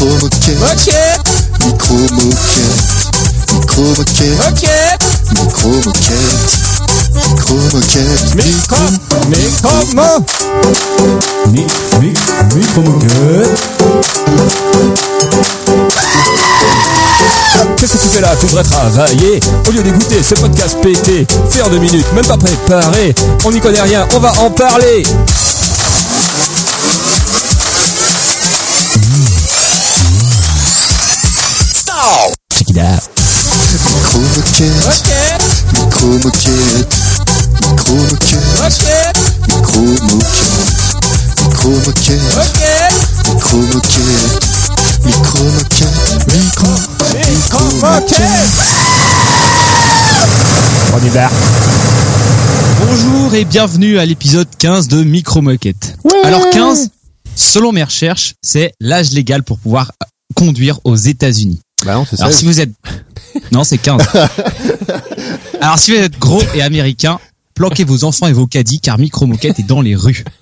Micro moquette. Ok, Micro moquette. Micro moquette. ok. Micro moquette. Micro moquette. Micro, micro, mo. Mi, mi, micro-moquette. Qu'est-ce que tu fais là? Tu devrais travailler. Au lieu d'écouter ce podcast pété, fait en deux minutes, même pas préparé. On n'y connaît rien, on va en parler. It out. Micro moquette. Micro moquette. Micro moquette. Micro moquette. Micro moquette. Micro moquette. Micro moquette. Micro. Micro, moquette. On y va. Bonjour et bienvenue à l'épisode 15 de Micro Moquette. Alors 15, selon mes recherches, c'est l'âge légal pour pouvoir conduire aux États-Unis. Bah non, c'est Alors si vous êtes Non, c'est 15. Alors si vous êtes gros et américain, planquez vos enfants et vos caddies car Micro Moquette est dans les rues.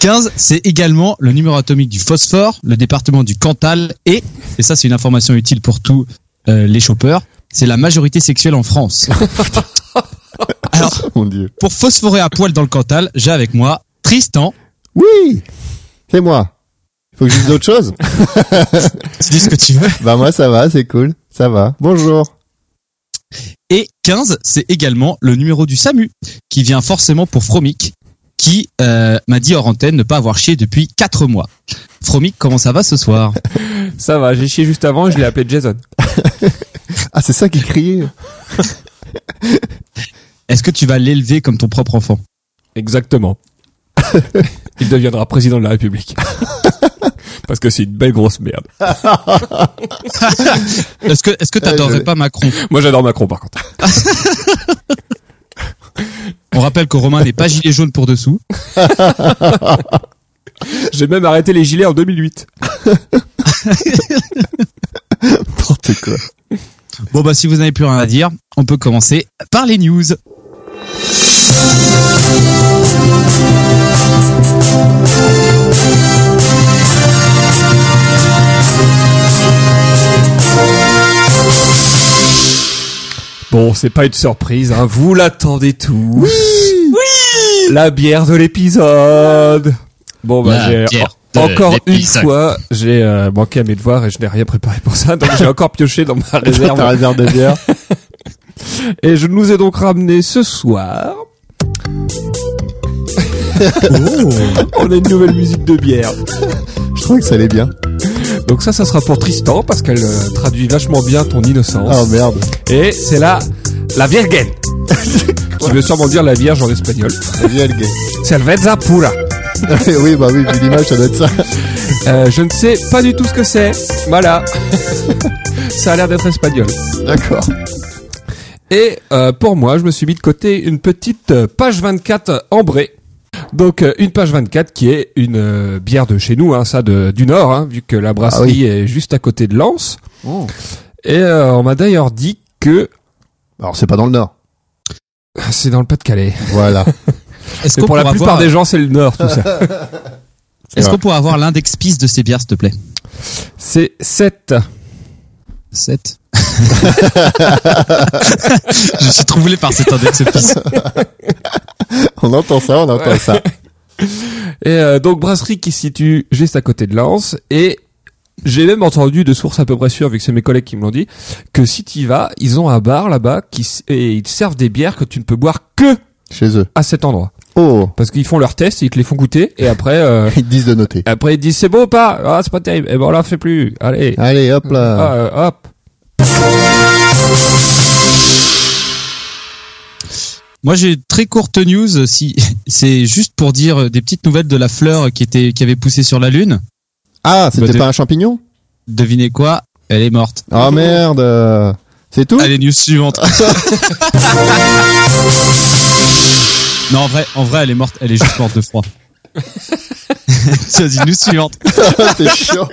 15, c'est également le numéro atomique du phosphore, le département du Cantal et, et ça c'est une information utile pour tous euh, les choppeurs, c'est la majorité sexuelle en France. Alors, Mon dieu. pour phosphorer à poil dans le Cantal, j'ai avec moi Tristan. Oui. C'est moi. Faut que je dise autre chose Tu dis ce que tu veux. Bah moi ça va, c'est cool. Ça va. Bonjour. Et 15, c'est également le numéro du SAMU, qui vient forcément pour Fromic, qui euh, m'a dit hors antenne ne pas avoir chié depuis 4 mois. Fromic, comment ça va ce soir? Ça va, j'ai chié juste avant, je l'ai appelé Jason. Ah c'est ça qui criait. Est-ce que tu vas l'élever comme ton propre enfant? Exactement. Il deviendra président de la République. Parce que c'est une belle grosse merde. Est-ce que est-ce que t'adorerais je- pas Macron Moi j'adore Macron par contre. On rappelle que Romain n'est pas gilet jaune pour dessous. J'ai même arrêté les gilets en 2008. N'importe quoi. Bon bah si vous n'avez plus rien à dire, on peut commencer par les news. Bon, c'est pas une surprise, hein. vous l'attendez tous. Oui, La bière de l'épisode. Bon, bah, La j'ai bière en- de encore une fois, j'ai euh, manqué à mes devoirs et je n'ai rien préparé pour ça, donc j'ai encore pioché dans ma Ta réserve. de bière. Et je nous ai donc ramené ce soir. On a une nouvelle musique de bière. Je trouvais que ça allait bien. Donc ça, ça sera pour Tristan parce qu'elle euh, traduit vachement bien ton innocence. Oh merde. Et c'est la la Virgen. qui veut sûrement dire la Vierge en espagnol. La gay. Cerveza pura. oui bah oui, vu l'image ça doit être ça. Euh, je ne sais pas du tout ce que c'est. Voilà. ça a l'air d'être espagnol. D'accord. Et euh, pour moi, je me suis mis de côté une petite page 24 ambrée. Donc euh, une page 24 qui est une euh, bière de chez nous, hein, ça de, du Nord, hein, vu que la brasserie est juste à côté de Lens. Oh. Et euh, on m'a d'ailleurs dit que Alors c'est pas dans le nord. Ah, c'est dans le Pas-de-Calais. Voilà. Est-ce qu'on pour la plupart avoir, des gens, c'est le Nord, tout ça. est-ce qu'on pourra avoir l'index piste de ces bières s'il te plaît? C'est 7. 7. Je suis troublé par cet index piste. on entend ça, on entend ça. Et euh, donc brasserie qui se situe juste à côté de Lens et j'ai même entendu de sources à peu près sûres, vu que c'est mes collègues qui me l'ont dit, que si tu y vas, ils ont un bar là-bas qui et ils te servent des bières que tu ne peux boire que Chez eux. à cet endroit. Oh. Parce qu'ils font leurs tests, ils te les font goûter et après euh, Ils te disent de noter. après ils disent c'est beau ou pas? Ah c'est pas terrible. Et ben on la fait plus. Allez. Allez, hop là. Ah, euh, hop. Moi, j'ai une très courte news. Si c'est juste pour dire des petites nouvelles de la fleur qui était qui avait poussé sur la lune. Ah, c'était Bah, pas un champignon? Devinez quoi? Elle est morte. Oh merde. C'est tout? Allez, news suivante. non, en vrai, en vrai, elle est morte. Elle est juste morte de froid. Vas-y, news suivante. C'est chiant.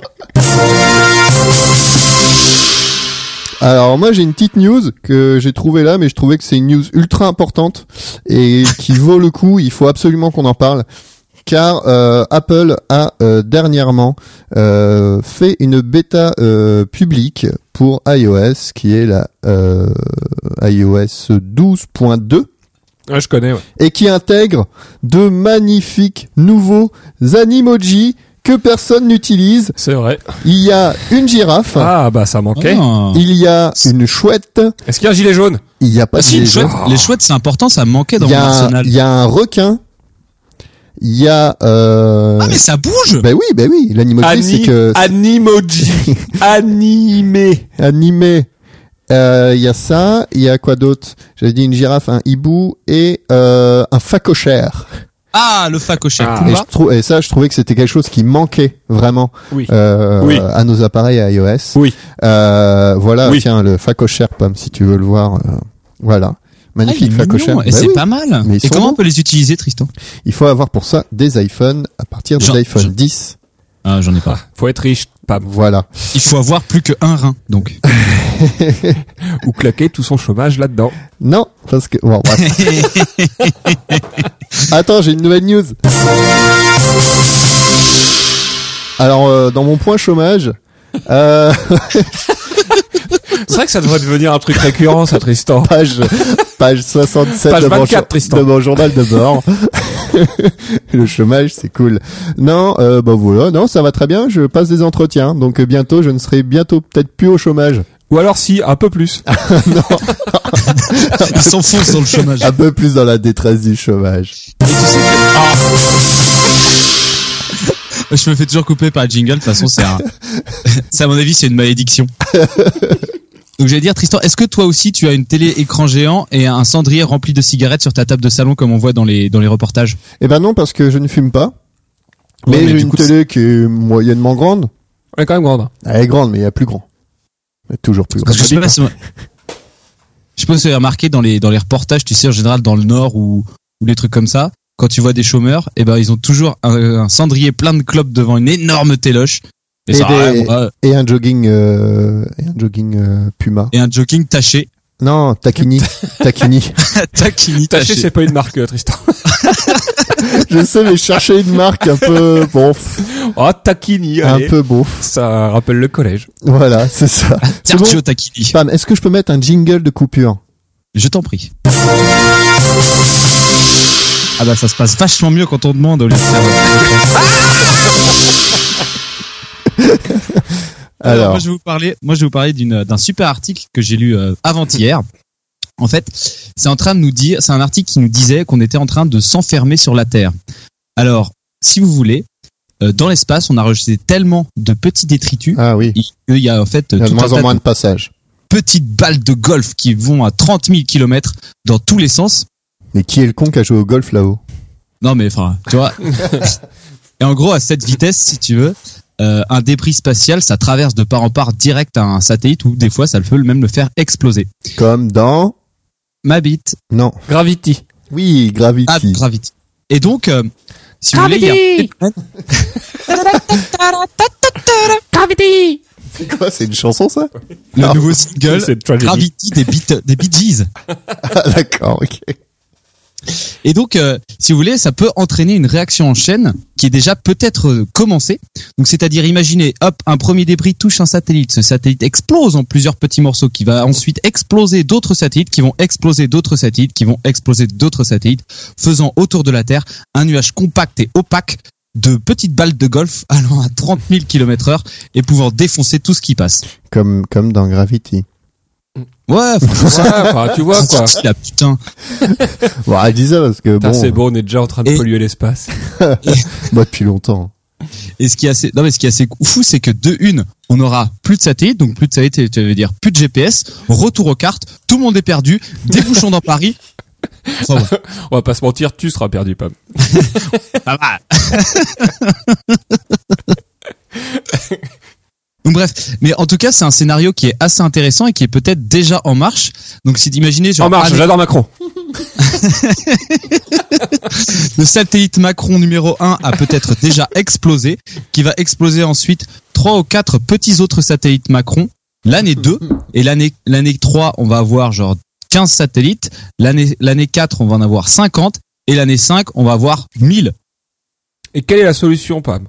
Alors moi j'ai une petite news que j'ai trouvée là, mais je trouvais que c'est une news ultra importante et qui vaut le coup. Il faut absolument qu'on en parle. car euh, Apple a euh, dernièrement euh, fait une bêta euh, publique pour iOS, qui est la euh, iOS 12.2 Ouais, je connais, ouais. et qui intègre de magnifiques nouveaux animojis que personne n'utilise. C'est vrai. Il y a une girafe, Ah, bah, ça manquait. Ah. il y a une chouette, Est-ce qu'il y a un gilet jaune? Il y a pas Ah de si, gilet jaune. chouettes, les chouettes, c'est important, ça manquait dans mon arsenal. il y a un requin, il y a... Euh... Ah mais ça bouge Ben oui, ben oui, l'animoji c'est que Animoji. Animé. animé. Euh, Il y a ça, il y a quoi d'autre? J'avais dit une girafe, un hibou et euh, un facochère. Ah, le facochère. Ah. Et, je trou- et ça, je trouvais que c'était quelque chose qui manquait vraiment Oui. euh, Oui. à nos appareils iOS. Oui. Euh, voilà, Oui. tiens, le facochère pomme, si tu veux le voir. euh, voilà, magnifique Ah, facochère. Et Bah c'est oui. pas mal. Mais Et comment bons. on peut les utiliser, Tristan Il faut avoir pour ça des iPhones à partir de l'iPhone genre- 10. Ah, j'en ai pas. Faut être riche, Pam. Voilà. Il faut avoir plus que un rein, donc. Ou claquer tout son chômage là-dedans. Non, parce que bon, bref. Attends, j'ai une nouvelle news. Alors, euh, dans mon point chômage, euh, C'est vrai que ça devrait devenir un truc récurrent, ça, Tristan. page page 67 Page de, mon 24, jour- Tristan. de mon journal de bord. Le chômage, c'est cool. Non, euh, bah voilà, non, ça va très bien. Je passe des entretiens, donc euh, bientôt, je ne serai bientôt peut-être plus au chômage. Ou alors si, un peu plus. Il s'enfonce dans le chômage. Un peu plus dans la détresse du chômage. Je me fais toujours couper par le jingle. De toute façon, c'est un, c'est à mon avis, c'est une malédiction. Donc, j'allais dire, Tristan, est-ce que toi aussi, tu as une télé écran géant et un cendrier rempli de cigarettes sur ta table de salon comme on voit dans les, dans les reportages? Eh ben non, parce que je ne fume pas. Ouais, mais mais j'ai une coup, télé qui est moyennement grande. Elle est quand même grande. Elle est grande, mais il y a plus grand. Toujours plus grand. Que je sais pas si- je sais pas si vous avez remarqué dans les, dans les reportages, tu sais, en général, dans le Nord ou, ou les trucs comme ça, quand tu vois des chômeurs, eh ben, ils ont toujours un, un cendrier plein de clopes devant une énorme téloche. Et, des- un jogging, euh, et un jogging euh, Puma. et un jogging taché. Non, Takini. Takini. Taquini Taché, c'est pas une marque, euh, Tristan. je sais, mais je cherchais une marque un peu bon, Oh, Takini, un allez. peu beau. Ça rappelle le collège. Voilà, c'est ça. C'est bon. Sergio Taquini. Pam, est-ce que je peux mettre un jingle de coupure Je t'en prie. Ah bah ça se passe vachement mieux quand on demande au lieu de faire- Alors, moi je vais vous parler, moi je vais vous parler d'une d'un super article que j'ai lu euh, avant-hier. En fait, c'est en train de nous dire, c'est un article qui nous disait qu'on était en train de s'enfermer sur la Terre. Alors, si vous voulez, euh, dans l'espace, on a rejeté tellement de petits détritus ah oui, qu'il y a en fait il y a de moins en moins de de passages. petites balles de golf qui vont à 30 000 km dans tous les sens. Mais qui est le con qui a joué au golf là-haut? Non, mais enfin, tu vois. Et en gros, à cette vitesse, si tu veux, euh, un débris spatial, ça traverse de part en part direct à un satellite ou des fois, ça peut même le faire exploser. Comme dans... Ma bite. Non. Gravity. Oui, Gravity. Ah, Gravity. Et donc, euh, si vous voulez, il y a... Gravity C'est quoi C'est une chanson ça? Le nouveau single. Gravity des, Beat- des Bee Gees. Ah d'accord, ok. Et donc, euh, si vous voulez, ça peut entraîner une réaction en chaîne qui est déjà peut-être euh, commencée. Donc, c'est-à-dire, imaginez, hop, un premier débris touche un satellite. Ce satellite explose en plusieurs petits morceaux, qui va ensuite exploser d'autres satellites, qui vont exploser d'autres satellites, qui vont exploser d'autres satellites, faisant autour de la Terre un nuage compact et opaque de petites balles de golf allant à 30 000 km heure et pouvant défoncer tout ce qui passe. Comme, comme dans Gravity. Ouais, enfin, tu vois, quoi. c'est la putain. Bon, elle dit ça parce que Putain, bon, c'est bon, on est déjà en train de Et- polluer l'espace. moi depuis longtemps. Et ce qui est assez, non mais ce qui est assez fou, c'est que de une, on aura plus de satellites, donc plus de satellites, ça veut dire plus de GPS, retour aux cartes, tout le monde est perdu, des bouchons dans Paris. Enfin, On va pas se mentir, tu seras perdu, Pam. ça va. Donc bref, mais en tout cas, c'est un scénario qui est assez intéressant et qui est peut-être déjà en marche. Donc si d'imaginer genre En marche, j'adore Macron. le satellite Macron numéro 1 a peut-être déjà explosé, qui va exploser ensuite trois ou quatre petits autres satellites Macron. L'année 2 et l'année l'année 3, on va avoir genre 15 satellites, l'année l'année 4, on va en avoir 50 et l'année 5, on va avoir 1000. Et quelle est la solution, Pam?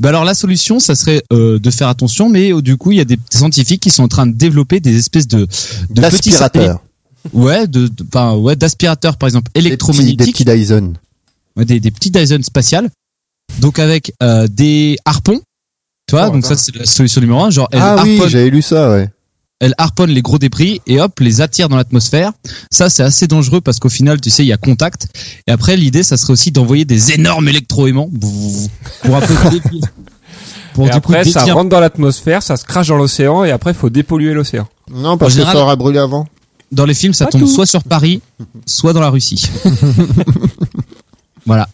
Bah alors la solution, ça serait euh, de faire attention, mais euh, du coup, il y a des scientifiques qui sont en train de développer des espèces de, de petits satellites- Ouais, de, de- ouais, d'aspirateurs par exemple Des petits, des électromagnétiques, petits Dyson. Ouais, des, des petits Dyson spatiales. Donc avec euh, des harpons. Tu vois, Oh, donc ça c'est la solution numéro un. Genre Ah oui, j'avais lu ça, ouais. Elle harponne les gros débris et hop les attire dans l'atmosphère. Ça c'est assez dangereux parce qu'au final tu sais il y a contact. Et après l'idée ça serait aussi d'envoyer des énormes électroaimants pour un peu pour Et du coup après, ça rentre dans l'atmosphère, ça se crache dans l'océan, et après, il faut dépolluer l'océan. Non, parce En général- que ça aura brûlé avant. Dans les films, ça Pas tombe tout. soit sur Paris, soit dans la Russie. voilà.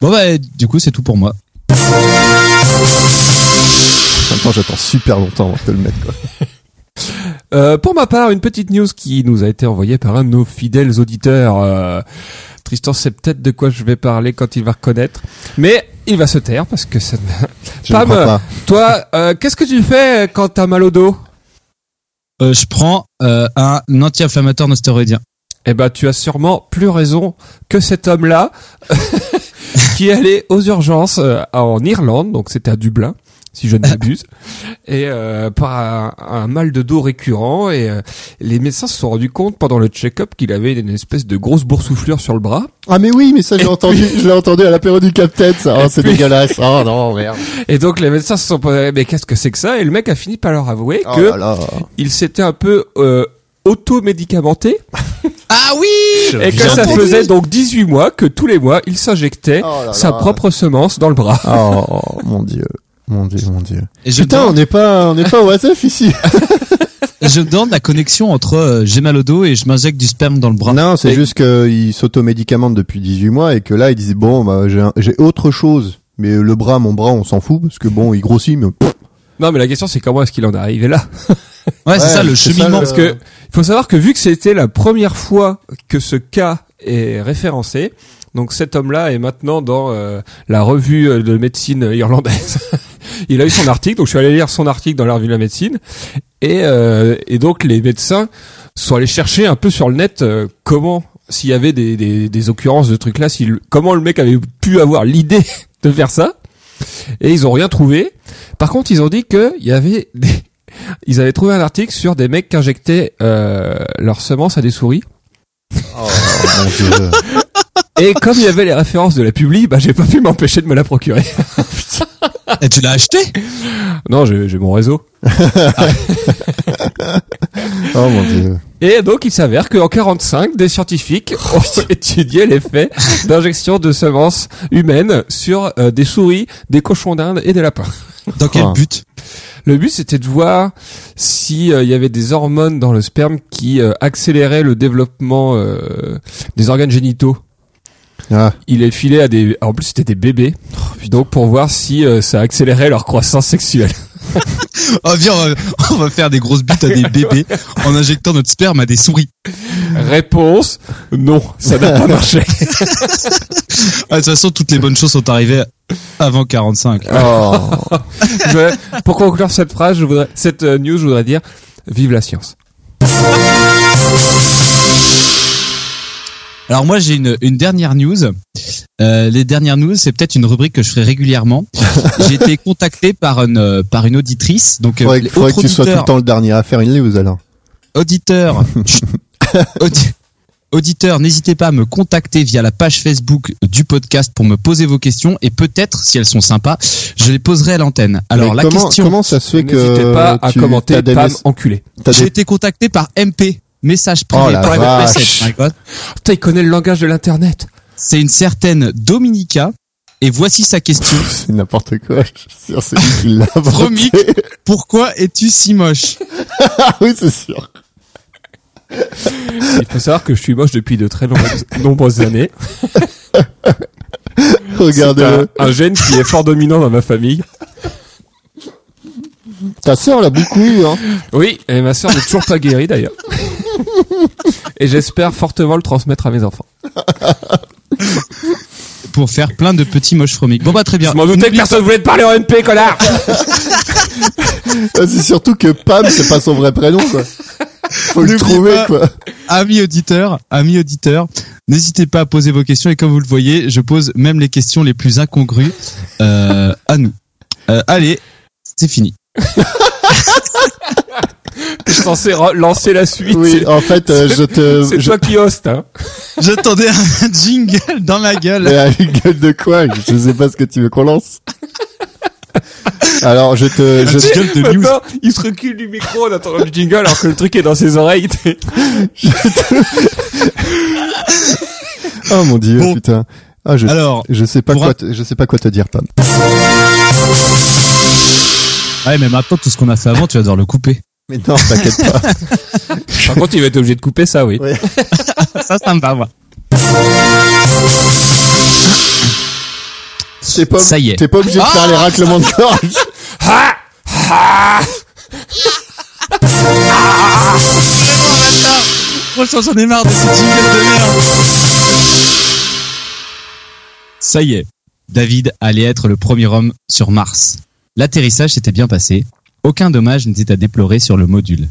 Bon bah du coup c'est tout pour moi. Attends, j'attends super longtemps avant de te le mettre, quoi. Euh, pour ma part, une petite news qui nous a été envoyée par un de nos fidèles auditeurs. Euh, Tristan sait peut-être de quoi je vais parler quand il va reconnaître, mais il va se taire parce que ça. ne- Je ne Pam, crois pas. Toi, euh, qu'est-ce que tu fais quand t'as mal au dos? Euh, je prends euh, un anti-inflammatoire non stéroïdien. Eh ben, tu as sûrement plus raison que cet homme-là qui est allé aux urgences en Irlande, donc c'était à Dublin, si je ne m'abuse, et euh, par un, un mal de dos récurrent. Et euh, les médecins se sont rendus compte pendant le check-up qu'il avait une espèce de grosse boursouflure sur le bras. Ah mais oui, mais ça j'ai entendu, je l'ai entendu à l'apéro du Captain, ça. Oh, c'est puis- dégueulasse. Oh non, merde. Et donc les médecins se sont posé, mais qu'est-ce que c'est que ça? Et le mec a fini par leur avouer Oh que là là. il s'était un peu euh, auto-médicamenté Ah oui et que ça faisait donc 18 mois que tous les mois il s'injectait Oh sa propre semence dans le bras. Oh mon dieu. Mon dieu, mon dieu. Et je, Putain, on demande, n'est pas, on n'est pas au WhatsApp ici. je me demande la connexion entre euh, j'ai mal au dos et je m'injecte du sperme dans le bras. Non, c'est Et- juste qu'il s'automédicamente depuis 18 mois et que là, il disait bon, bah, j'ai, un- autre chose. Mais le bras, mon bras, on s'en fout parce que bon, il grossit, mais Non mais la question c'est comment est-ce qu'il en est arrivé là? Ouais, c'est Ouais, ça le ça, cheminement. le- Parce que il faut savoir que vu que c'était la première fois que ce cas est référencé, donc cet homme-là est maintenant dans euh, la revue euh, de médecine irlandaise. il a eu son article, donc je suis allé lire son article dans la revue de la médecine, et, euh, et donc les médecins sont allés chercher un peu sur le net euh, comment s'il y avait des, des, des occurrences de trucs là, s'il- comment le mec avait pu avoir l'idée de faire ça, et ils ont rien trouvé. Par contre, ils ont dit que il y avait des, ils avaient trouvé un article sur des mecs qui injectaient euh, leurs semences à des souris. oh mon dieu. Et comme il y avait les références de la publi, bah j'ai pas pu m'empêcher de me la procurer. Et tu l'as acheté? Non, j'ai mon réseau. Oh mon dieu. Et donc il s'avère qu'en 45, des scientifiques ont étudié l'effet d'injection de semences humaines sur euh, des souris, des cochons d'Inde et des lapins. Dans quel but? Le but c'était de voir si euh, il y avait des hormones dans le sperme qui euh, accéléraient le développement euh, des organes génitaux. Ah, Il est filé à des, en plus c'était des bébés, donc pour voir si euh, ça accélérait leur croissance sexuelle. Oh viens, on va, on va faire des grosses bites à des bébés en injectant notre sperme à des souris. Réponse non, ça n'a pas marché. Ah, de toute façon, toutes les bonnes choses sont arrivées avant 45. oh. Je- pour conclure cette phrase, je voudrais, cette euh, news, je voudrais dire vive la science. Alors moi j'ai une, une dernière news. Euh, les dernières news, c'est peut-être une rubrique que je ferai régulièrement. J'ai été contacté par une euh, par une auditrice. Donc euh, faudrait, les faudrait que tu sois tout le temps le dernier à faire une news alors. auditeurs, chut. Audi- auditeurs, n'hésitez pas à me contacter via la page Facebook du podcast pour me poser vos questions et peut-être, si elles sont sympas, je les poserai à l'antenne. Alors Mais la comment, question, comment ça se fait que N'hésitez pas à commenter Pam enculé. j'ai été contacté par MP, message privé Oh la private vache. message, my God. Putain, il connaît le langage de l'internet. C'est une certaine Dominica et voici sa question. C'est n'importe quoi. Je suis sûr, c'est lui qui l'a. Promis. Pourquoi es-tu si moche oui, c'est sûr. Il faut savoir que je suis moche depuis de très nombreuses, nombreuses années. Regarde, C'est euh, un, un gène qui est fort dominant dans ma famille. Ta sœur l'a beaucoup eu, hein. Oui, et ma sœur n'est toujours pas guérie d'ailleurs. Et j'espère fortement le transmettre à mes enfants. pour faire plein de petits moches fromiques Bon bah très bien. Je m'en doutais que personne voulait te parler en MP, connard C'est surtout que Pam, c'est pas son vrai prénom, quoi. Faut le trouver, pas- quoi. Amis auditeurs, amis auditeurs, N'hésitez pas à poser vos questions et comme vous le voyez, je pose même les questions les plus incongrues euh, à nous. Euh, allez, c'est fini. T'es censé lancer la suite. Oui, en fait, euh, je te... C'est je- toi qui host, hein. J'attendais un jingle dans ma gueule. Une gueule de quoi? Je sais pas ce que tu veux qu'on lance. Alors, je te... Un Je... jingle de news. Maintenant, il se recule du micro en attendant le jingle alors que le truc est dans ses oreilles. t'es- Oh mon dieu, Bon. putain. Ah, je... Alors, Je sais pas quoi, un- te- je sais pas quoi te dire, Pam. Ouais, mais maintenant tout ce qu'on a fait avant, tu vas devoir le couper. Mais non, t'inquiète pas. Par contre, il va être obligé de couper ça, oui. Ouais. Ça, ça me va, moi. T'es pas, Ça y est. T'es pas obligé de faire les raclements de gorge. Ah Ah Franchement, j'en ai marre de ces jingles de merde. Ça y est, David allait être le premier homme sur Mars. L'atterrissage s'était bien passé. Aucun dommage n'était à déplorer sur le module.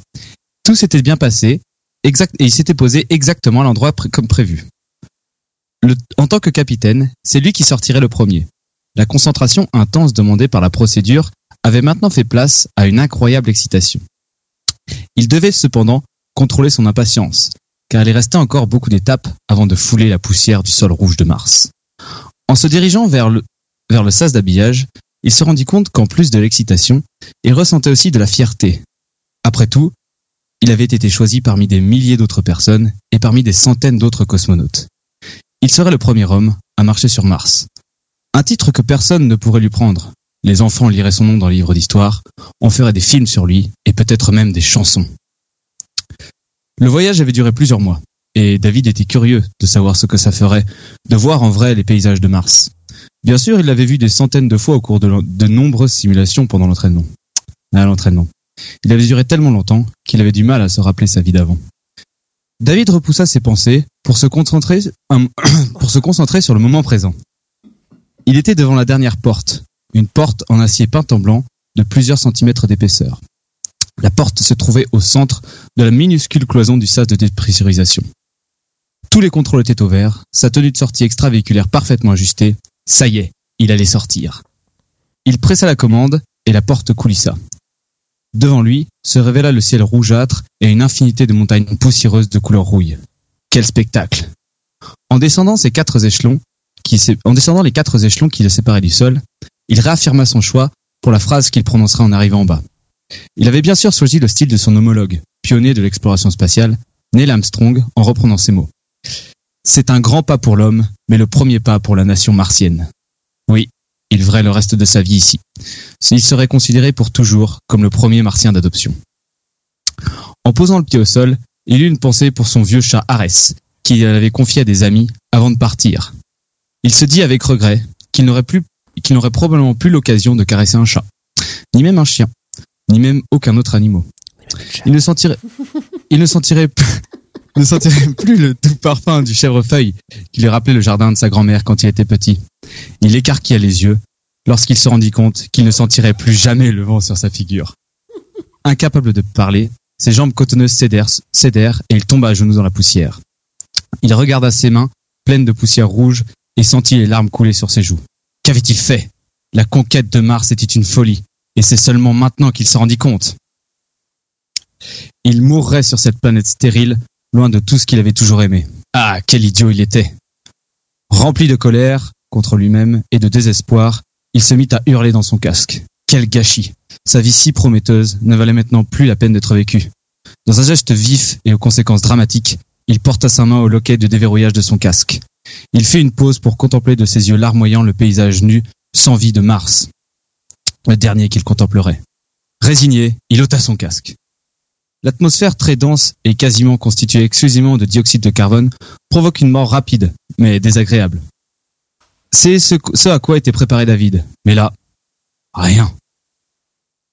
Tout s'était bien passé, exact, et il s'était posé exactement à l'endroit comme prévu. En tant que capitaine, c'est lui qui sortirait le premier. La concentration intense demandée par la procédure avait maintenant fait place à une incroyable excitation. Il devait cependant contrôler son impatience, car il restait encore beaucoup d'étapes avant de fouler la poussière du sol rouge de Mars. En se dirigeant vers le, vers le sas d'habillage, il se rendit compte qu'en plus de l'excitation, il ressentait aussi de la fierté. Après tout, il avait été choisi parmi des milliers d'autres personnes et parmi des centaines d'autres cosmonautes. Il serait le premier homme à marcher sur Mars. Un titre que personne ne pourrait lui prendre. Les enfants liraient son nom dans les livres d'histoire, on ferait des films sur lui et peut-être même des chansons. Le voyage avait duré plusieurs mois, et David était curieux de savoir ce que ça ferait de voir en vrai les paysages de Mars. Bien sûr, il l'avait vu des centaines de fois au cours de, nombreuses simulations pendant l'entraînement. À l'entraînement. Il avait duré tellement longtemps qu'il avait du mal à se rappeler sa vie d'avant. David repoussa ses pensées pour se concentrer, pour se concentrer sur le moment présent. Il était devant la dernière porte, une porte en acier peint en blanc de plusieurs centimètres d'épaisseur. La porte se trouvait au centre de la minuscule cloison du sas de dépressurisation. Tous les contrôles étaient au vert, sa tenue de sortie extravéhiculaire parfaitement ajustée. Ça y est, il allait sortir. Il pressa la commande et la porte coulissa. Devant lui se révéla le ciel rougeâtre et une infinité de montagnes poussiéreuses de couleur rouille. Quel spectacle En descendant les quatre échelons qui le séparaient du sol, il réaffirma son choix pour la phrase qu'il prononcera en arrivant en bas. Il avait bien sûr choisi le style de son homologue, pionnier de l'exploration spatiale, Neil Armstrong, en reprenant ces mots. C'est un grand pas pour l'homme, mais le premier pas pour la nation martienne. Oui, il verrait le reste de sa vie ici. Il serait considéré pour toujours comme le premier martien d'adoption. En posant le pied au sol, il eut une pensée pour son vieux chat Arès, qu'il avait confié à des amis avant de partir. Il se dit avec regret qu'il n'aurait plus, qu'il n'aurait probablement plus l'occasion de caresser un chat, ni même un chien, ni même aucun autre animal. Il ne sentirait, il ne sentirait plus, ne sentirait plus le doux parfum du chèvrefeuille qui lui rappelait le jardin de sa grand-mère quand il était petit. Il écarquilla les yeux lorsqu'il se rendit compte qu'il ne sentirait plus jamais le vent sur sa figure. Incapable de parler, ses jambes cotonneuses cédèrent, cédèrent et il tomba à genoux dans la poussière. Il regarda ses mains, pleines de poussière rouge, et sentit les larmes couler sur ses joues. Qu'avait-il fait? La conquête de Mars était une folie, et c'est seulement maintenant qu'il s'en rendit compte. Il mourrait sur cette planète stérile, loin de tout ce qu'il avait toujours aimé. Ah, quel idiot il était Rempli de colère contre lui-même et de désespoir, il se mit à hurler dans son casque. Quel gâchis Sa vie si prometteuse ne valait maintenant plus la peine d'être vécue. Dans un geste vif et aux conséquences dramatiques, il porta sa main au loquet de déverrouillage de son casque. Il fit une pause pour contempler de ses yeux larmoyants le paysage nu, sans vie de Mars. Le dernier qu'il contemplerait. Résigné, il ôta son casque. L'atmosphère très dense et quasiment constituée exclusivement de dioxyde de carbone provoque une mort rapide, mais désagréable. C'est ce, à quoi était préparé David. Mais là, rien.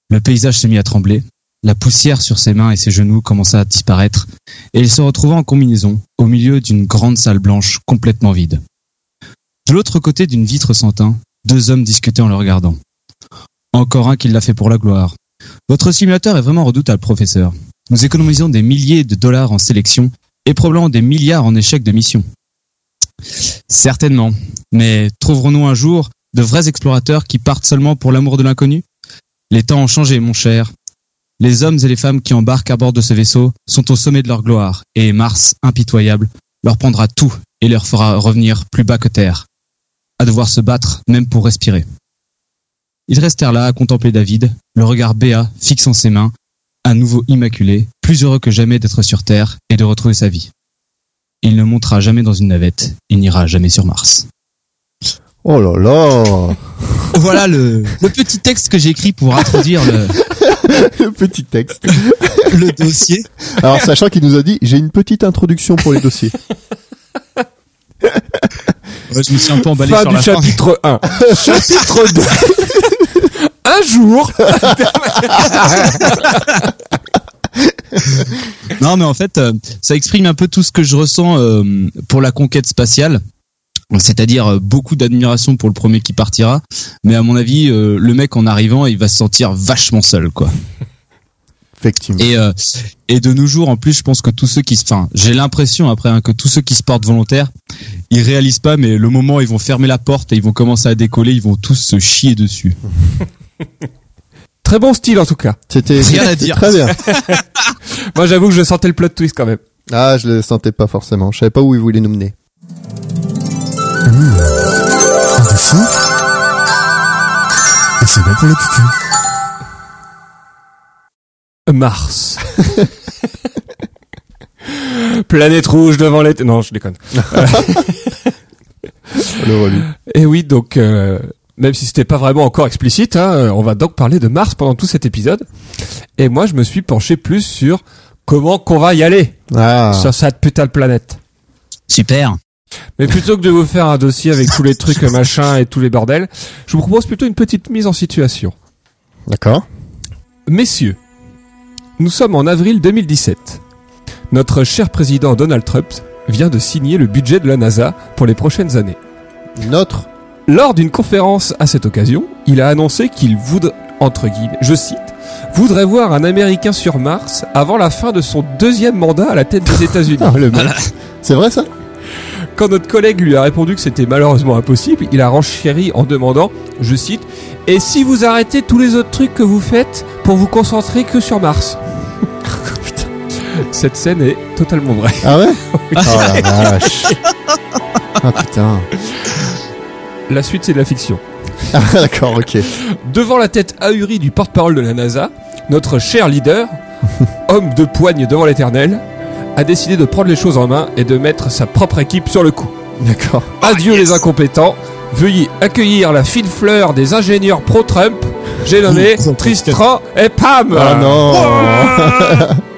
Le paysage se mit à trembler, la poussière sur ses mains et ses genoux commença à disparaître, et il se retrouva en combinaison, au milieu d'une grande salle blanche complètement vide. De l'autre côté d'une vitre sans teint, deux hommes discutaient en le regardant. Encore un qui l'a fait pour la gloire. Votre simulateur est vraiment redoutable, professeur. Nous économisons des milliers de dollars en sélection et probablement des milliards en échecs de mission. Certainement. Mais trouverons-nous un jour de vrais explorateurs qui partent seulement pour l'amour de l'inconnu? Les temps ont changé, mon cher. Les hommes et les femmes qui embarquent à bord de ce vaisseau sont au sommet de leur gloire, et Mars, impitoyable, leur prendra tout et leur fera revenir plus bas que terre, à devoir se battre même pour respirer. Ils restèrent là à contempler David, le regard béat fixant ses mains, à nouveau immaculé, plus heureux que jamais d'être sur Terre et de retrouver sa vie. Il ne montera jamais dans une navette, il n'ira jamais sur Mars. Oh là là Voilà le, le petit texte que j'ai écrit pour introduire le, Le petit texte. le dossier. Alors, sachant qu'il nous a dit, j'ai une petite introduction pour les dossiers. Ouais, je me suis un peu emballé fin sur du la fin. chapitre 1. chapitre 2. Un jour, Non, mais en fait, euh, ça exprime un peu tout ce que je ressens euh, pour la conquête spatiale. C'est-à-dire euh, beaucoup d'admiration pour le premier qui partira, mais à mon avis, le mec en arrivant, il va se sentir vachement seul, quoi. Effectivement. Et euh, et de nos jours, en plus, je pense que tous ceux qui se, enfin, j'ai l'impression après hein, que tous ceux qui se portent volontaires, ils réalisent pas, mais le moment où ils vont fermer la porte et ils vont commencer à décoller, ils vont tous se chier dessus. très bon style en tout cas. C'était Rien à dire. très bien. Moi j'avoue que je sentais le plot twist quand même. Ah, je le sentais pas forcément. Je savais pas où il voulait nous mener. Un dossier Et c'est bon pour le cucu. Mars. Planète rouge devant les... Non, je déconne. Le relu. Et oui, donc euh, même si c'était pas vraiment encore explicite, hein, on va donc parler de Mars pendant tout cet épisode. Et moi, je me suis penché plus sur comment qu'on va y aller Ah. sur cette putain de planète. Super. Mais plutôt que de vous faire un dossier avec tous les trucs machin et tous les bordels, je vous propose plutôt une petite mise en situation. D'accord. Messieurs, nous sommes en avril 2017. Notre cher président Donald Trump vient de signer le budget de la NASA pour les prochaines années. Notre. Lors d'une conférence à cette occasion, il a annoncé qu'il voudrait, entre guillemets, je cite, voudrait voir un Américain sur Mars avant la fin de son deuxième mandat à la tête des États-Unis. Ah, le mec. C'est vrai ça? Quand notre collègue lui a répondu que c'était malheureusement impossible, il a renchéri en demandant, je cite, Et si vous arrêtez tous les autres trucs que vous faites pour vous concentrer que sur Mars? Cette scène est totalement vraie. Ah ouais? Oh la vache. Ah putain. La suite, c'est de la fiction. Ah d'accord, ok. Devant la tête ahurie du porte-parole de la NASA, notre cher leader, homme de poigne devant l'éternel, a décidé de prendre les choses en main et de mettre sa propre équipe sur le coup. D'accord. Adieu les incompétents. Veuillez accueillir la fine fleur des ingénieurs pro-Trump. J'ai nommé Tristan et Pam. Ah non.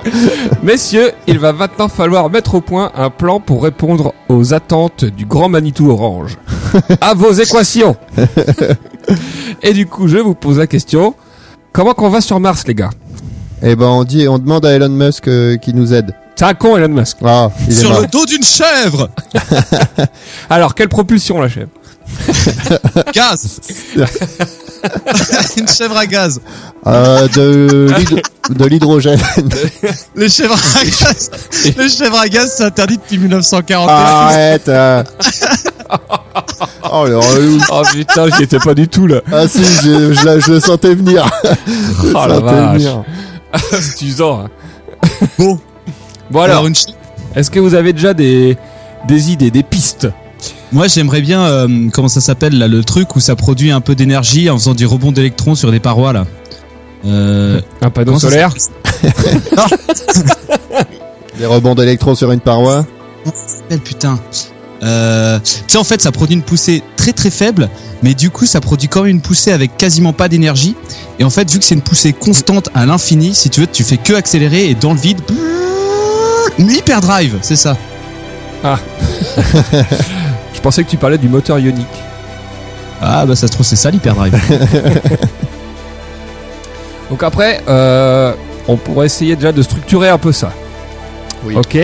Messieurs, il va maintenant falloir mettre au point un plan pour répondre aux attentes du grand Manitou Orange. À vos équations. et du coup, je vous pose la question. Comment qu'on va sur Mars, les gars? Eh ben on dit, on demande à Elon Musk euh, qui nous aide. C'est un con, Elon Musk. Ah, il est Sur le dos d'une chèvre. Alors, quelle propulsion, la chèvre? Gaz. Une chèvre à gaz. Euh, de l'hydro- de l'hydrogène. Les chèvres à gaz. Les chèvres à gaz, c'est interdit depuis 1941. Arrête. euh. Oh le relou. Oh putain, j'y étais pas du tout, là. Ah si, je, je, la- je le sentais venir. Je le Oh la sentais vache. venir. C'est usant. hein. Bon. Bon alors, Alors, une chèvre- est-ce que vous avez déjà des, des idées, des pistes? Moi, j'aimerais bien, euh, comment ça s'appelle là, le truc où ça produit un peu d'énergie en faisant du rebond d'électrons sur des parois là. Euh, Un panneau solaire s'appelle Des rebonds d'électrons sur une paroi. putain. Euh, tu sais, en fait, ça produit une poussée très très faible, mais du coup, ça produit quand même une poussée avec quasiment pas d'énergie. Et en fait, vu que c'est une poussée constante à l'infini, si tu veux, tu fais que accélérer et dans le vide, une hyperdrive, c'est ça. Je pensais que tu parlais du moteur ionique. Ah bah ça se trouve c'est ça l'hyperdrive. Donc après, euh, on pourrait essayer déjà de structurer un peu ça. Oui. Ok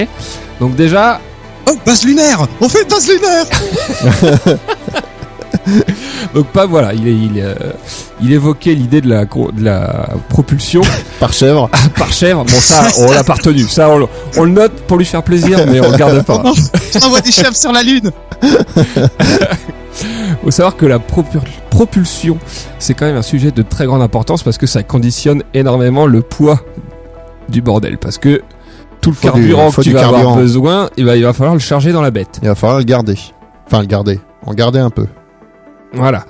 Donc déjà, oh, base lunaire On fait une base lunaire Donc pas voilà, il, est- il, euh, il évoquait l'idée de la, gro- de la propulsion Par chèvre. par chèvre. Bon ça, on l'a pas retenu. Ça, on, le- on le note pour lui faire plaisir, mais on le garde pas. Non, J'envoie des chefs sur la lune. Faut savoir que la propul- propulsion, c'est quand même un sujet de très grande importance parce que ça conditionne énormément le poids du bordel. Parce que tout le Faut carburant que tu vas avoir besoin, eh ben, il va falloir le charger dans la bête. Il va falloir le garder. Enfin, le garder. En garder un peu. Voilà.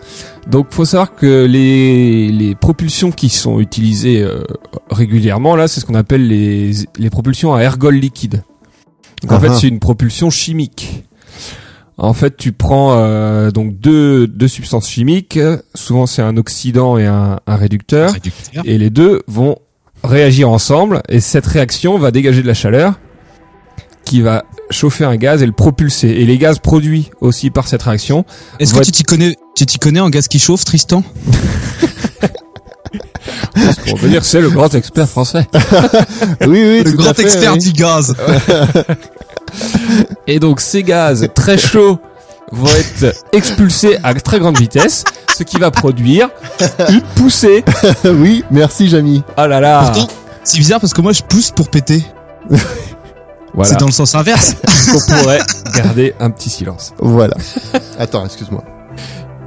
Donc faut savoir que les, les propulsions qui sont utilisées euh, régulièrement là, c'est ce qu'on appelle les, les propulsions à ergol liquide. Donc en fait c'est une propulsion chimique. En fait tu prends euh, donc deux, deux substances chimiques, souvent c'est un oxydant et un, un réducteur, Réducteur. et les deux vont réagir ensemble et cette réaction va dégager de la chaleur qui va chauffer un gaz et le propulser. Et les gaz produits aussi par cette réaction Est-ce que tu t'y connais, tu t'y connais en gaz qui chauffe, Tristan? On peut dire c'est le grand expert français. Oui, oui, Le tout grand à fait, expert oui. du gaz. Et donc ces gaz très chauds vont être expulsés à très grande vitesse, ce qui va produire une poussée. oui, merci, Jamy. Oh là là c'est bizarre parce que moi je pousse pour péter. Voilà, C'est dans le sens inverse. qu'on pourrait garder un petit silence. Voilà. Attends, excuse-moi.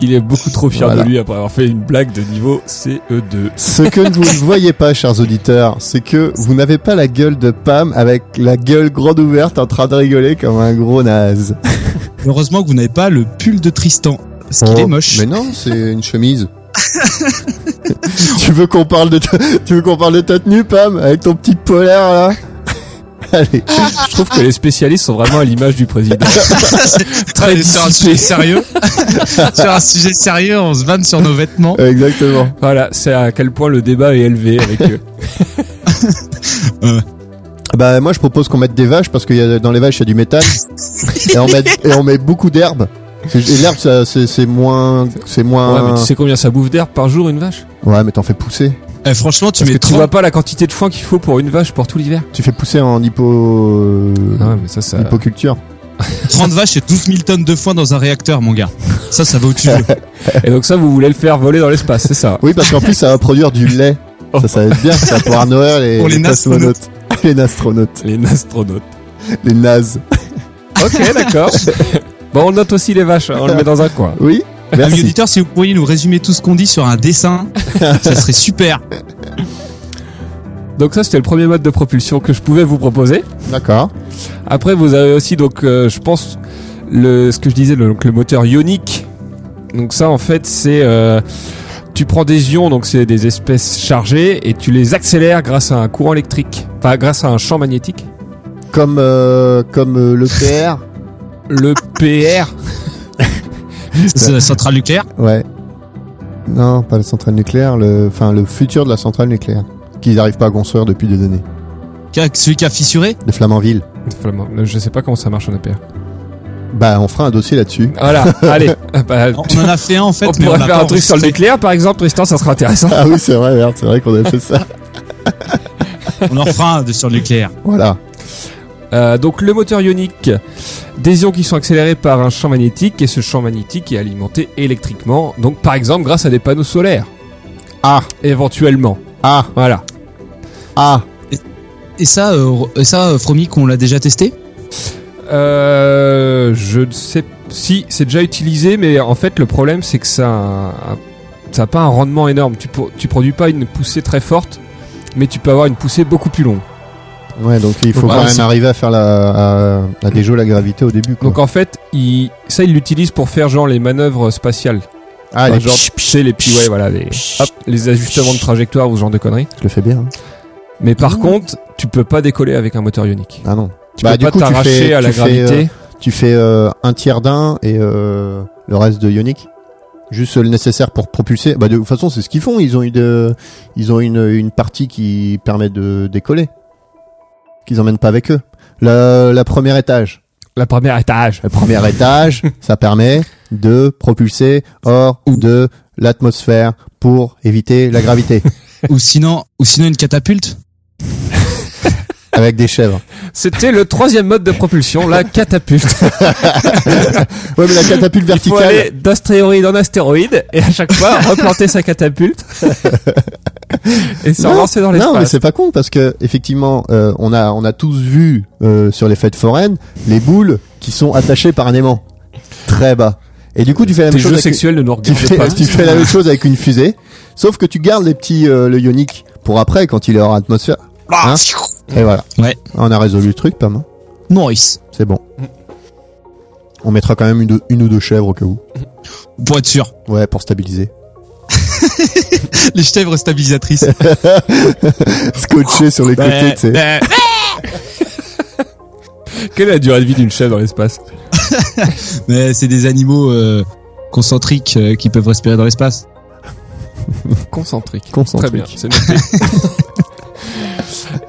Il est beaucoup trop fier Voilà. de lui après avoir fait une blague de niveau E CE2. Ce que vous ne voyez pas, chers auditeurs, c'est que vous n'avez pas la gueule de Pam avec la gueule grande ouverte en train de rigoler comme un gros naze. Heureusement que vous n'avez pas le pull de Tristan. Parce qu'il Oh, est moche. Mais non, c'est une chemise. tu veux qu'on parle de ta... tu veux qu'on parle de ta tenue, Pam, avec ton petit polaire là? Allez. Je trouve que les spécialistes sont vraiment à l'image du président. Très sur un sujet sérieux. sur un sujet sérieux, on se vanne sur nos vêtements. Exactement. Voilà, c'est à quel point le débat est élevé avec eux. Bah moi je propose qu'on mette des vaches parce que y a, dans les vaches il y a du méthane et on met et on met beaucoup d'herbe. Et l'herbe c'est moins c'est moins Ouais, mais tu sais combien ça bouffe d'herbe par jour une vache? Ouais, mais t'en fais pousser. Eh, franchement, tu Parce mets que tu 30, vois pas la quantité de foin qu'il faut pour une vache pour tout l'hiver. Tu fais pousser en hypo Ah ouais, mais ça, ça. hypoculture. 30 vaches et 12 000 tonnes de foin dans un réacteur, mon gars. Ça, ça va au-dessus. Et donc ça, vous voulez le faire voler dans l'espace, c'est ça Oui, parce qu'en plus ça va produire du lait. Ça ça va être bien, ça va pouvoir nourrir les Pour les cosmonautes. les astronautes, Les astronautes. les nazes. Ok, d'accord. bon, on note aussi les vaches, hein, on le met dans un coin. Oui. Amis auditeurs, si vous pourriez nous résumer tout ce qu'on dit sur un dessin, ça serait super. Donc ça, c'était le premier mode de propulsion que je pouvais vous proposer. D'accord. Après, vous avez aussi, donc, euh, je pense, le, ce que je disais, le, donc, le moteur ionique. Donc ça, en fait, c'est... euh, tu prends des ions, donc c'est des espèces chargées, et tu les accélères grâce à un courant électrique. Enfin, grâce à un champ magnétique. Comme euh, comme euh, le PR. Le PR. C'est la centrale nucléaire. Ouais. Non, pas la centrale nucléaire, le enfin le futur de la centrale nucléaire qu'ils n'arrivent pas à construire depuis des années. Celui qui a fissuré? De Flamanville. Flamand. Je sais pas comment ça marche en APR. Bah, on fera un dossier là-dessus. Voilà, allez. Bah, On en a fait un en fait, on mais pourrait faire un truc sur le nucléaire, par exemple, Tristan, ça sera intéressant. Ah oui, c'est vrai, merde, c'est vrai qu'on a fait ça. On en fera un de- sur le nucléaire. Voilà. Euh, donc le moteur ionique, des ions qui sont accélérés par un champ magnétique, et ce champ magnétique est alimenté électriquement, donc par exemple grâce à des panneaux solaires. Ah. Éventuellement. Ah, Voilà. ah. Et ça, euh, et ça, euh, Fromic, on l'a déjà testé? Euh, je ne sais si c'est déjà utilisé, mais en fait le problème c'est que ça, a un- ça n'a pas un rendement énorme. Tu, tu produis pas une poussée très forte, mais tu peux avoir une poussée beaucoup plus longue. Ouais, donc il faut Donc, quand même arriver à faire la, à, à déjouer la gravité au début, quoi. Donc en fait, il, ça il l'utilise pour faire genre les manœuvres spatiales. ah, Enfin, les genre, sais, les ouais, voilà, les, hop, les ajustements de trajectoire ou ce genre de conneries. je le fais bien. hein. Mais par contre, tu peux pas décoller avec un moteur ionique. Ah non. Tu Bah, peux du pas coup, tu fais- à la tu fais, gravité. Tu fais euh, un tiers d'un et euh, le reste de ionique. Juste le nécessaire pour propulser. Bah de toute façon, c'est ce qu'ils font. Ils ont une, ils ont une, une partie qui permet de décoller. Qu'ils emmènent pas avec eux. Le, la première étage. La première étage. Le premier étage, ça permet de propulser hors de l'atmosphère pour éviter la gravité ou sinon, ou sinon une catapulte avec des chèvres. C'était le troisième mode de propulsion, la catapulte. Ouais, mais la catapulte Il faut verticale. aller d'astéroïde en astéroïde et à chaque fois replanter sa catapulte et se Non, relancer dans Non, mais c'est pas con parce que effectivement, euh, on a on a tous vu euh, sur les fêtes foraines les boules qui sont attachées par un aimant très bas. Et du coup, tu fais la Tes même chose. sexuels ne nous tu regardent fais, pas. tu fais la même chose avec une fusée, sauf que tu gardes les petits euh, le ionique pour après quand il est hors atmosphère. Hein Et voilà. Ouais. On a résolu le truc, pas mal. Nice. C'est bon. On mettra quand même une, une ou deux chèvres au cas où. Pour être sûr. Ouais, pour stabiliser. Les chèvres stabilisatrices. Scotché sur les côtés, tu sais. Euh, Quelle est la durée de vie d'une chèvre dans l'espace Mais c'est des animaux euh, concentriques euh, qui peuvent respirer dans l'espace. Concentrique. Concentrique. Très bien, c'est noté.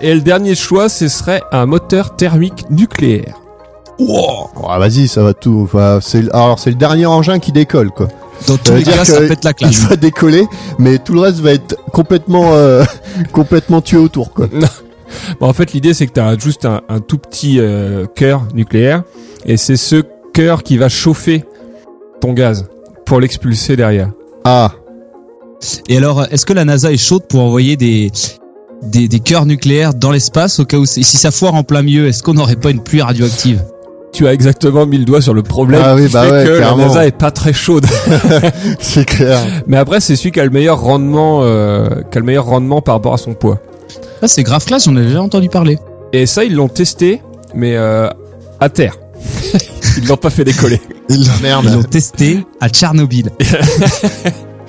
Et le dernier choix, ce serait un moteur thermique nucléaire. Oh, vas-y, ça va tout. Enfin, c'est le- alors c'est le dernier engin qui décolle quoi. Dans tous les dire cas, ça pète la Il classe. va décoller, mais tout le reste va être complètement euh, complètement tué autour quoi. Bon, en fait, l'idée, c'est que tu as juste un, un tout petit euh, cœur nucléaire, et c'est ce cœur qui va chauffer ton gaz pour l'expulser derrière. Ah, Et alors, est-ce que la NASA est chaude pour envoyer des des, des cœurs nucléaires dans l'espace au cas où c'est- si ça foire en plein milieu, est-ce qu'on n'aurait pas une pluie radioactive? Tu as exactement mis le doigt sur le problème Ah oui, qui bah fait ouais, que clairement. la NASA est pas très chaude. c'est clair. Mais après, c'est celui qui a le meilleur rendement, euh, qui a le meilleur rendement par rapport à son poids. Ah, c'est grave classe, j'en ai déjà entendu parler. Et ça, ils l'ont testé, mais euh, à terre. ils l'ont pas fait décoller. Ils l'ont testé à Tchernobyl.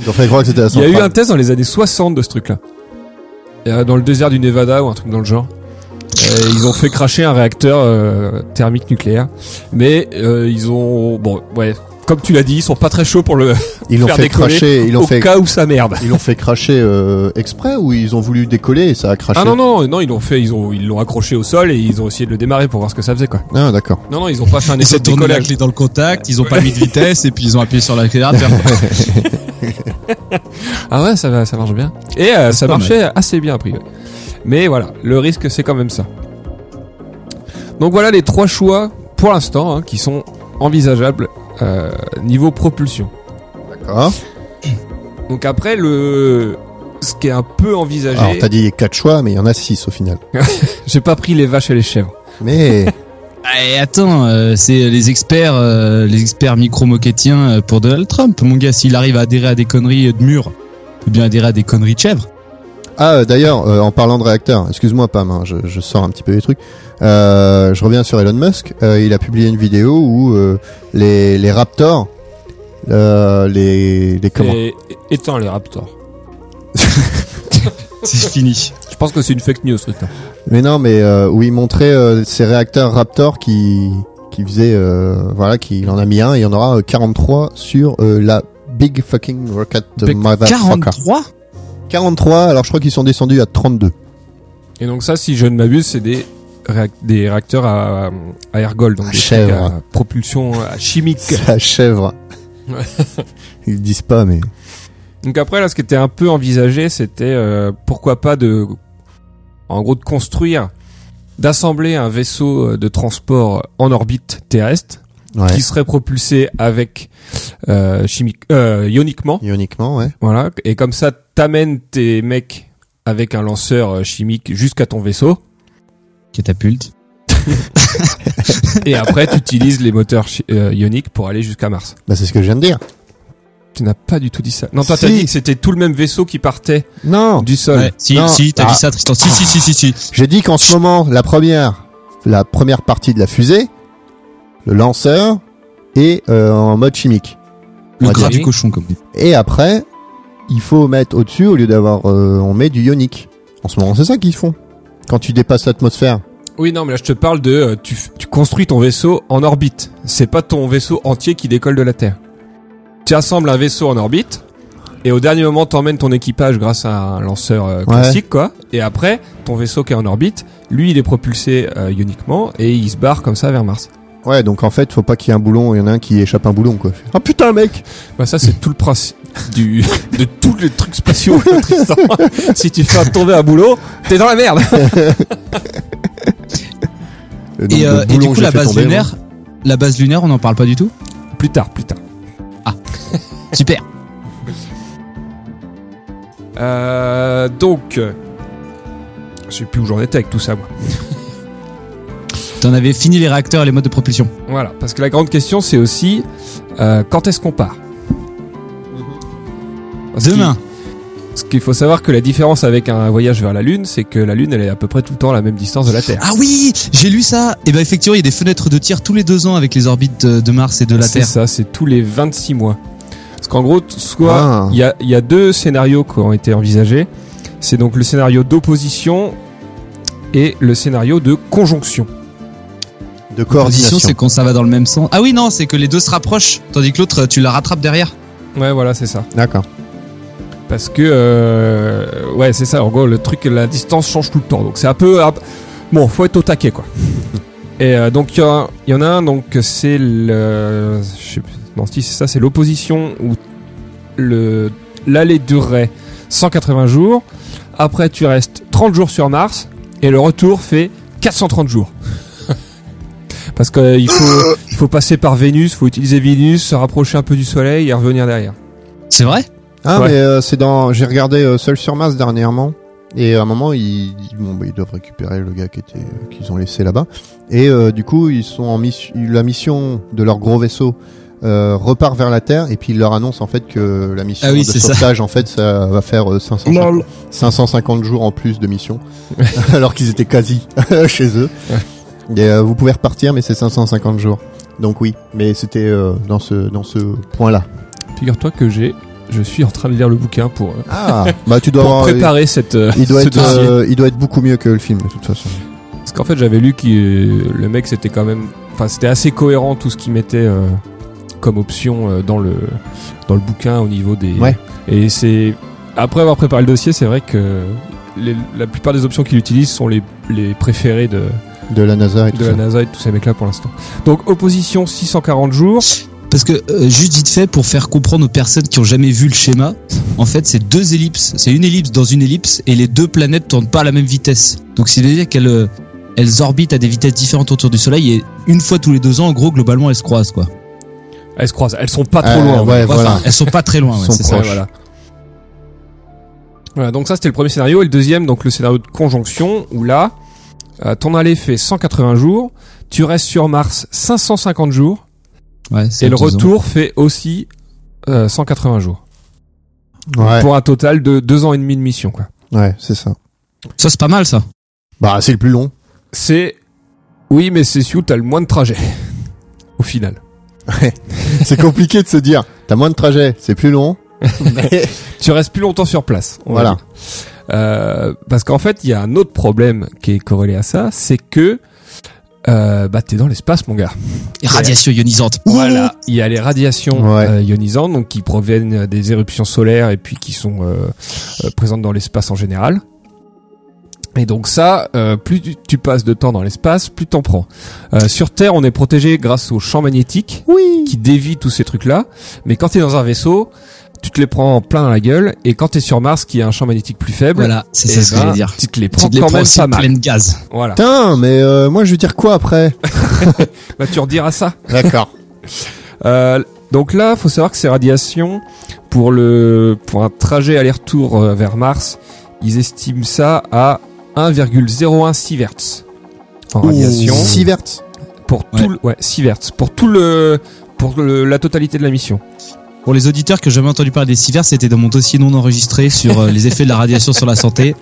Ils ont fait croire que c'était la Il y a eu un test dans les années 60 de ce truc-là. Euh, Dans le désert du Nevada ou un truc dans le genre. Euh, ils ont fait cracher un réacteur euh, thermique nucléaire, mais euh, ils ont bon ouais comme tu l'as dit ils sont pas très chauds pour le Ils l'ont faire fait décoller cracher. Ils l'ont au fait. cas où ça merde. Ils l'ont fait cracher euh, exprès ou ils ont voulu décoller et ça a craché? Ah non non non ils l'ont fait ils ont ils l'ont accroché au sol et ils ont essayé de le démarrer pour voir ce que ça faisait quoi. Ah d'accord. Non non ils ont pas fait un Ils essai de la décollage. clé dans le contact, ils ont pas mis de vitesse et puis ils ont appuyé sur l'accélérateur. Ah ouais ça va ça marche bien. Et euh, ça marchait assez bien a priori. Mais voilà le risque c'est quand même ça. Donc voilà les trois choix pour l'instant hein, qui sont envisageables euh, niveau propulsion. D'accord. Donc après le ce qui est un peu envisagé, Alors t'as dit quatre choix, mais il y en a six au final. j'ai pas pris les vaches et les chèvres. Mais Et attends, euh, c'est les experts, euh, les experts micro-moquettiens euh, pour Donald Trump. Mon gars, s'il arrive à adhérer à des conneries de mur, il peut bien adhérer à des conneries de chèvres. Ah euh, d'ailleurs, euh, en parlant de réacteurs, excuse-moi Pam, hein, je, je sors un petit peu les trucs. Euh, je reviens sur Elon Musk. Euh, il a publié une vidéo où euh, les les Raptors, euh, les les comment Et étant les raptors. C'est fini. Je pense que c'est une fake news ce truc-là. Mais non, mais euh, où il montrait euh, ces réacteurs Raptor qui qui faisaient euh, voilà, qu'il en a mis un, et il y en aura euh, 43 sur euh, la Big fucking rocket Big- motherfucker. 43 43, alors je crois qu'ils sont descendus à 32. Et donc ça, si je ne m'abuse, c'est des réac- des réacteurs à, à ergol, donc À des chèvre. à propulsion euh, chimique. La chèvre. Ils disent pas, mais Donc après là, ce qui était un peu envisagé, c'était euh, pourquoi pas de, en gros, de construire, d'assembler un vaisseau euh, de transport en orbite terrestre ouais. qui serait propulsé avec euh, chimique, euh, ioniquement, Ioniquement, ouais. voilà. Et comme ça, t'amènes tes mecs avec un lanceur euh, chimique jusqu'à ton vaisseau. Catapulte. Et après, tu utilises les moteurs euh, ioniques pour aller jusqu'à Mars. Bah c'est ce que je viens de dire. Tu n'as pas du tout dit ça. Non, toi, t'as dit que c'était tout le même vaisseau qui partait Non, du sol. Ouais, si, Non. si, t'as Ah. dit ça, Tristan. Si, si, si, si, si. j'ai dit qu'en ce moment, la première, la première partie de la fusée, le lanceur est euh, en mode chimique. Le gras du cochon, comme dit. Et après, il faut mettre au-dessus au lieu d'avoir, euh, on met du ionique. En ce moment, c'est ça qu'ils font. Quand tu dépasses l'atmosphère. Oui, non, mais là, je te parle de, euh, tu, tu construis ton vaisseau en orbite. C'est pas ton vaisseau entier qui décolle de la Terre. Tu assembles un vaisseau en orbite, et au dernier moment, t'emmènes ton équipage grâce à un lanceur euh, classique, quoi. Et après, ton vaisseau qui est en orbite, lui, il est propulsé euh, ioniquement, et il se barre comme ça vers Mars. Ouais, donc en fait, faut pas qu'il y ait un boulon, il y en a un qui échappe un boulon, quoi. Ah putain, mec Bah ça, c'est tout le principe du, de tous les trucs spatiaux, Tristan. si tu fais tomber un boulot, t'es dans la merde. Et, euh, et du coup, la base tomber, lunaire, la base lunaire, on n'en parle pas du tout? Plus tard, plus tard. Super. Euh, donc, je sais plus où j'en étais avec tout ça, moi. T'en avais fini les réacteurs et les modes de propulsion. Voilà, parce que la grande question, c'est aussi euh, quand est-ce qu'on part? Parce qu'il- Demain. Parce qu'il faut savoir que la différence avec un voyage vers la Lune, c'est que la Lune, elle est à peu près tout le temps à la même distance de la Terre. Ah oui, j'ai lu ça. Et ben effectivement, il y a des fenêtres de tir tous les deux ans avec les orbites de de Mars et de la c'est Terre. ça, c'est tous les 26 mois. Parce qu'en gros, soit Ah. il y, a, il y a deux scénarios qui ont été envisagés. C'est donc le scénario d'opposition et le scénario de conjonction. De coordination. c'est quand ça va dans le même sens. Ah oui, non, c'est que les deux se rapprochent, tandis que l'autre, tu la rattrapes derrière. Ouais, voilà, c'est ça. D'accord. Parce que, euh, ouais, c'est ça. En gros, le truc, la distance change tout le temps. Donc c'est un peu, bon, faut être au taquet, quoi. Et euh, donc il y, en a un, donc c'est le, je sais plus, non, si c'est ça, c'est l'opposition où le l'aller durerait 180 jours. Après, tu restes 30 jours sur Mars et le retour fait 430 jours. Parce qu'il faut, il faut passer par Vénus, faut utiliser Vénus, se rapprocher un peu du Soleil et revenir derrière. C'est vrai? Ah, Ouais. mais euh, c'est dans. J'ai regardé euh, Seul sur Mars dernièrement. Et à un moment, ils, bon, bah, ils doivent récupérer le gars qui était, euh, qu'ils ont laissé là-bas. Et euh, du coup, ils sont en mission. La mission de leur gros vaisseau euh, repart vers la Terre. Et puis ils leur annoncent en fait que la mission Ah oui, de ça. sauvetage, en fait, ça va faire euh, 550, 550 jours en plus de mission, alors qu'ils étaient quasi chez eux. Et euh, vous pouvez repartir, mais c'est 550 jours. Donc oui, mais c'était euh, dans ce dans ce point-là. Figure-toi que j'ai, je suis en train de lire le bouquin pour, euh, Ah, bah tu dois pour avoir. préparer cette, euh, Il doit ce être, euh, il doit être beaucoup mieux que le film de toute façon. Parce qu'en fait, j'avais lu que le mec, c'était quand même, enfin, c'était assez cohérent tout ce qu'il mettait euh, comme option euh, dans le dans le bouquin au niveau des. Ouais. Et c'est après avoir préparé le dossier, c'est vrai que les- la plupart des options qu'il utilise sont les les préférées de De la NASA et tout de ça. la NASA et tous ces mecs-là pour l'instant. Donc opposition 640 jours. Parce que, euh, juste vite fait, pour faire comprendre aux personnes qui ont jamais vu le schéma, en fait, c'est deux ellipses. C'est une ellipse dans une ellipse et les deux planètes tournent pas à la même vitesse. Donc, c'est veut dire qu'elles euh, elles orbitent à des vitesses différentes autour du Soleil et une fois tous les deux ans, en gros, globalement, elles se croisent, quoi. Elles se croisent. Elles sont pas trop Euh, loin. ouais, Enfin, voilà. elles sont pas très loin, ouais, c'est ça. Voilà. Voilà, donc ça c'était le premier scénario. Et le deuxième, donc le scénario de conjonction, où là, euh, ton aller fait 180 jours, tu restes sur Mars 550 jours, Ouais, c'est et le ans. retour fait aussi euh, 180 jours. Ouais, Pour un total de deux ans et demi de mission, quoi. ouais, c'est ça. Ça, c'est pas mal, ça. Bah, c'est le plus long. C'est... Oui, mais c'est celui où t'as le moins de trajet. Au final. c'est compliqué de se dire, t'as moins de trajet, c'est plus long. mais Tu restes plus longtemps sur place. voilà. Euh, parce qu'en fait, il y a un autre problème qui est corrélé à ça, c'est que euh, bah t'es dans l'espace, mon gars. Et radiation ionisante. Voilà, il y a les radiations Ouais. euh, ionisantes, donc qui proviennent des éruptions solaires et puis qui sont euh, euh, présentes dans l'espace en général. Et donc ça, euh, plus tu, tu passes de temps dans l'espace, plus t'en prends. Euh, sur Terre, on est protégé grâce au champ magnétique Oui. qui dévie tous ces trucs-là. Mais quand t'es dans un vaisseau, tu te les prends en plein dans la gueule. Et quand t'es sur Mars, qui a un champ magnétique plus faible, Voilà, c'est eh ça ce que ben, j'allais dire. tu te les prends te les quand prends même pas mal. plein de gaz. Voilà. Putain, mais euh, moi je veux dire quoi après? Bah tu rediras ça. D'accord. Euh, donc là, faut savoir que ces radiations, pour le pour un trajet aller-retour euh, vers Mars, ils estiment ça à 1,01 sieverts en radiation Sivert. pour tout le, ouais sieverts pour tout le pour le- la totalité de la mission. Pour les auditeurs que j'ai jamais entendu parler des sivers, c'était dans mon dossier non enregistré sur euh, les effets de la radiation sur la santé.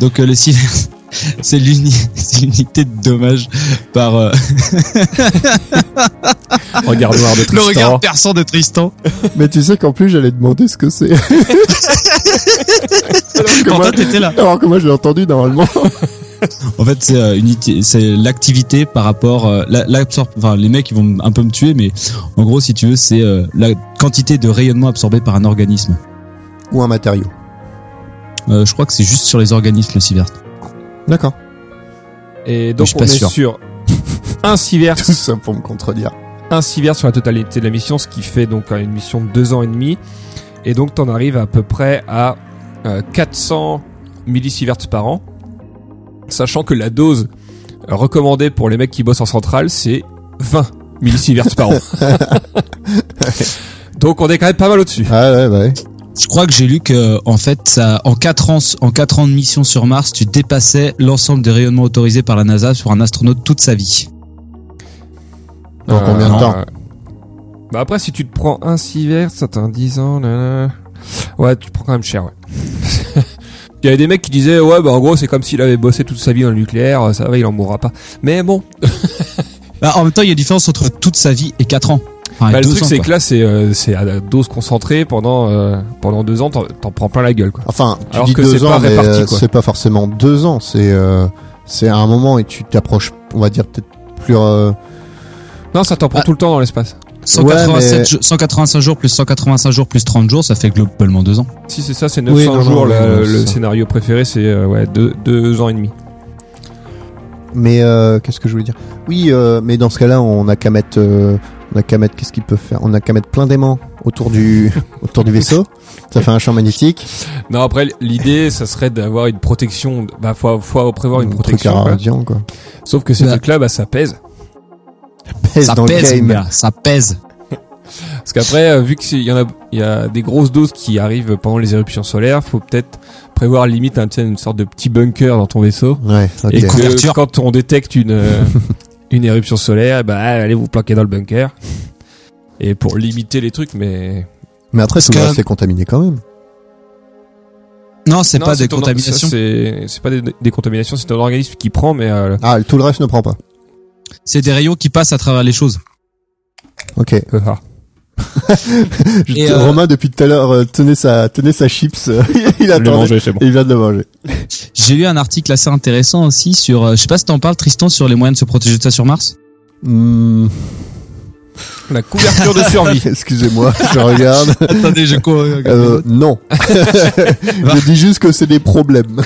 Donc euh, le sivers, c'est l'uni- c'est l'unité de dommage par euh, Regard noir de le Tristan. regard perçant de Tristan. Mais tu sais qu'en plus j'allais demander ce que c'est. alors, que moi, là. alors que moi je l'ai entendu normalement. En fait, c'est euh, c'est l'activité par rapport, euh, la, l'absor- enfin les mecs ils vont un peu me tuer, mais en gros si tu veux c'est euh, la quantité de rayonnement absorbé par un organisme. Ou un matériau. Euh, je crois que c'est juste sur les organismes le sivert. D'accord. Et donc on est sûr. sur un sievert, Tout ça pour me contredire. un sievert sur la totalité de la mission, ce qui fait donc une mission de deux ans et demi. Et donc t'en arrives à peu près à euh, 400 millisieverts par an, sachant que la dose euh, recommandé pour les mecs qui bossent en centrale, c'est 20 millisieverts par an. Donc on est quand même pas mal au-dessus. Ah ouais, ouais. Je crois que j'ai lu que en fait, ça, en quatre ans, en quatre ans de mission sur Mars, tu dépassais l'ensemble des rayonnements autorisés par la NASA sur un astronaute toute sa vie. Dans combien de temps euh, Bah après, si tu te prends un sievert, ça t'as 10 ans, là, là. Ouais, tu prends quand même cher, ouais. Il y avait des mecs qui disaient, ouais, bah en gros, c'est comme s'il avait bossé toute sa vie dans le nucléaire, ça va, il en mourra pas. Mais bon, Bah, en même temps, il y a une différence entre toute sa vie et quatre ans. Enfin, bah, le truc c'est que là, c'est euh, c'est à dose concentrée pendant euh, pendant deux ans, t'en t'en prends plein la gueule, quoi. Enfin, tu Alors dis que deux c'est ans, pas mais euh, quoi. c'est pas forcément deux ans. C'est euh, c'est à un moment et tu t'approches, on va dire peut-être plus. euh, Non, ça t'en prend Ah. tout le temps dans l'espace. 187 mais- jours- 185 jours plus 185 jours plus 30 jours, ça fait globalement deux ans. Si c'est ça, c'est 900 Oui, non, non, jours. non, le scénario préféré, c'est euh, ouais deux, deux ans et demi. Mais euh, qu'est-ce que je voulais dire? Oui, euh, mais dans ce cas-là, on a qu'à mettre, euh, on a qu'à mettre, qu'est-ce qu'ils peuvent faire? On a qu'à mettre plein d'aimants autour du autour du vaisseau. Ça fait un champ magnétique. Non, après l'idée, ça serait d'avoir une protection. Bah, faut, faut prévoir une Un truc protection. quoi. radiant, quoi. Sauf que ces Bah. trucs-là, bah, ça pèse. Pèse ça dans le pèse, game. gars, ça pèse. Parce qu'après, euh, vu qu'il y en a, il y a des grosses doses qui arrivent pendant les éruptions solaires, faut peut-être prévoir limite un, une sorte de petit bunker dans ton vaisseau. Ouais. Et que quand on détecte une euh, une éruption solaire, bah allez vous planquer dans le bunker. Et pour limiter les trucs, mais Mais après, tout le reste est contaminé quand même. Non, c'est Non, pas des contaminations. C'est pas des, des contaminations, c'est ton organisme qui prend, mais euh, Ah, tout le reste ne prend pas. C'est des rayons qui passent à travers les choses. Ok. euh, ah. Je- Et, euh, Romain depuis tout à l'heure euh, tenait sa tenait sa chips. il mangé, bon. Il vient de le manger. J'ai lu un article assez intéressant aussi sur, euh, je sais pas si t'en parles Tristan, sur les moyens de se protéger de ça sur Mars. Hmm. La couverture de survie. Excusez-moi, je regarde. Attendez, je Euh, non. je dis juste que c'est des problèmes.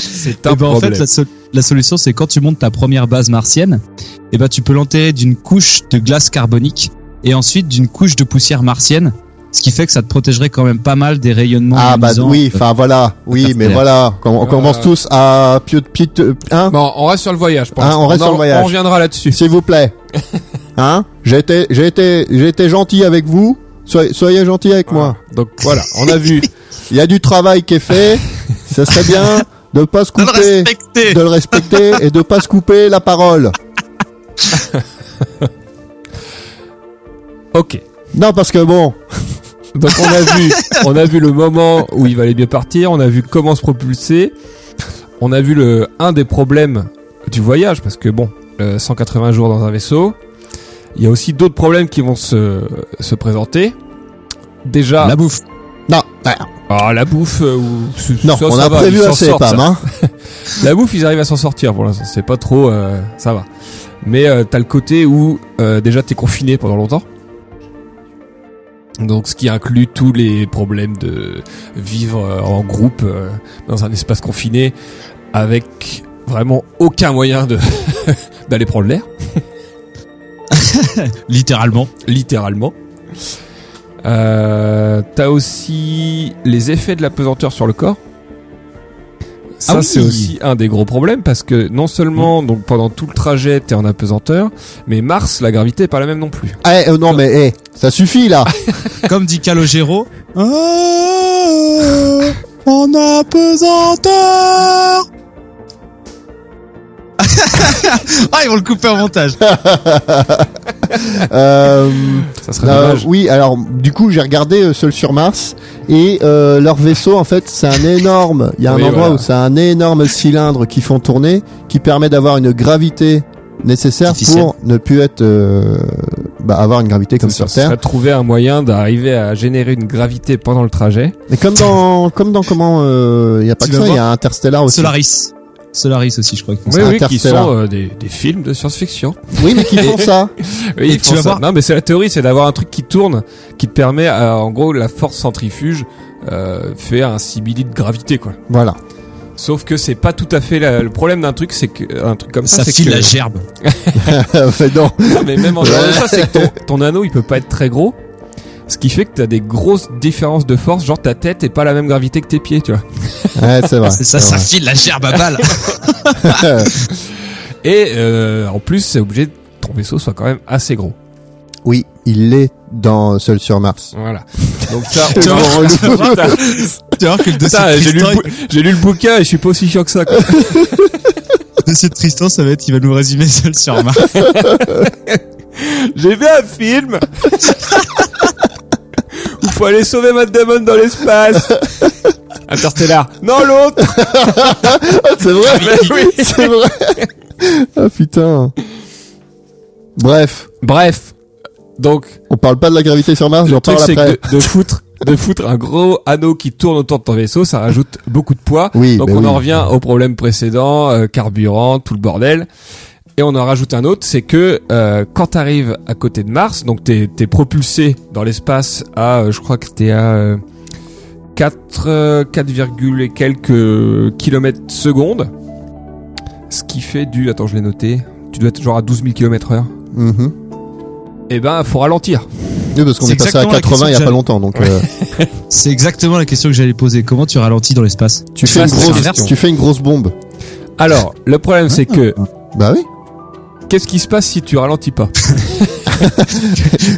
C'est Eh un ben, en problème. fait, la, so- la solution, c'est quand tu montes ta première base martienne, et ben, tu peux l'enterrer d'une couche de glace carbonique et ensuite d'une couche de poussière martienne, ce qui fait que ça te protégerait quand même pas mal des rayonnements. Ah bah oui, enfin voilà, oui, mais voilà, on, on commence Euh. tous à pied de hein, Bon, on reste sur le voyage. pour Hein, on reste en- sur le voyage. On reviendra là-dessus. s'il vous plaît, hein, j'ai été, j'ai été, j'ai été gentil avec vous, soyez, soyez gentil avec moi. Donc voilà, on a vu. Il y a du travail qui est fait, ça serait bien de pas se De le couper, respecter. de le respecter et de pas se couper la parole. Ok. Non, parce que bon, Donc on a vu, on a vu le moment où il valait bien partir. On a vu comment se propulser. On a vu le un des problèmes du voyage parce que bon, euh, 180 jours dans un vaisseau. Il y a aussi d'autres problèmes qui vont se se présenter. Déjà, La bouffe. non, ah, la bouffe. euh, ou- non, ça, on ça a va, prévu assez, sortent, ça. hein. La bouffe, ils arrivent à s'en sortir pour l'instant. C'est pas trop, euh, ça va. Mais euh, t'as le côté où euh, déjà t'es confiné pendant longtemps. Donc, ce qui inclut tous les problèmes de vivre euh, en groupe euh, dans un espace confiné avec vraiment aucun moyen de d'aller prendre l'air, Littéralement. littéralement. Euh, t'as aussi les effets de la pesanteur sur le corps. Ça, Ah oui. c'est aussi un des gros problèmes parce que non seulement donc pendant tout le trajet t'es en apesanteur, mais Mars, la gravité est pas la même non plus. Eh, euh, non, mais eh, ça suffit là. Comme dit Calogero. Ah, en apesanteur. ah, ils vont le couper en montage. Euh, Ça serait Euh, dommage. oui, alors du coup j'ai regardé euh, Seul sur Mars et euh, leur vaisseau en fait c'est un énorme. Il y a un Oui, endroit voilà. où c'est un énorme cylindre qui font tourner, qui permet d'avoir une gravité nécessaire pour ne plus être euh, bah, avoir une gravité comme sur ça, Terre. de trouver un moyen d'arriver à générer une gravité pendant le trajet. Et comme dans comme dans comment euh, il y a pas Tu que ça, il y a Interstellar aussi. Solaris. Solaris aussi, je crois. qu'ils font Oui, ça. oui, qui sont euh, des, des films de science-fiction. Oui, mais qui font ça. Oui, ils tu font vas ça. voir- Non, mais c'est la théorie, c'est d'avoir un truc qui tourne, qui te permet, à, en gros, la force centrifuge euh, fait un simili de gravité, quoi. Voilà. Sauf que c'est pas tout à fait la- le problème d'un truc, c'est que un truc comme ça, Ça c'est file que la gerbe. Mais non. Non, mais même en de ça, c'est que ton, ton anneau il peut pas être très gros, ce qui fait que t'as des grosses différences de force, genre ta tête est pas la même gravité que tes pieds, tu vois. Ouais, c'est vrai. Ça, c'est ça vrai. file la gerbe à balle. Et euh, en plus, c'est obligé que ton vaisseau soit quand même assez gros. oui, il l'est dans Seul sur Mars. Voilà. Donc ça, on Tu vois que j'ai lu, j'ai lu le bouquin et je suis pas aussi chiant que ça. quoi. le dossier de Tristan, ça va être, il va nous résumer seul sur Mars. J'ai vu un film faut aller sauver Matt Damon dans l'espace. Interstellar. Non, l'autre. c'est vrai, oui. c'est vrai. Ah putain. Bref, Bref. Donc, on parle pas de la gravité sur Mars, j'en le truc, parle c'est après. que de, de foutre, de foutre un gros anneau qui tourne autour de ton vaisseau, ça rajoute beaucoup de poids. Oui, Donc on oui. en revient au problème précédent, euh, carburant, tout le bordel. Et on en rajoute un autre, c'est que euh, quand t'arrives à côté de Mars, donc t'es es propulsé dans l'espace à, euh, je crois que t'es à euh, 4, euh, 4, virgule et quelques kilomètres secondes. Ce qui fait du, attends je l'ai noté, tu dois être genre à 12 000 km heure. Mhm. Et ben faut ralentir. Oui, parce qu'on C'est est passé à exactement la 80 il y a question pas que longtemps, donc euh, C'est exactement la question que j'allais poser. Comment tu ralentis dans l'espace? Tu fais Ça, une grosse, tu fais une grosse bombe. Alors, le problème c'est que, Bah oui. Qu'est-ce qui se passe si tu ralentis pas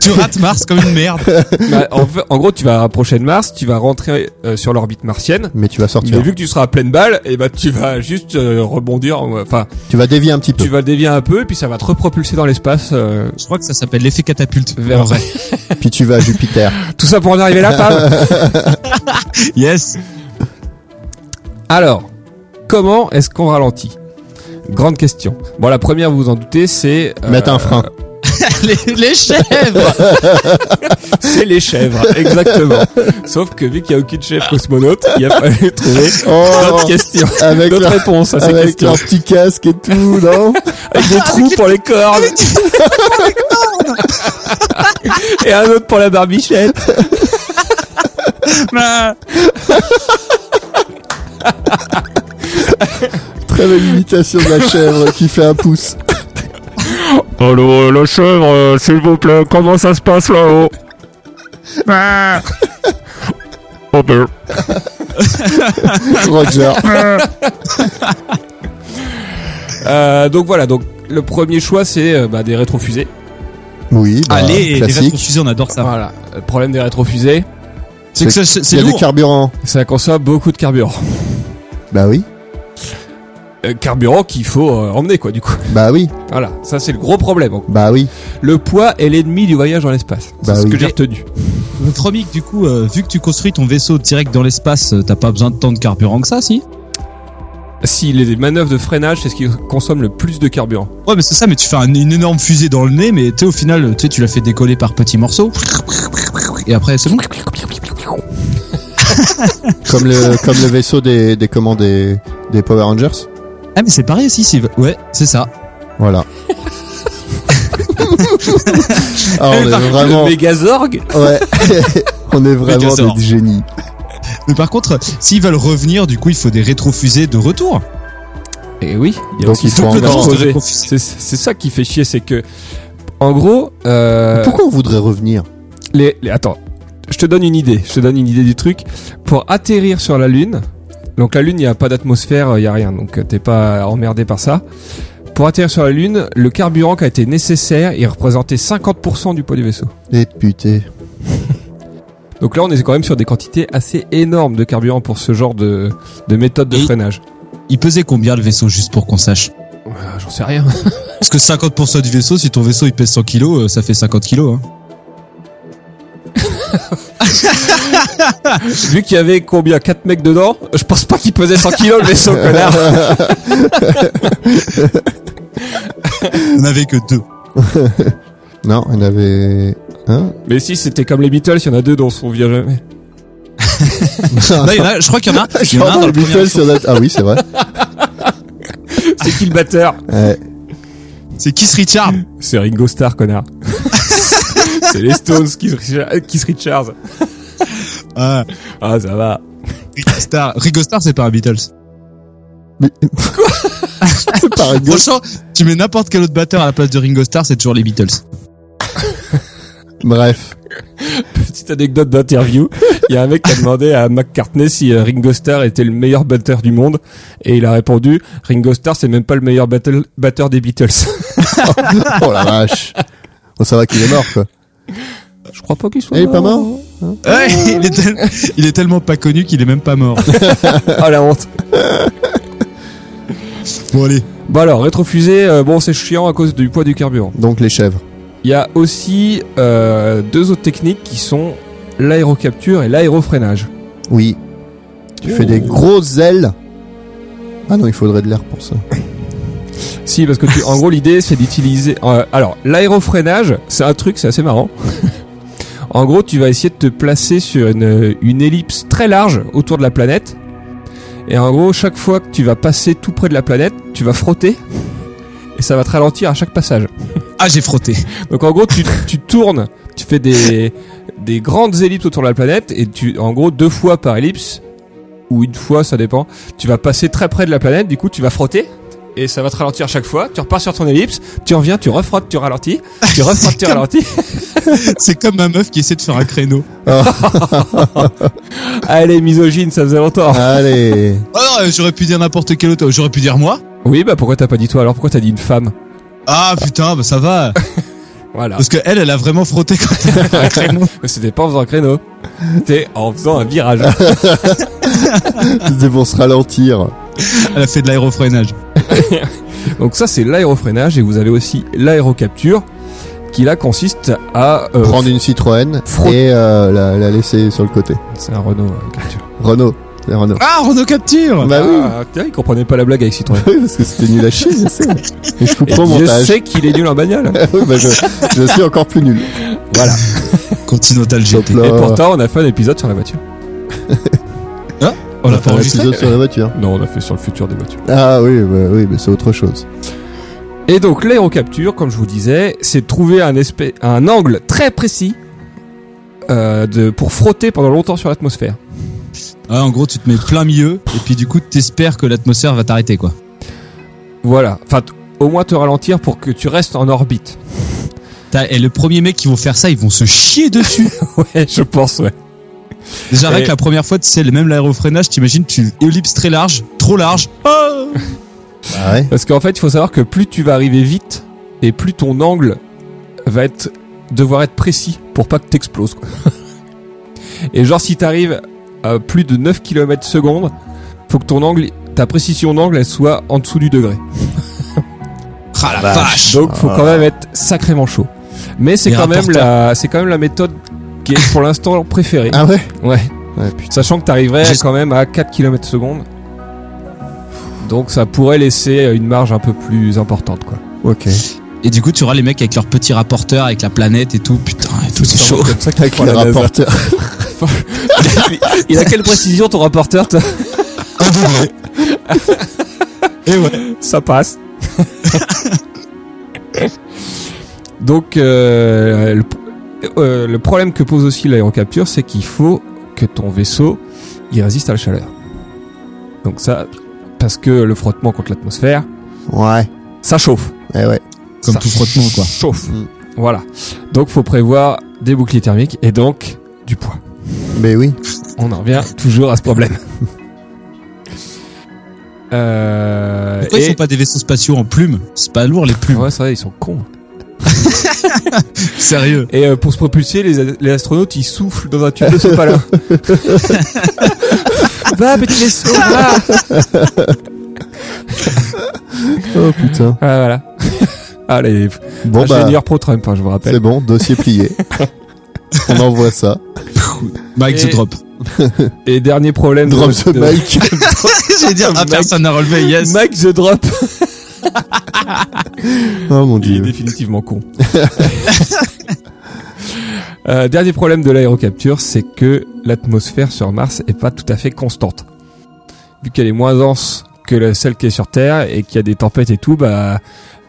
Tu rates Mars comme une merde. Bah, en, gros, tu vas rapprocher de Mars, tu vas rentrer euh, sur l'orbite martienne. Mais tu vas Mais sortir. vu que tu seras à pleine balle, et bah tu vas juste euh, rebondir. en- Enfin, Tu vas dévier un petit peu. tu vas dévier un peu, et puis ça va te repropulser dans l'espace. euh, Je crois que ça s'appelle l'effet catapulte. Vers- vrai. Puis tu vas à Jupiter. Tout ça pour en arriver là, Pam Yes. Alors, comment est-ce qu'on ralentit? Grande question. Bon, la première, vous vous en doutez, c'est euh, Mettre un frein. les, les chèvres. C'est les chèvres, exactement. Sauf que vu qu'il n'y a aucune chèvre cosmonaute, il a fallu trouver d'autres Oh, questions, avec d'autres réponses à ces avec questions, leur petit casque et tout, non avec des trous pour les cornes, et un autre pour la barbichette. Très belle imitation de la chèvre qui fait un pouce. Allô, la chèvre, euh, s'il vous plaît, comment ça se passe là-haut Oh ben, Roger. euh, donc voilà, donc le premier choix c'est euh, bah, des rétrofusées. Oui, bah, Allez, les rétrofusées, on adore ça. Voilà, le problème des rétrofusées, C'est que ça- c'est Il y a du lourd. carburant. ça consomme beaucoup de carburant. Bah oui. Euh, carburant qu'il faut euh, emmener quoi du coup. Bah oui. Voilà, ça c'est le gros problème. Donc, Bah oui. Le poids est l'ennemi du voyage dans l'espace. C'est Bah ce oui. que j'ai retenu. Votre Romic, du coup, euh, vu que tu construis ton vaisseau direct dans l'espace, euh, t'as pas besoin de tant de carburant que ça, si? Si les manœuvres de freinage, c'est ce qui consomme le plus de carburant. Ouais, mais c'est ça, mais tu fais un- une énorme fusée dans le nez, mais tu sais, au final, tu sais, tu la fais décoller par petits morceaux. Et après, c'est bon. Comme le, comme le vaisseau des, des comment des, des Power Rangers. Ah, mais c'est pareil aussi, c'est, ouais, c'est ça. Voilà. ah, on est vraiment, Le Megazorg ouais. on est vraiment des génies. Mais par contre, s'ils veulent revenir, du coup, il faut des rétrofusées de retour. Et oui, il y a Donc, aussi il faut double encore- transposé. rétrofusées. C'est c'est ça qui fait chier, c'est que, en gros, euh, Pourquoi on voudrait revenir les, les- attends, je te donne une idée, je te donne une idée du truc. Pour atterrir sur la Lune, donc la Lune, il n'y a pas d'atmosphère, il n'y a rien, donc euh, t'es pas emmerdé par ça. Pour atterrir sur la Lune, le carburant qui a été nécessaire, il représentait 50% du poids du vaisseau. Et putain. Donc là, on est quand même sur des quantités assez énormes de carburant pour ce genre de, de méthode de Et- freinage. Il pesait combien le vaisseau, juste pour qu'on sache? Ah, J'en sais rien. Parce que 50% du vaisseau, si ton vaisseau il pèse 100 kilos, euh, ça fait 50 kilos. Hein. Vu qu'il y avait combien 4 mecs dedans, je pense pas qu'il pesait 100 kilos le vaisseau, connard. On avait que deux. Non, il y en avait un. Mais si, c'était comme les Beatles, il y en a deux dont on se souvient jamais. Là, il y en a- je crois qu'il y en a, il y en a un Genre, dans le premier Beatles, vaisseau. il y en a- Ah oui, c'est vrai. C'est qui le batteur? Ouais. C'est Kiss Richard. C'est Ringo Starr, connard. C'est les Stones, Keith Richards. Keith Richards. Ah, Ah, ça va. Ringo Starr. Ringo Starr, c'est pas un Beatles. Mais... c'est pas. Franchement, tu mets n'importe quel autre batteur à la place de Ringo Starr, c'est toujours les Beatles. Bref. Petite anecdote d'interview. Il y a un mec qui a demandé à McCartney si euh, Ringo Starr était le meilleur batteur du monde. Et il a répondu, Ringo Starr, c'est même pas le meilleur battle- batteur des Beatles. Oh la vache. Bon, ça va qu'il est mort, quoi. Je crois pas qu'il soit il est pas mort Ouais, il est, tel- il est tellement pas connu qu'il est même pas mort. Ah la honte. Bon allez. Bon alors, rétrofusée, euh, bon c'est chiant à cause du poids du carburant. Donc les chèvres. Il y a aussi euh, deux autres techniques qui sont l'aérocapture et l'aérofreinage. Oui. Tu fais des grosses ailes. Ah non, il faudrait de l'air pour ça. Si, parce que tu, en gros, l'idée, c'est d'utiliser. euh, alors, l'aérofreinage, c'est un truc, c'est assez marrant. en gros, tu vas essayer de te placer sur une, une ellipse très large autour de la planète. Et en gros, chaque fois que tu vas passer tout près de la planète, tu vas frotter. Et ça va te ralentir à chaque passage. Ah, j'ai frotté. Donc en gros, tu, tu tournes, tu fais des, des grandes ellipses autour de la planète, et tu, en gros, deux fois par ellipse, ou une fois, ça dépend, tu vas passer très près de la planète, du coup, tu vas frotter, et ça va te ralentir à chaque fois, tu repars sur ton ellipse, tu reviens, tu refrottes, tu ralentis, tu refrottes, tu ralentis. C'est comme ma meuf qui essaie de faire un créneau. Allez, misogyne, ça faisait longtemps. Allez. Oh non, j'aurais pu dire n'importe quel autre. J'aurais pu dire moi. Oui, bah pourquoi t'as pas dit toi? Alors Pourquoi t'as dit une femme? Ah putain, bah ça va. Voilà. Parce que elle, elle a vraiment frotté quand elle a fait un créneau. Mais c'était pas en faisant un créneau, c'était en faisant un virage. C'était pour se ralentir. Elle a fait de l'aérofreinage. Donc ça, c'est l'aérofreinage, et vous avez aussi l'aérocapture, qui là consiste à... euh, Prendre une Citroën et euh, la, la laisser sur le côté. C'est un Renault euh, Capture. Renault. C'est Renault. Ah, Renault Capture Bah oui. Ah, tiens, il comprenait pas la blague avec Citroën. Oui, parce que c'était nul à chier, je sais. Et je sais qu'il est nul en bagnole. oui, bah je, je suis encore plus nul. Voilà. Continental GT. Et pourtant, on a fait un épisode sur la voiture. On va faire enregistré l'épisode sur la voiture. Non, on a fait sur le futur des voitures. Ah oui, bah, oui, mais c'est autre chose. Et donc, l'aérocapture, comme je vous disais, c'est de trouver un, un angle très précis euh, de, pour frotter pendant longtemps sur l'atmosphère. Ah, en gros, tu te mets plein milieu, et puis du coup, t'espères que l'atmosphère va t'arrêter, quoi. Voilà. Enfin, au moins te ralentir pour que tu restes en orbite. Et le premier mec qui vont faire ça, ils vont se chier dessus. Ouais, je pense, ouais. Déjà, rien Et- que la première fois, tu sais, le- même l'aérofreinage, t'imagines, tu ellipse très large, trop large. Ah Ah ouais. Parce qu'en fait, il faut savoir que plus tu vas arriver vite, et plus ton angle va être devoir être précis pour pas que t'exploses. quoi. Et genre, si t'arrives à plus de 9 km secondes, faut que ton angle, ta précision d'angle, elle soit en dessous du degré. Ah la vache Donc, faut quand même être sacrément chaud. Mais c'est Et quand même rapporteur. la, c'est quand même la méthode qui est pour l'instant préférée. Ah ouais Ouais. Ouais, putain. Sachant que t'arriverais quand même à 4 km secondes. Donc ça pourrait laisser une marge un peu plus importante quoi. Ok. Et du coup, tu auras les mecs avec leur petit rapporteur, avec la planète et tout. Putain, et tout, c'est chaud. Comme ça Avec la NASA. rapporteurs. Il a quelle précision ton rapporteur toi? Et ouais. Ça passe. Donc euh, le, euh, le problème que pose aussi l'aérocapture, c'est qu'il faut que ton vaisseau il résiste à la chaleur. Donc ça, parce que le frottement contre l'atmosphère, Ouais. ça chauffe. Eh ouais. Comme Ça tout frottement, quoi. Chauffe. Mm. Voilà. Donc faut prévoir des boucliers thermiques et donc du poids. Mais oui. On en revient toujours à ce problème. Euh, Pourquoi et- ils font pas des vaisseaux spatiaux en plumes C'est pas lourd, les plumes. Ouais, c'est vrai, ils sont cons. Sérieux. Et euh, pour se propulser, les, les astronautes, ils soufflent dans un tube de sopalin. va, petit vaisseau, va Oh putain. Ah, voilà. Allez, Bon bah, ingénieur pro-Trump, hein, je vous rappelle. c'est bon, dossier plié. On envoie ça. Mike Et- the drop. Et dernier problème... Drop de- the de- mic. J'allais dire, ah, Mike- personne n'a relevé, yes. Mike the Drop. Oh mon Il est dieu. définitivement con. Euh, dernier problème de l'aérocapture, c'est que l'atmosphère sur Mars est pas tout à fait constante. Vu qu'elle est moins dense que celle qui est sur Terre et qu'il y a des tempêtes et tout, bah,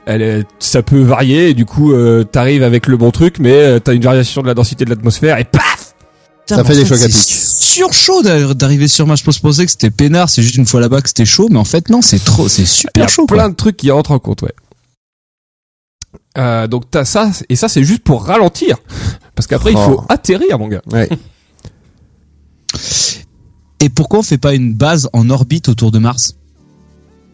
elle ça peut varier et du coup, euh, t'arrives avec le bon truc, mais euh, t'as une variation de la densité de l'atmosphère et paf Ça fait des chocs à pic. Sur chaud d'a- d'arriver sur Mars. Je pensais que c'était peinard, c'est juste une fois là-bas que c'était chaud, mais en fait non, c'est trop, c'est Il y super a chaud. plein Quoi. de trucs qui rentrent en compte, ouais. Euh, donc t'as ça, et ça c'est juste pour ralentir. Parce qu'après il Oh. faut atterrir mon gars. Ouais. Et pourquoi on fait pas une base en orbite autour de Mars?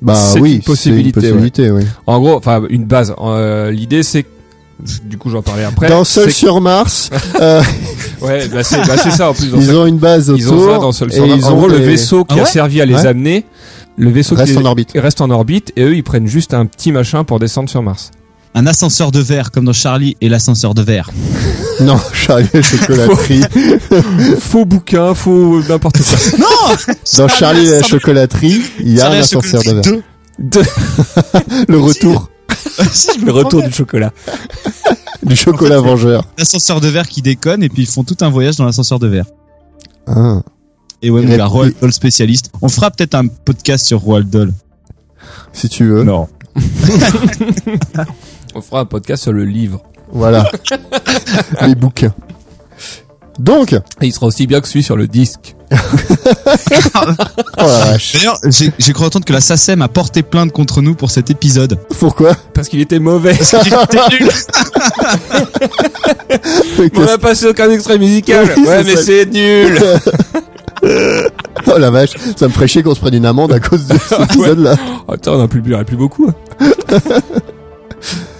Bah C'est oui, une possibilité, une possibilité. En gros, enfin une base. Euh, L'idée c'est que- du coup j'en parlais après. Dans Seul sur Mars, euh, Ouais, bah c'est bah, c'est ça en plus. dans ils ont une base autour. Ils ont ça dans Seul sur Mars. ils En ont gros, le vaisseau qui Ah a servi à les Ouais. amener, le vaisseau reste qui en orbite. reste en orbite, et eux ils prennent juste un petit machin pour descendre sur Mars. Un ascenseur de verre comme dans Charlie et l'ascenseur de verre. Non, Charlie et la chocolaterie. faux bouquin, faux n'importe quoi. Dans Charlie et la chocolaterie, il y a un ascenseur de verre. chocolaterie De- Le retour deux. Si, je me le retour du chocolat. du chocolat vengeur. L'ascenseur de verre qui déconne et puis ils font tout un voyage dans l'ascenseur de verre. Ah. Et ouais, mon gars, Roald Dahl spécialiste. On fera peut-être un podcast sur Roald Dahl. Si tu veux. Non. On fera un podcast sur le livre. Voilà. Les bouquins. Donc, Et il sera aussi bien que celui sur le disque. oh la vache. D'ailleurs, j'ai j'ai cru entendre que la SACEM a porté plainte contre nous pour cet épisode. Pourquoi? Parce qu'il était mauvais. On a passé aucun extrait musical. Oui, ouais, c'est mais ça. c'est nul. Oh la vache, ça me ferait chier qu'on se prenne une amende à cause de cet épisode-là. Attends, on a plus, il y en a plus beaucoup.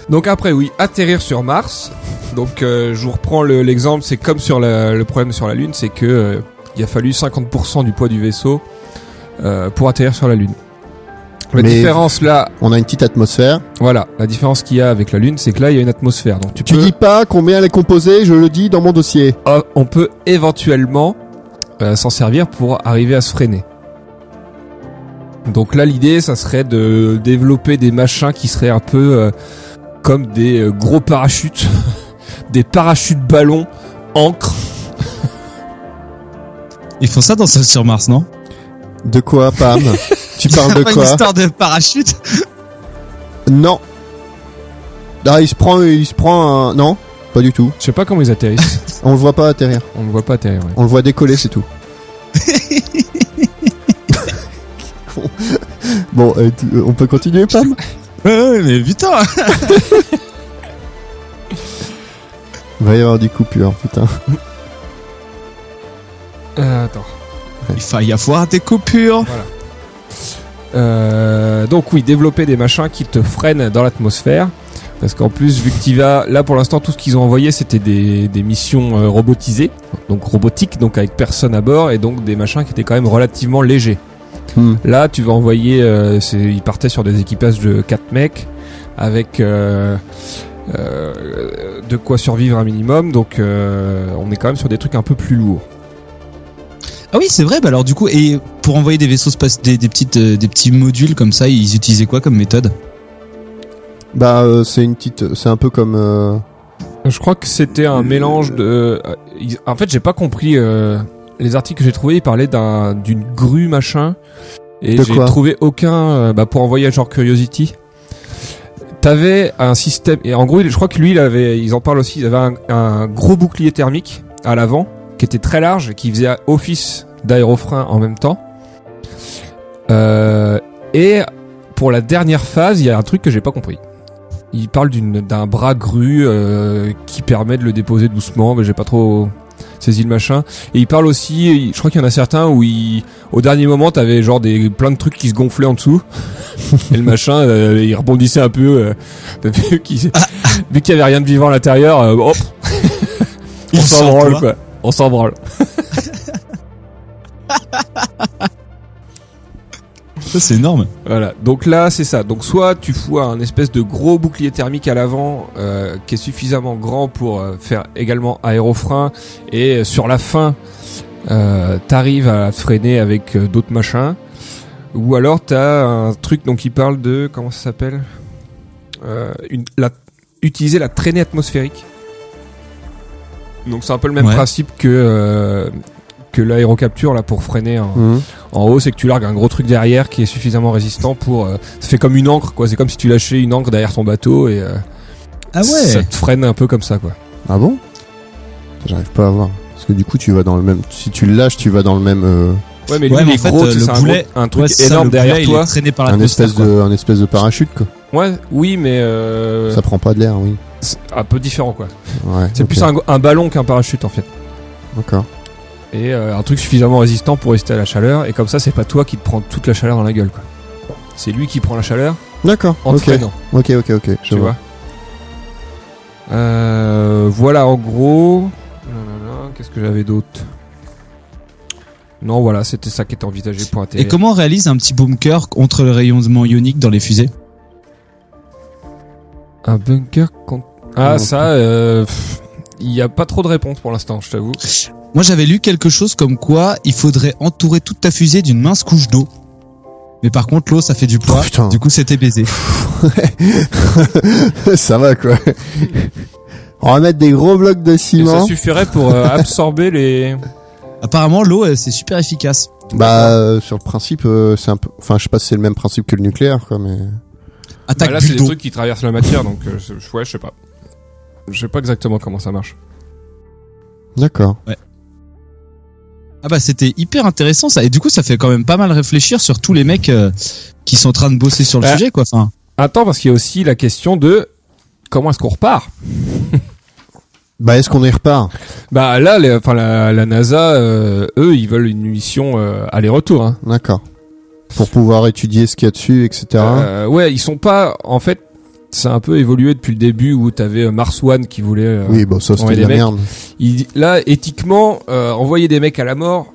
Donc après, oui, atterrir sur Mars. Donc euh, je vous reprends le- l'exemple, c'est comme sur la- le problème sur la Lune, c'est que euh, il a fallu 50% du poids du vaisseau euh, pour atterrir sur la Lune. La Mais- différence là, On a une petite atmosphère. voilà, la différence qu'il y a avec la Lune, c'est que là il y a une atmosphère. Donc tu, Tu peux, dis pas combien elle est composée, je le dis dans mon dossier. euh, on peut éventuellement euh, s'en servir pour arriver à se freiner. Donc là, l'idée, ça serait de développer des machins qui seraient un peu euh, comme des gros parachutes, des parachutes ballons, encre. Ils font ça dans Seul sur Mars, non? De quoi, Pam? Tu parles de Pas une quoi? histoire de parachute Non. Ah, il se prend, il se prend un... Non, pas du tout. Je sais pas comment ils atterrissent. On le voit pas atterrir. On ne voit pas atterrir. ouais. On le voit décoller, c'est tout. bon, euh, euh, on peut continuer, Pam? Ouais, ouais, mais putain Il va y avoir des coupures, putain. Euh, attends. Il y avoir des coupures Euh, donc oui, développer des machins qui te freinent dans l'atmosphère. Parce qu'en plus, vu que tu vas, là pour l'instant, tout ce qu'ils ont envoyé, c'était des, des missions euh, robotisées, donc robotiques, donc avec personne à bord, et donc des machins qui étaient quand même relativement légers. Hmm. Là, tu vas envoyer, euh, ils partaient sur des équipages de 4 mecs, avec euh, de quoi survivre un minimum, donc on est quand même sur des trucs un peu plus lourds. Ah oui, c'est vrai. Bah alors du coup, et pour envoyer des vaisseaux space, des, des petites, euh, des petits modules comme ça, ils utilisaient quoi comme méthode? Bah, euh, c'est une petite... C'est un peu comme... euh, Je crois que c'était un mélange de. euh, ils- En fait, j'ai pas compris. euh, Les articles que j'ai trouvés, ils parlaient d'un d'une grue machin, et De j'ai quoi? trouvé aucun. euh, Bah, pour envoyer genre Curiosity. T'avais un système et en gros, je crois que lui, il avait. Ils en parlent aussi. Il avait un, un gros bouclier thermique à l'avant qui était très large, qui faisait office d'aérofrein en même temps. Euh, et pour la dernière phase, il y a un truc que j'ai pas compris. Il parle d'un bras grue euh, qui permet de le déposer doucement, mais j'ai pas trop saisi le machin. Et il parle aussi, je crois qu'il y en a certains où il, au dernier moment, t'avais genre des plein de trucs qui se gonflaient en dessous. et le machin, euh, il rebondissait un peu. Euh, vu qu'il vu qu'il y avait rien de vivant à l'intérieur, euh, hop, on Il s'en branle quoi. On s'en branle. Ça c'est énorme. Voilà. Donc là, c'est ça. Donc soit tu fous un espèce de gros bouclier thermique à l'avant euh, qui est suffisamment grand pour euh, faire également aérofrein et euh, sur la fin, t'arrives à freiner avec d'autres machins. Ou alors t'as un truc donc il parle de comment ça s'appelle? Une, la, utiliser la traînée atmosphérique. Donc c'est un peu le même Ouais. principe que euh, que l'aérocapture là pour freiner un, hmm. en haut, c'est que tu largues un gros truc derrière qui est suffisamment résistant pour. euh, ça fait comme une encre, quoi. C'est comme si tu lâchais une encre derrière ton bateau et euh, Ah ça ouais. te freine un peu comme ça, quoi. Ah bon? J'arrive pas à voir. Parce que du coup, tu vas dans le même... Si tu le lâches, tu vas dans le même... euh, Ouais, mais lui, Ouais, il est en fait, gros, le c'est un, boulet- gros- un truc Ouais, ça, énorme derrière boulet, toi. Il est traîné par un espèce de, un espèce de parachute, quoi. Ouais, oui, mais euh, Ça prend pas de l'air, oui. C'est un peu différent quoi. Ouais. C'est plus un, un ballon qu'un parachute en fait. D'accord. Et euh, un truc suffisamment résistant pour résister à la chaleur. Et comme ça, c'est pas toi qui te prends toute la chaleur dans la gueule quoi. C'est lui qui prend la chaleur D'accord. en te Ok. Ok, ok, ok. Je tu vois. Euh, voilà en gros. Qu'est-ce que j'avais d'autre? Non, voilà, c'était ça qui était envisagé pour un Et comment on réalise un petit bunker contre le rayonnement ionique dans les fusées? Un bunker contre... Ah, ça, euh, il y a pas trop de réponses pour l'instant, je t'avoue. Moi, j'avais lu quelque chose comme quoi il faudrait entourer toute ta fusée d'une mince couche d'eau. Mais par contre, l'eau, ça fait du poids. Oh, putain. du coup, c'était baisé. ça va quoi. On va mettre des gros blocs de Et ça ciment. suffirait pour euh, absorber les... Apparemment, l'eau, euh, c'est super efficace. Bah euh, sur le principe, euh, c'est un peu. Enfin, je sais pas si c'est le même principe que le nucléaire, quoi, mais. Attaque Bah là, c'est des trucs qui traversent la matière, donc euh, je- ouais, je sais pas. Je sais pas exactement comment ça marche. D'accord. Ah bah, c'était hyper intéressant ça. Et du coup, ça fait quand même pas mal réfléchir sur tous les mecs euh, qui sont en train de bosser sur le Ouais. sujet, quoi. Enfin, Attends, parce qu'il y a aussi la question de comment est-ce qu'on repart? Bah est-ce qu'on y repart? Bah là, les- enfin la, la NASA, euh, eux, ils veulent une mission euh, aller-retour. Hein. D'accord. Pour pouvoir étudier ce qu'il y a dessus, etc. Euh, ouais, ils sont pas. En fait, c'est un peu évolué depuis le début où t'avais euh, Mars One qui voulait. euh, oui, bon, ça c'était de la mecs. merde. il- là, éthiquement, euh, envoyer des mecs à la mort,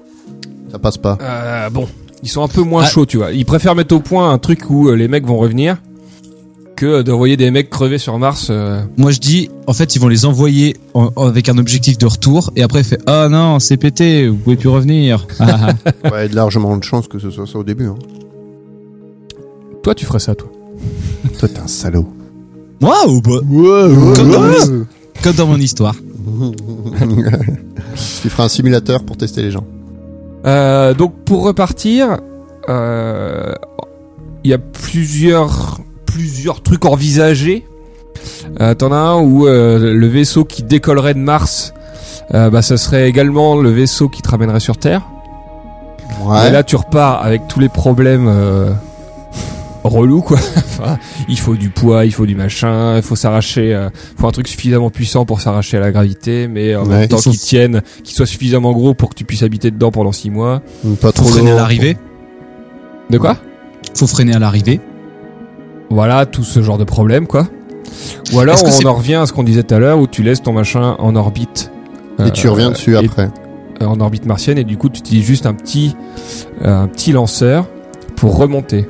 Ça passe pas. euh, bon, ils sont un peu moins Ah. chauds, tu vois. Ils préfèrent mettre au point un truc où euh, les mecs vont revenir que d'envoyer des mecs crever sur Mars. euh. moi, je dis, en fait, ils vont les envoyer en- en- avec un objectif de retour. Et après, il fait, ah non, c'est pété, vous pouvez plus revenir. Ah, ah. Ouais, de largement de chance que ce soit ça au début. Hein. Toi, tu ferais ça, toi Toi, t'es un salaud. Waouh, bah, Comme dans- comme dans mon histoire. tu feras un simulateur pour tester les gens. Euh, donc pour repartir, euh, il y a plusieurs plusieurs trucs envisagés. Euh, T'en as un où euh, le vaisseau qui décollerait de Mars, euh, bah ça serait également le vaisseau qui te ramènerait sur Terre. Ouais. Et là tu repars avec tous les problèmes euh, relous quoi. Enfin, il faut du poids, il faut du machin, il faut s'arracher, euh, faut un truc suffisamment puissant pour s'arracher à la gravité, mais en Ouais. même temps Il faut- qui tienne, qui soit suffisamment gros pour que tu puisses habiter dedans pendant six mois. Pas Faut trop freiner à l'arrivée. De quoi? Faut freiner à l'arrivée. Voilà, tout ce genre de problème, quoi. Ou alors, on en revient à ce qu'on disait tout à l'heure, où tu laisses ton machin en orbite. Et tu euh, reviens dessus et- après. euh, en orbite martienne, et du coup, tu utilises juste un petit, euh, un petit lanceur pour remonter.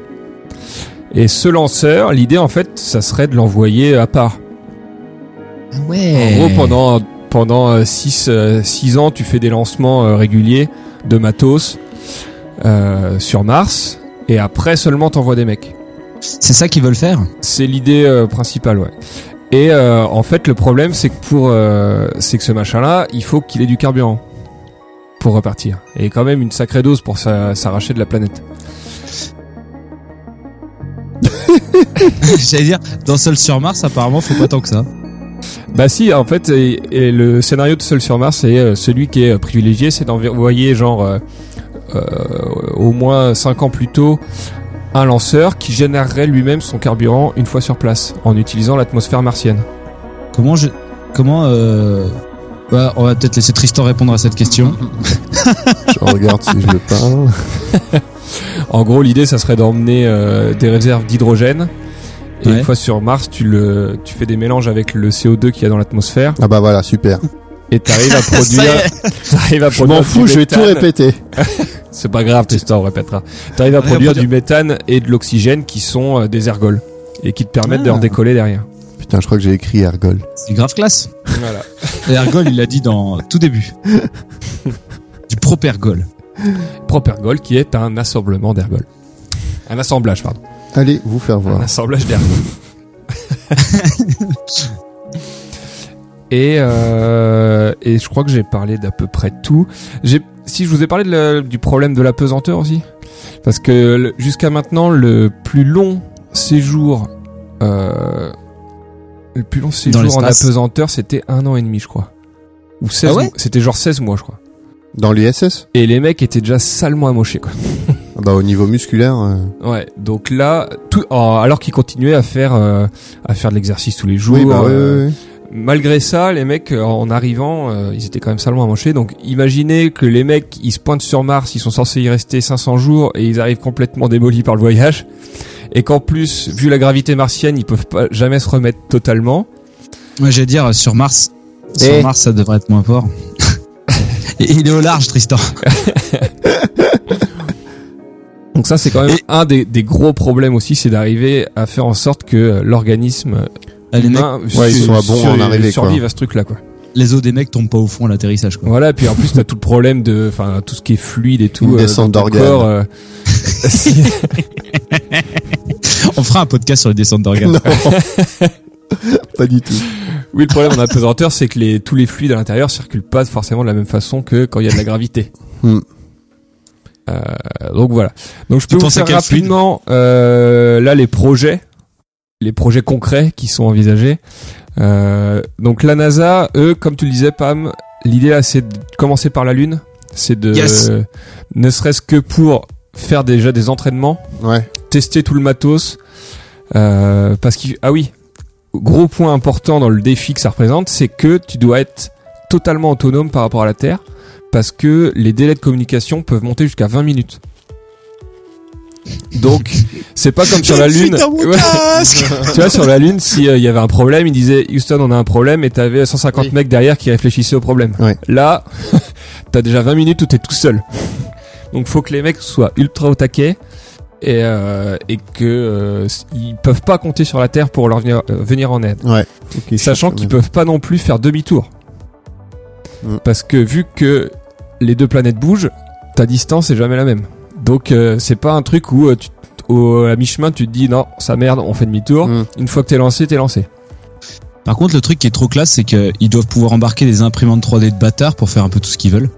Et ce lanceur, l'idée, en fait, ça serait de l'envoyer à part. En Ouais. gros, pendant, pendant 6 ans, tu fais des lancements euh, réguliers de matos euh, sur Mars, et après seulement t'envoies des mecs. C'est ça qu'ils veulent faire. C'est l'idée euh, principale, ouais. Et euh, en fait, le problème, c'est que pour, euh, c'est que ce machin-là, il faut qu'il ait du carburant pour repartir. Et quand même une sacrée dose pour s'a- s'arracher de la planète. J'allais dire, dans Seul sur Mars, apparemment, faut pas tant que ça. Bah si, en fait, et, et le scénario de Seul sur Mars, c'est euh, celui qui est euh, privilégié, c'est d'envoyer genre euh, euh, au moins 5 ans plus tôt un lanceur qui générerait lui-même son carburant une fois sur place en utilisant l'atmosphère martienne. Comment je, comment, euh, ouais, on va peut-être laisser Tristan répondre à cette question. Je regarde si je le parle. En gros, l'idée, ça serait d'emmener euh, des réserves d'hydrogène. Et Ouais. une fois sur Mars, tu le, tu fais des mélanges avec le CO2 qu'il y a dans l'atmosphère Ah bah voilà, super. et t'arrives à produire. t'arrives à Je produire m'en du fous, je vais tout répéter. C'est pas grave, Tristan, on répétera. T'arrives à produire du méthane et de l'oxygène qui sont euh, des ergols et qui te permettent de Ah. redécoller derrière. Putain, je crois que j'ai écrit Ergol. C'est grave classe. Voilà. Et Ergol, il l'a dit dans tout début. Du propergol. Propergol qui est un assemblement d'ergols. Un assemblage, pardon. Allez vous faire Un voir. assemblage d'ergols. et, euh, et je crois que j'ai parlé d'à peu près tout. J'ai, si je vous ai parlé de la- du problème de la pesanteur aussi, parce que jusqu'à maintenant le plus long séjour, euh, le plus long séjour en apesanteur, c'était un an et demi, je crois. Ou 16 Ah ouais mois. C'était genre 16 mois, je crois. Dans l'ISS Et les mecs étaient déjà salement amochés, quoi. Ah Bah au niveau musculaire, euh, Ouais, donc là, tout, oh, alors qu'ils continuaient à faire euh, à faire de l'exercice tous les jours, oui, bah, oui, oui. Malgré ça, les mecs euh, en arrivant, euh, ils étaient quand même salement à manger. Donc imaginez que les mecs, ils se pointent sur Mars, ils sont censés y rester 500 jours et ils arrivent complètement démolis par le voyage, et qu'en plus, vu la gravité martienne, ils peuvent pas jamais se remettre totalement. Moi, j'allais dire, sur Mars, sur. Mars, ça devrait être moins fort. Et il est au large, Tristan. Donc ça, c'est quand même Et- un des, des gros problèmes aussi, c'est d'arriver à faire en sorte que euh, l'organisme les, mecs, Ouais, ils sont à bon sur- en arriver, quoi. à ce truc-là, quoi. les os des mecs tombent pas au fond à l'atterrissage, quoi. Voilà, et puis en plus t'as tout le problème de, enfin tout ce qui est fluide et tout. Euh, descente corps, euh, si- On fera un podcast sur les descentes d'organes. Pas du tout. oui, le problème en apesanteur, c'est que les tous les fluides à l'intérieur circulent pas forcément de la même façon que quand il y a de la gravité. Hmm. Euh, donc voilà. Donc je Tu peux vous penses à faire rapidement euh, là les projets, les projets concrets qui sont envisagés. Euh, donc la NASA, eux, comme tu le disais, Pam, l'idée là, c'est de commencer par la Lune, c'est de, Yes. ne serait-ce que pour faire déjà des entraînements, Ouais. tester tout le matos, euh, parce qu'il ah oui, gros point important dans le défi que ça représente, c'est que tu dois être totalement autonome par rapport à la Terre, parce que les délais de communication peuvent monter jusqu'à 20 minutes. Donc, c'est pas comme sur la Lune. Ouais. tu vois, sur la Lune, si euh, il y avait un problème, il disait Houston, on a un problème, et t'avais 150 Oui. mecs derrière qui réfléchissaient au problème. Ouais. Là, t'as déjà 20 minutes où t'es tout seul. Donc, faut que les mecs soient ultra au taquet et, euh, et que euh, ils peuvent pas compter sur la Terre pour leur venir, euh, venir en aide. Ouais. Sachant qu'ils peuvent pas non plus faire demi-tour. Mm. Parce que vu que les deux planètes bougent, ta distance est jamais la même. Donc euh, c'est pas un truc où euh, tu, au, à mi-chemin tu te dis non, ça merde, on fait demi-tour. Mm. Une fois que t'es lancé, t'es lancé. Par contre, le truc qui est trop classe, c'est qu'ils doivent pouvoir embarquer des imprimantes 3D de bâtards pour faire un peu tout ce qu'ils veulent.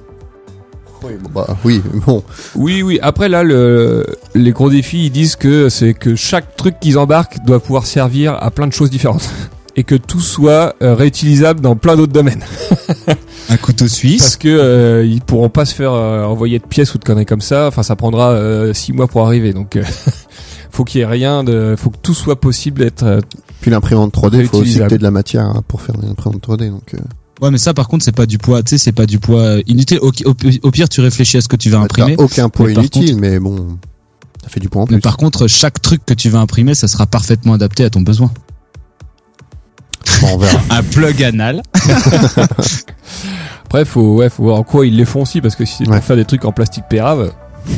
Oui, bon, bah, oui, bon. Oui, oui. Après là, le, les gros défis, ils disent que c'est que chaque truc qu'ils embarquent doit pouvoir servir à plein de choses différentes. Et que tout soit euh, réutilisable dans plein d'autres domaines. Un couteau Parce suisse. que euh, ils pourront pas se faire euh, envoyer de pièces ou de conneries comme ça. Enfin, ça prendra euh, six mois pour arriver. Donc, euh, faut qu'il y ait rien de, faut que tout soit possible d'être. euh, Puis l'imprimante 3D, faut aussi que Réutilisable. t'aies de la matière hein, pour faire des imprimantes 3D. Donc, euh, Ouais, mais ça, par contre, c'est pas du poids, tu sais, c'est pas du poids inutile. Au, au- au pire, tu réfléchis à ce que tu vas t'as imprimer. aucun poids Mais inutile, contre- mais bon, ça fait du poids en Mais plus. par contre, chaque truc que tu vas imprimer, ça sera parfaitement adapté à ton besoin. Bon, on verra. Un plug anal. Après, faut, ouais, faut voir en quoi ils les font aussi, parce que si c'est Ouais. pour faire des trucs en plastique pérave.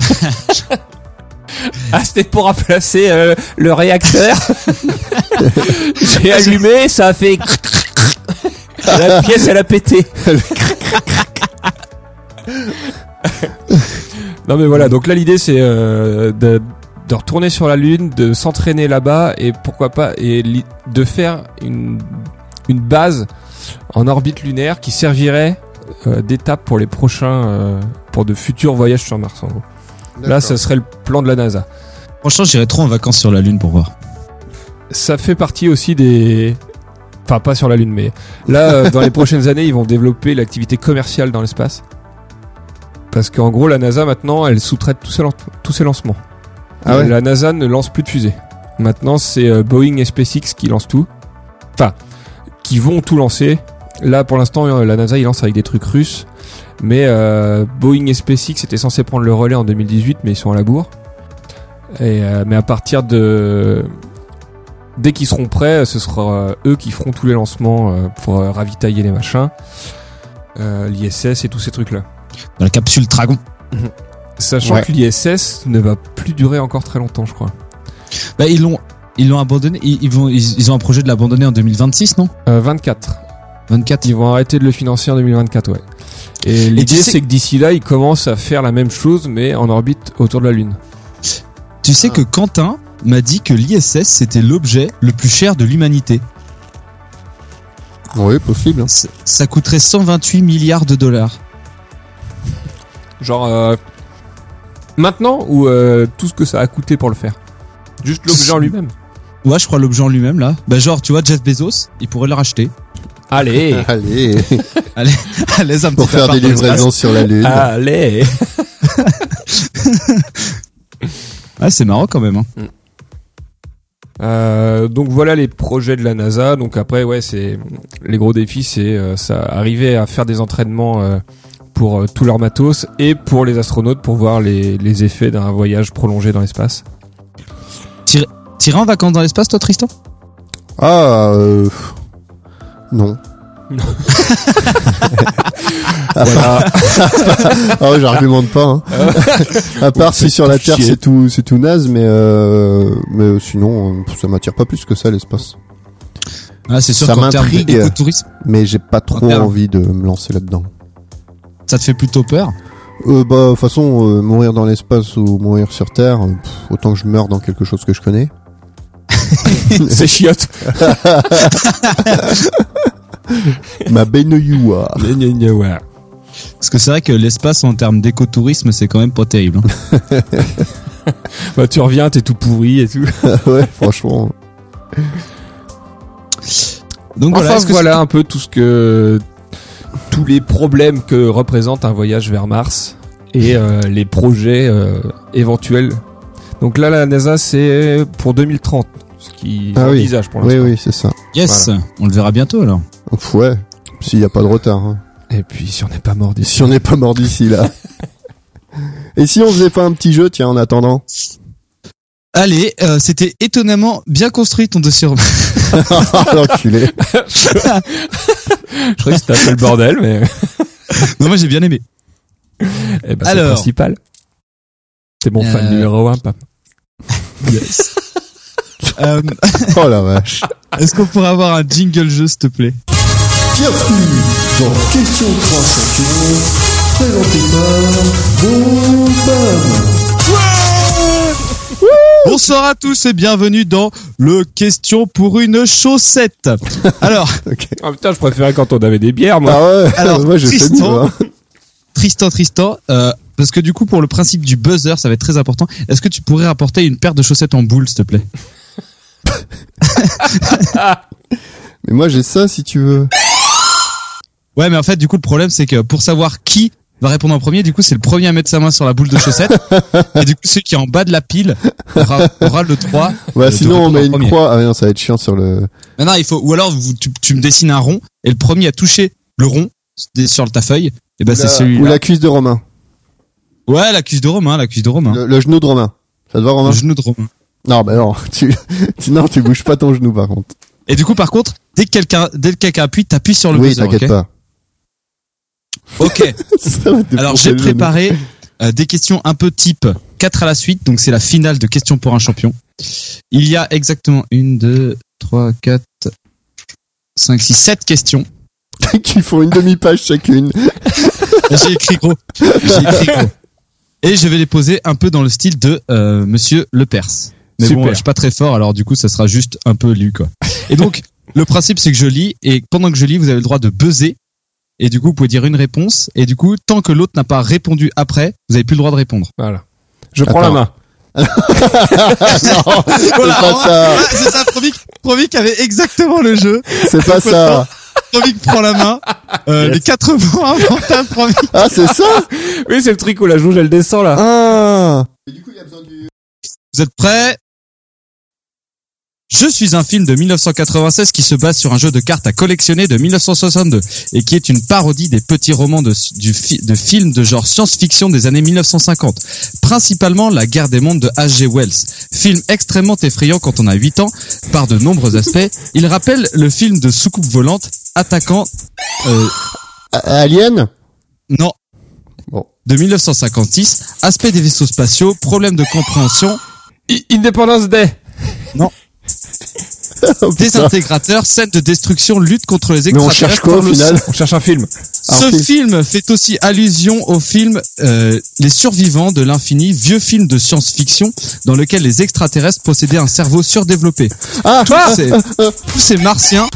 ah, c'était pour remplacer euh, le réacteur. J'ai allumé, ça a fait. La pièce, elle a pété. non mais voilà, donc là l'idée c'est euh, de, de retourner sur la Lune, de s'entraîner là-bas et pourquoi pas et de faire une, une base en orbite lunaire qui servirait euh, d'étape pour les prochains, euh, pour de futurs voyages sur Mars en gros. Là, ça serait le plan de la NASA. Franchement, j'irais trop en vacances sur la Lune pour voir. Ça fait partie aussi des, enfin pas sur la Lune, mais là, euh, dans les prochaines années, ils vont développer l'activité commerciale dans l'espace. Parce qu'en gros, la NASA maintenant, elle sous-traite tous ses lancements. Ah ouais La NASA ne lance plus de fusées. Maintenant, c'est euh, Boeing et SpaceX qui lancent tout. Enfin, qui vont tout lancer. Là, pour l'instant, euh, la NASA, il lance avec des trucs russes. Mais euh, Boeing et SpaceX étaient censés prendre le relais en 2018, mais ils sont à la bourre. Et, euh, mais à partir de... Dès qu'ils seront prêts, ce sera eux qui feront tous les lancements euh, pour ravitailler les machins. Euh, L'ISS et tous ces trucs-là. Dans la capsule Dragon. Sachant Ouais. que l'ISS ne va plus durer encore très longtemps, je crois. Bah, ils l'ont, ils l'ont abandonné. Ils, ils vont, ils, ils ont un projet de l'abandonner en 2026, non? Euh, 24. 24. Ils vont arrêter de le financer en 2024, ouais. Et l'idée, sais- c'est que d'ici là, ils commencent à faire la même chose, mais en orbite autour de la Lune. Tu sais que Quentin m'a dit que l'ISS c'était l'objet le plus cher de l'humanité. Oui, possible. hein. Ça- Ça coûterait 128 milliards de dollars. Genre, euh, maintenant ou euh, tout ce que ça a coûté pour le faire? Juste l'objet en lui-même? Ouais, je crois l'objet en lui-même là. Bah genre, tu vois, Jeff Bezos, il pourrait le racheter. Allez Allez, Allez, un pour petit faire appart des livraisons sur la Lune. Allez Ah, c'est marrant quand même. Hein. Euh, donc voilà les projets de la NASA. Donc après, ouais, c'est les gros défis, c'est euh, ça arriver à faire des entraînements euh, pour euh, tout leur matos et pour les astronautes pour voir les, les effets d'un voyage prolongé dans l'espace. T'irais en vacances dans l'espace, toi, Tristan? Ah, euh... Non. Voilà. Ah ouais, j'argumente pas. Hein. à part si sur la Terre c'est tout, c'est tout naze, mais euh, mais sinon euh, ça m'attire pas plus que ça l'espace. Ah, c'est sûr Ça m'intrigue. Mais j'ai pas trop envie de me lancer là-dedans. Ça te fait plutôt peur. Euh, bah, de toute façon, euh, mourir dans l'espace ou mourir sur Terre, euh, pff, autant que je meurs dans quelque chose que je connais. c'est chiotte. Ma baignoire. Ouais. Parce que c'est vrai que l'espace en termes d'écotourisme, c'est quand même pas terrible. hein. Bah tu reviens, t'es tout pourri et tout. ouais, franchement. Donc voilà, Enfin que voilà un peu tout ce que tous les problèmes que représente un voyage vers Mars et euh, les projets euh, éventuels. Donc là la NASA c'est pour 2030 ce qui Ah oui. envisage pour Oui, l'instant. oui, c'est ça. yes, on le verra bientôt alors. Ouais, s'il y a pas de retard. Hein. Et puis si on n'est pas mort d'ici. si on n'est pas mort d'ici là. Et si on faisait pas un petit jeu, tiens, en attendant Allez, euh, c'était étonnamment bien construit ton dossier. Romain. L'enculé. Je croyais que c'était un peu le bordel mais non, moi j'ai bien aimé. eh ben, c'est le Alors. principal. C'est mon fan Euh. numéro un, papa. Yes. Euh, Oh la vache. Est-ce qu'on pourrait avoir un jingle jeu, s'il te plaît? Bienvenue dans Question 3 champions, présenté par Bombam. Bonsoir à tous et bienvenue dans le question pour une chaussette. Alors. Ah putain, je préférais quand on avait des bières moi. Ah ouais, Alors, moi je mieux. Tristan. hein. Tristan, Tristan, euh, parce que du coup pour le principe du buzzer, ça va être très important. Est-ce que tu pourrais rapporter une paire de chaussettes en boule, s'il te plaît? Mais moi j'ai ça si tu veux. Ouais, mais en fait, du coup, le problème, c'est que pour savoir qui va répondre en premier, du coup, c'est le premier à mettre sa main sur la boule de chaussette. et du coup, celui qui est en bas de la pile aura, aura le 3. Bah sinon on met une premier. croix. Ah non, ça va être chiant sur le. Non, non, il faut, ou alors vous- tu, tu me dessines un rond et le premier à toucher le rond sur ta feuille, et ben c'est celui Ou la cuisse de Romain. Ouais, la cuisse de Romain, la cuisse de Romain. Le, le genou de Romain. Ça te va Le Romain genou de Romain. Non, bah non. Tu... tu- non, tu bouges pas ton genou par contre. Et du coup, par contre, dès que quelqu'un, dès que quelqu'un appuie, t'appuies sur le oui, buzzer, t'inquiète pas. Ok. Alors j'ai préparé euh, des questions un peu type 4 à la suite, donc c'est la finale de questions pour un champion. Il y a exactement une, deux, trois, quatre, cinq, six, sept questions. qui font une demi-page chacune. J'ai écrit gros. J'ai écrit gros. Et je vais les poser un peu dans le style de euh, Monsieur Le Perse. Mais bon, Super. je suis pas très fort, alors du coup, ça sera juste un peu lu, quoi. Et donc, le principe, c'est que je lis, et pendant que je lis, vous avez le droit de buzzer. Et du coup, vous pouvez dire une réponse. Et du coup, tant que l'autre n'a pas répondu après, vous avez plus le droit de répondre. Voilà. Je prends Attends. la main. non, c'est pas ça. Ah, c'est ça, Provic, Provic avait exactement le jeu. C'est pas ça. Provic prend la main. Euh, Les quatre mots inventables, Provic. Ah, c'est ça Oui, c'est le truc où la jauge elle descend là. Ah Et du coup, il y a besoin du... Vous êtes prêts? Je suis un film de 1996 qui se base sur un jeu de cartes à collectionner de 1962 et qui est une parodie des petits romans de, du fi- de films de genre science-fiction des années 1950, principalement La guerre des mondes de H.G. Wells. Film extrêmement effrayant quand on a 8 ans par de nombreux aspects. Il rappelle le film de soucoupe volante attaquant euh, Alien? Non. Bon. De 1956, aspect des vaisseaux spatiaux, problème de compréhension, I- Independence Day. Oh, désintégrateur, scène de destruction, lutte contre les Mais on extraterrestres. cherche quoi au final On cherche un film. Ce film. film fait aussi allusion au film euh, Les Survivants de l'infini, vieux film de science-fiction dans lequel les extraterrestres possédaient un cerveau surdéveloppé. Ah Tous ces, tous ces martiens,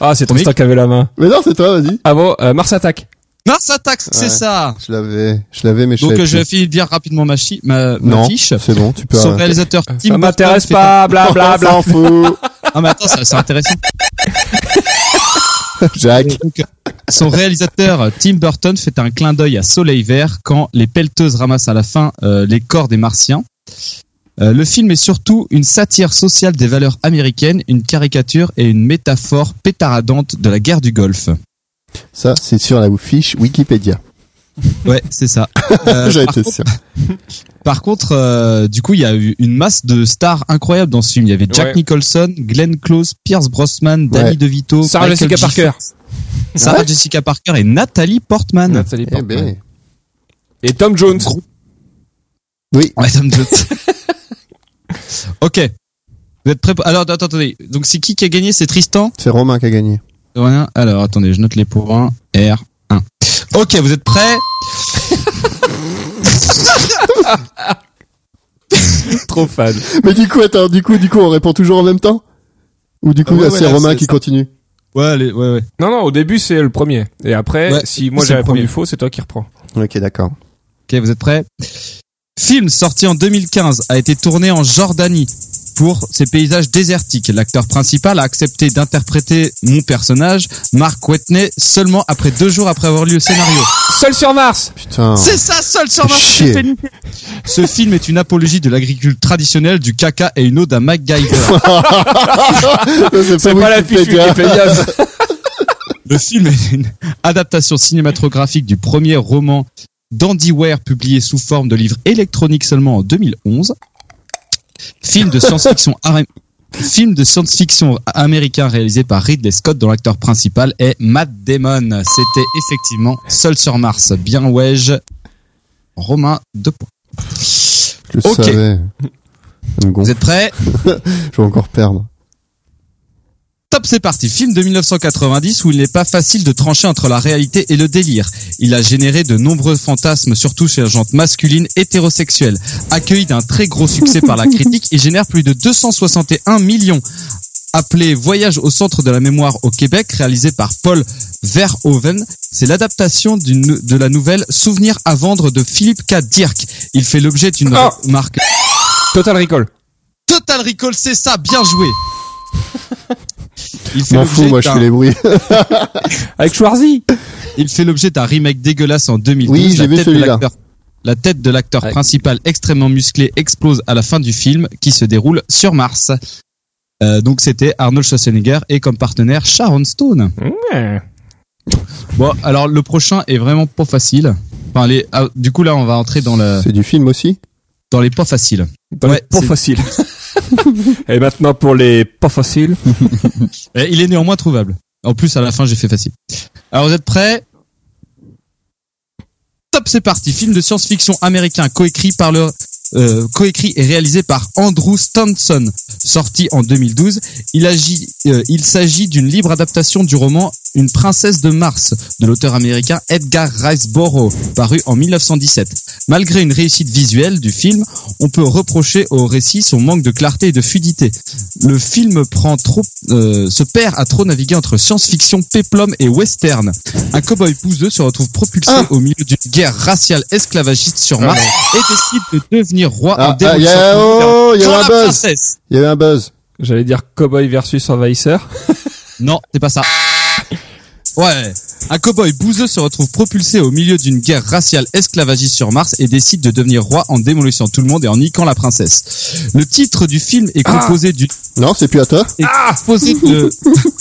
Ah, c'est Tristan qui avait la main. Mais non, c'est toi, vas-y. Ah bon, euh, Mars attaque. Mars attaque, c'est Ouais. ça. Je l'avais, je l'avais, mais je Donc je vais bien rapidement ma, chi- ma, ma Non, fiche. c'est bon, tu peux. Son arrêter. réalisateur Tim Ça Burton m'intéresse pas, bla bla bla. un- Ah mais attends, ça- c'est intéressant. Jacques. Donc, Son réalisateur Tim Burton fait un clin d'œil à Soleil Vert quand les pelleteuses ramassent à la fin euh, les corps des martiens. Euh, le film est surtout une satire sociale des valeurs américaines, une caricature et une métaphore pétaradante de la guerre du Golfe. Ça, c'est sur la fiche Wikipédia. Ouais, c'est ça. Euh, été contre- sûr. Par contre, euh, du coup, il y a eu une masse de stars incroyables dans ce film. Il y avait Jack Ouais. Nicholson, Glenn Close, Pierce Brosnan, Danny Ouais. DeVito, Sarah Michael Jessica. Parker. Sarah Jessica Parker et Nathalie Portman. Nathalie Eh Portman. ben, Et Tom Jones. oui. Ouais, Tom Jones. ok. Vous êtes prêts pour- Alors, attends, attendez. Donc, c'est qui qui a gagné? C'est Tristan? C'est Romain qui a gagné. Rien. Alors, attendez, je note les points. R1. Ok, vous êtes prêts Trop fan. Mais du coup, attends, du coup, du coup, on répond toujours en même temps Ou du coup, Ah ouais, là, ouais, c'est Romain qui ça. continue Ouais, allez, ouais, ouais. Non, non, au début, c'est le premier. Et après, Ouais, si moi j'ai le répondu premier. faux, c'est toi qui reprends. Ok, d'accord. Ok, vous êtes prêts Film sorti en 2015 a été tourné en Jordanie pour ses paysages désertiques. L'acteur principal a accepté d'interpréter mon personnage, Mark Whitney, seulement après deux jours après avoir lu le scénario. Seul sur Mars Putain. C'est ça, seul sur Mars. Ce film est une apologie de l'agriculture traditionnelle, du caca et une ode à MacGyver. c'est C'est pas la fiche Wikipédia. Le film est une adaptation cinématographique du premier roman d'Andy Ware publié sous forme de livre électronique seulement en 2011. Film de science-fiction ara- film de science-fiction américain réalisé par Ridley Scott dont l'acteur principal est Matt Damon. C'était effectivement Seul sur Mars. Bien ouais. Romain, deux points. Je le savais. Vous êtes prêts? Je vais encore perdre. Top, c'est parti. Film de 1990 où il n'est pas facile de trancher entre la réalité et le délire. Il a généré de nombreux fantasmes, surtout chez la gente masculine hétérosexuelle. Accueilli d'un très gros succès par la critique, il génère plus de 261 millions. Appelé Voyage au centre de la mémoire au Québec, réalisé par Paul Verhoeven, c'est l'adaptation de la nouvelle Souvenir à vendre de Philippe K. Dirk. Il fait l'objet d'une Ah remarque Total Recall. Total Recall, c'est ça, bien joué. Il fait M'en fous, l'objet moi, je d'un- fais les bruits. Avec Schwarzy. Il fait l'objet d'un remake dégueulasse en 2012. Oui, j'ai La vu tête de celui-là. l'acteur- La tête de l'acteur Ouais. principal extrêmement musclé explose à la fin du film qui se déroule sur Mars. Euh, donc c'était Arnold Schwarzenegger et comme partenaire Sharon Stone. Bon, alors le prochain est vraiment pas facile. Enfin, les, ah, du coup là on va entrer dans le C'est du film aussi? dans les pas faciles. Dans les Ouais, pas faciles. Et maintenant pour les pas faciles. Eh, il est néanmoins trouvable. En plus à la fin j'ai fait facile. Alors vous êtes prêts? Top, c'est parti. Film de science-fiction américain coécrit par le euh, coécrit et réalisé par Andrew Stanton, sorti en 2012. Il, agit, euh, il s'agit d'une libre adaptation du roman Une princesse de Mars de l'auteur américain Edgar Rice Burroughs, paru en 1917. Malgré une réussite visuelle du film, on peut reprocher au récit son manque de clarté et de fluidité. Le film prend trop, euh, se perd à trop naviguer entre science-fiction, péplum et western. Un cowboy bouseux se retrouve propulsé Ah. au milieu d'une guerre raciale esclavagiste sur Mars et décide de devenir roi Ah, en ah, démolissant y a- tout le monde oh, y a eu un la buzz. princesse. Il y a eu un buzz. J'allais dire Cowboy versus Envahisseur. Non, c'est pas ça. Ouais. Un cowboy bouseux se retrouve propulsé au milieu d'une guerre raciale esclavagiste sur Mars et décide de devenir roi en démolissant tout le monde et en niquant la princesse. Le titre du film est Ah. composé du Non, c'est plus à toi. est composé de,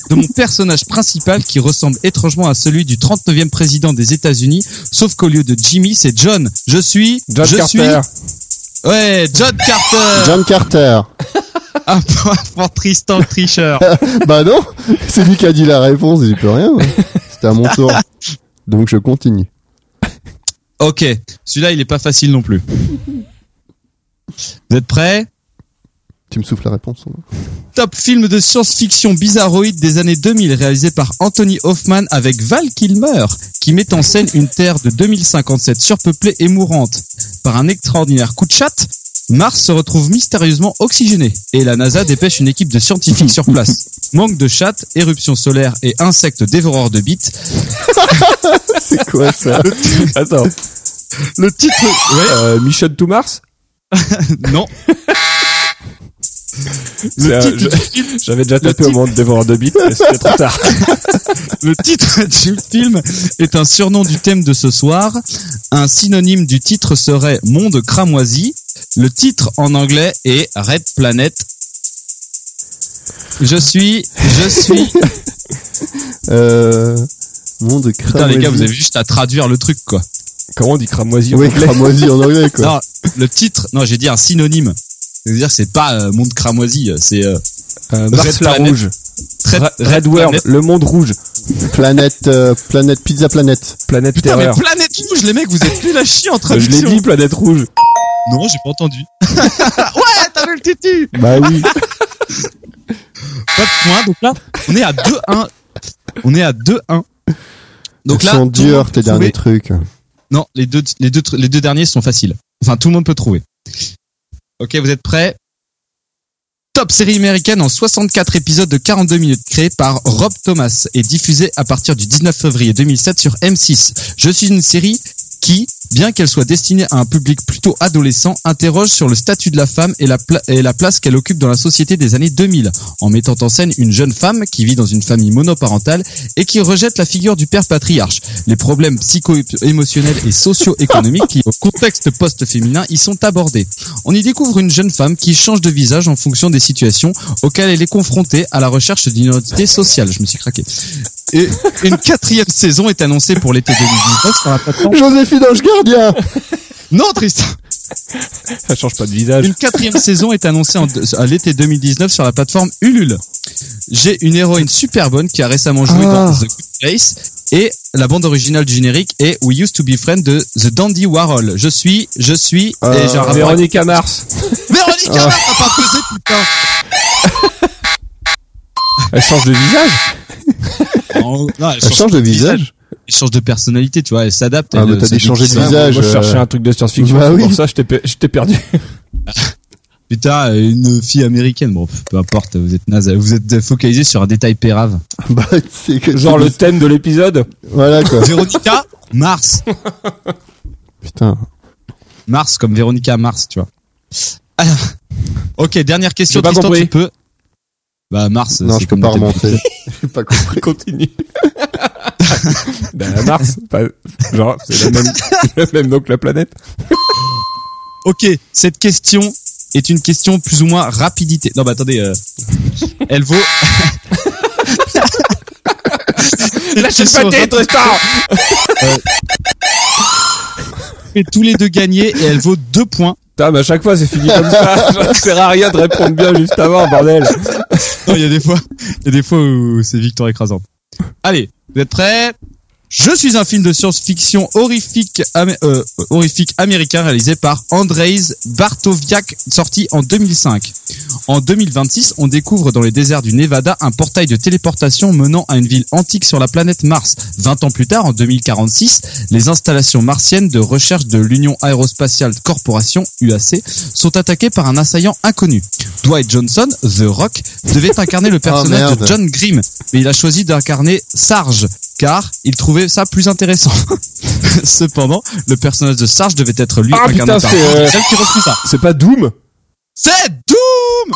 de mon personnage principal qui ressemble étrangement à celui du 39e président des États-Unis, sauf qu'au lieu de Jimmy, c'est John. Je suis John je Carter. suis ouais, John Carter. John Carter. Un point pour Tristan Tricheur. bah non, c'est lui qui a dit la réponse, j'y peux rien. C'était à mon tour. Donc je continue. OK, celui-là il est pas facile non plus. Vous êtes prêts? Tu me souffles la réponse Top film de science-fiction bizarroïde des années 2000 réalisé par Anthony Hoffman avec Val Kilmer qui met en scène une Terre de 2057 surpeuplée et mourante. Par un extraordinaire coup de chatte, Mars se retrouve mystérieusement oxygéné et la NASA dépêche une équipe de scientifiques sur place. Manque de chatte, éruption solaire et insectes dévoreurs de bites. C'est quoi ça? Attends. Le titre... Ouais, Euh, Mission to Mars? Non. J'avais déjà tapé Le au moment de dévoreur de bite, mais c'était trop tard. Le titre du film est un surnom du thème de ce soir. Un synonyme du titre serait Monde cramoisi. Le titre en anglais est Red Planet. Je suis, je suis. Euh, monde cramoisi. Putain les gars, vous avez juste à traduire le truc quoi. Comment on dit cramoisi en Oui, anglais cramoisi en anglais, quoi. Non, le titre, non, j'ai dit un synonyme. C'est-à-dire, c'est pas euh, Monde cramoisi, c'est euh, Euh, Red Mars la rouge. Red, Red World, le monde rouge. Planète, euh, planète, pizza planète. Planète Putain, mais terreur. Planète Rouge, les mecs, vous êtes plus la chier en Je traduction. l'ai dit, planète rouge. Non, j'ai pas entendu. ouais, t'as vu le titu Bah oui. Pas de point, donc là, on est à 2-1. On est à 2-1. Donc Ils là, sont durs, tes derniers trouver- trucs. Non, les deux, les deux, tr- les deux derniers sont faciles. Enfin, tout le monde peut trouver. Ok, vous êtes prêts? Top série américaine en 64 épisodes de 42 minutes créée par Rob Thomas et diffusée à partir du 19 février 2007 sur M6. Je suis une série qui, bien qu'elle soit destinée à un public plutôt adolescent, interroge sur le statut de la femme et la, place qu'elle occupe dans la société des années 2000, en mettant en scène une jeune femme qui vit dans une famille monoparentale et qui rejette la figure du père patriarche. Les problèmes psycho-émotionnels et socio-économiques liés au contexte post-féminin y sont abordés. On y découvre une jeune femme qui change de visage en fonction des situations auxquelles elle est confrontée à la recherche d'une identité sociale. Je me suis craqué. Et une quatrième saison est annoncée pour l'été 2019 sur la plateforme... Gardien Non, Tristan Ça change pas de visage. Une quatrième saison est annoncée en- à l'été 2019 sur la plateforme Ulule. J'ai une héroïne super bonne qui a récemment joué Ah. dans The Good Place et la bande originale du générique est We Used to Be Friends de The Dandy Warhol. Je suis, je suis, Euh, et j'ai un rapport Véronique Mars. Véronique Ah. T'as pas pesé, putain. Elle change de visage. Non, non, elle, Elle change de visage Elle change de personnalité, tu vois, elle s'adapte. Ah, mais t'as changer de visage. Moi, je cherchais euh, un truc de science-fiction. bah oui. Pour ça, je t'ai perdu. Putain, une fille américaine, bon, peu importe, vous êtes naze, vous êtes focalisé sur un détail pérave. Bah, c'est que Genre le thème de l'épisode. Voilà, quoi. Véronica Mars. Putain. Mars comme Véronica Mars, tu vois. Alors, ok, dernière question. Pas tu peux? Bah Mars. Non, je peux comme pas remonter. J'ai pas compris. Continue. ben, Mars, pas, genre, c'est le même, le même nom que la planète. Ok, cette question est une question plus ou moins rapidité. Non, bah attendez. euh, Elle vaut. Lâche le pâté, Tristan! fait tous les deux gagner et elle vaut deux points. Putain, mais à chaque fois, c'est fini comme ça. Ça sert à rien de répondre bien juste avant, bordel. Non, il y a des fois, il y a des fois où c'est victoire écrasante. Allez, vous êtes prêts? Je suis un film de science-fiction horrifique, amé- euh, horrifique américain réalisé par Andrzej Bartowiak, sorti en 2005. En 2026, on découvre dans les déserts du Nevada un portail de téléportation menant à une ville antique sur la planète Mars. 20 ans plus tard, en 2046, les installations martiennes de recherche de l'Union Aérospatiale Corporation, UAC, sont attaquées par un assaillant inconnu. Dwight Johnson, The Rock, devait incarner le personnage merde. de John Grimm, mais il a choisi d'incarner Sarge, car il trouvait ça plus intéressant. Cependant, le personnage de Sarge devait être lui Ah, incarné putain, par c'est, euh, qui. C'est pas Doom? C'est Doom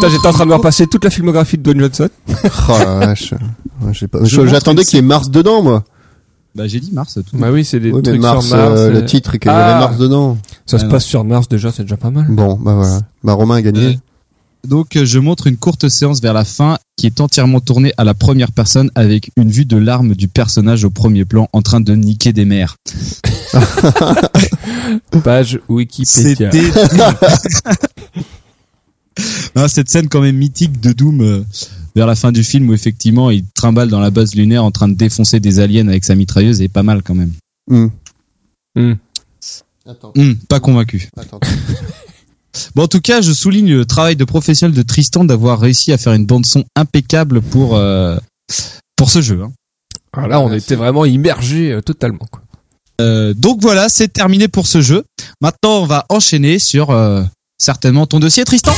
j'étais en train de me repasser toute la filmographie de Dwayne Johnson. Oh la vache. Ouais, J'attendais qu'il y ait Mars dedans, moi. Bah j'ai dit Mars tout. Bah oui, c'est des Oui, mais trucs Mars, sur Mars. euh, le titre, et qu'il y Ah. avait Mars dedans. Ça se Ah, passe sur Mars déjà, c'est déjà pas mal. Bon, bah voilà. Bah Romain a gagné. Donc euh, je montre une courte séance vers la fin qui est entièrement tournée à la première personne avec une vue de l'arme du personnage au premier plan en train de niquer des mères. Page Wikipédia. C'était Non, cette scène quand même mythique de Doom euh, vers la fin du film où effectivement il trimballe dans la base lunaire en train de défoncer des aliens avec sa mitrailleuse est pas mal quand même. Hmm. Hmm. Attends, Hum, pas convaincu. attends. Bon, en tout cas, je souligne le travail de professionnel de Tristan d'avoir réussi à faire une bande son impeccable pour euh, pour ce jeu. hein. Alors là, on était vraiment immergés euh, totalement. Quoi. Euh, donc voilà, c'est terminé pour ce jeu. Maintenant, on va enchaîner sur euh, certainement ton dossier, Tristan.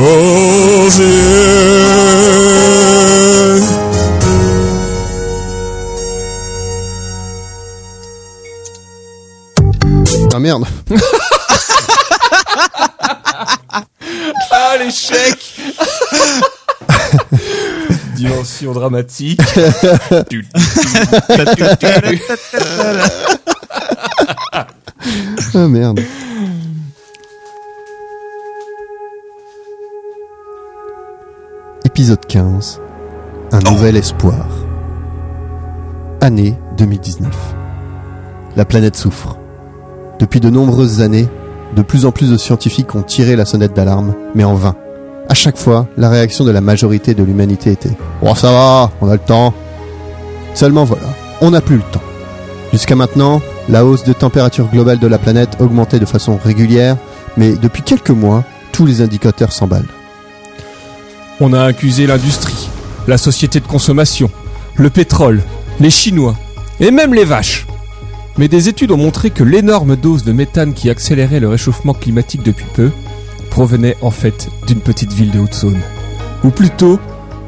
Ah merde. ah l'échec. Dimension dramatique. ah merde. Épisode 15. Un nouvel espoir. Année 2019. La planète souffre. Depuis de nombreuses années, de plus en plus de scientifiques ont tiré la sonnette d'alarme, mais en vain. À chaque fois, la réaction de la majorité de l'humanité était Oh ça va, on a le temps. Seulement voilà, on n'a plus le temps. Jusqu'à maintenant, la hausse de température globale de la planète augmentait de façon régulière, mais depuis quelques mois, tous les indicateurs s'emballent. On a accusé l'industrie, la société de consommation, le pétrole, les Chinois et même les vaches. Mais des études ont montré que l'énorme dose de méthane qui accélérait le réchauffement climatique depuis peu provenait en fait d'une petite ville de Haute-Saône. Ou plutôt,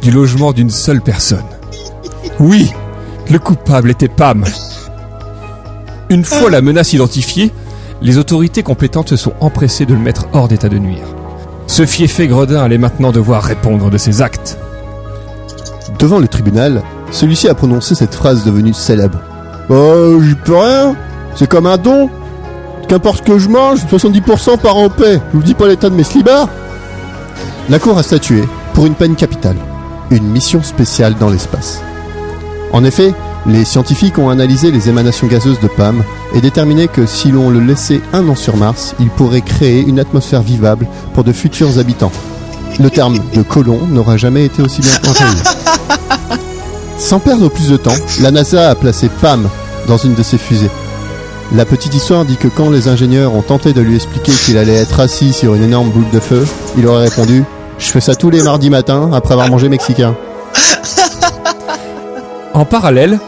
du logement d'une seule personne. Oui, le coupable était Pam. Une fois la menace identifiée, les autorités compétentes se sont empressées de le mettre hors d'état de nuire. Ce fiefé gredin allait maintenant devoir répondre de ses actes. Devant le tribunal, celui-ci a prononcé cette phrase devenue célèbre. Oh, j'y peux rien, c'est comme un don. Qu'importe ce que je mange, 70% part en paix. Je vous dis pas l'état de mes slibards. La cour a statué pour une peine capitale, une mission spéciale dans l'espace. En effet, les scientifiques ont analysé les émanations gazeuses de Pam et déterminé que si l'on le laissait un an sur Mars, il pourrait créer une atmosphère vivable pour de futurs habitants. Le terme de colon n'aura jamais été aussi bien employé. Sans perdre plus de temps, la NASA a placé Pam dans une de ses fusées. La petite histoire dit que quand les ingénieurs ont tenté de lui expliquer qu'il allait être assis sur une énorme boule de feu, il aurait répondu Je fais ça tous les mardis matins après avoir mangé mexicain. En parallèle,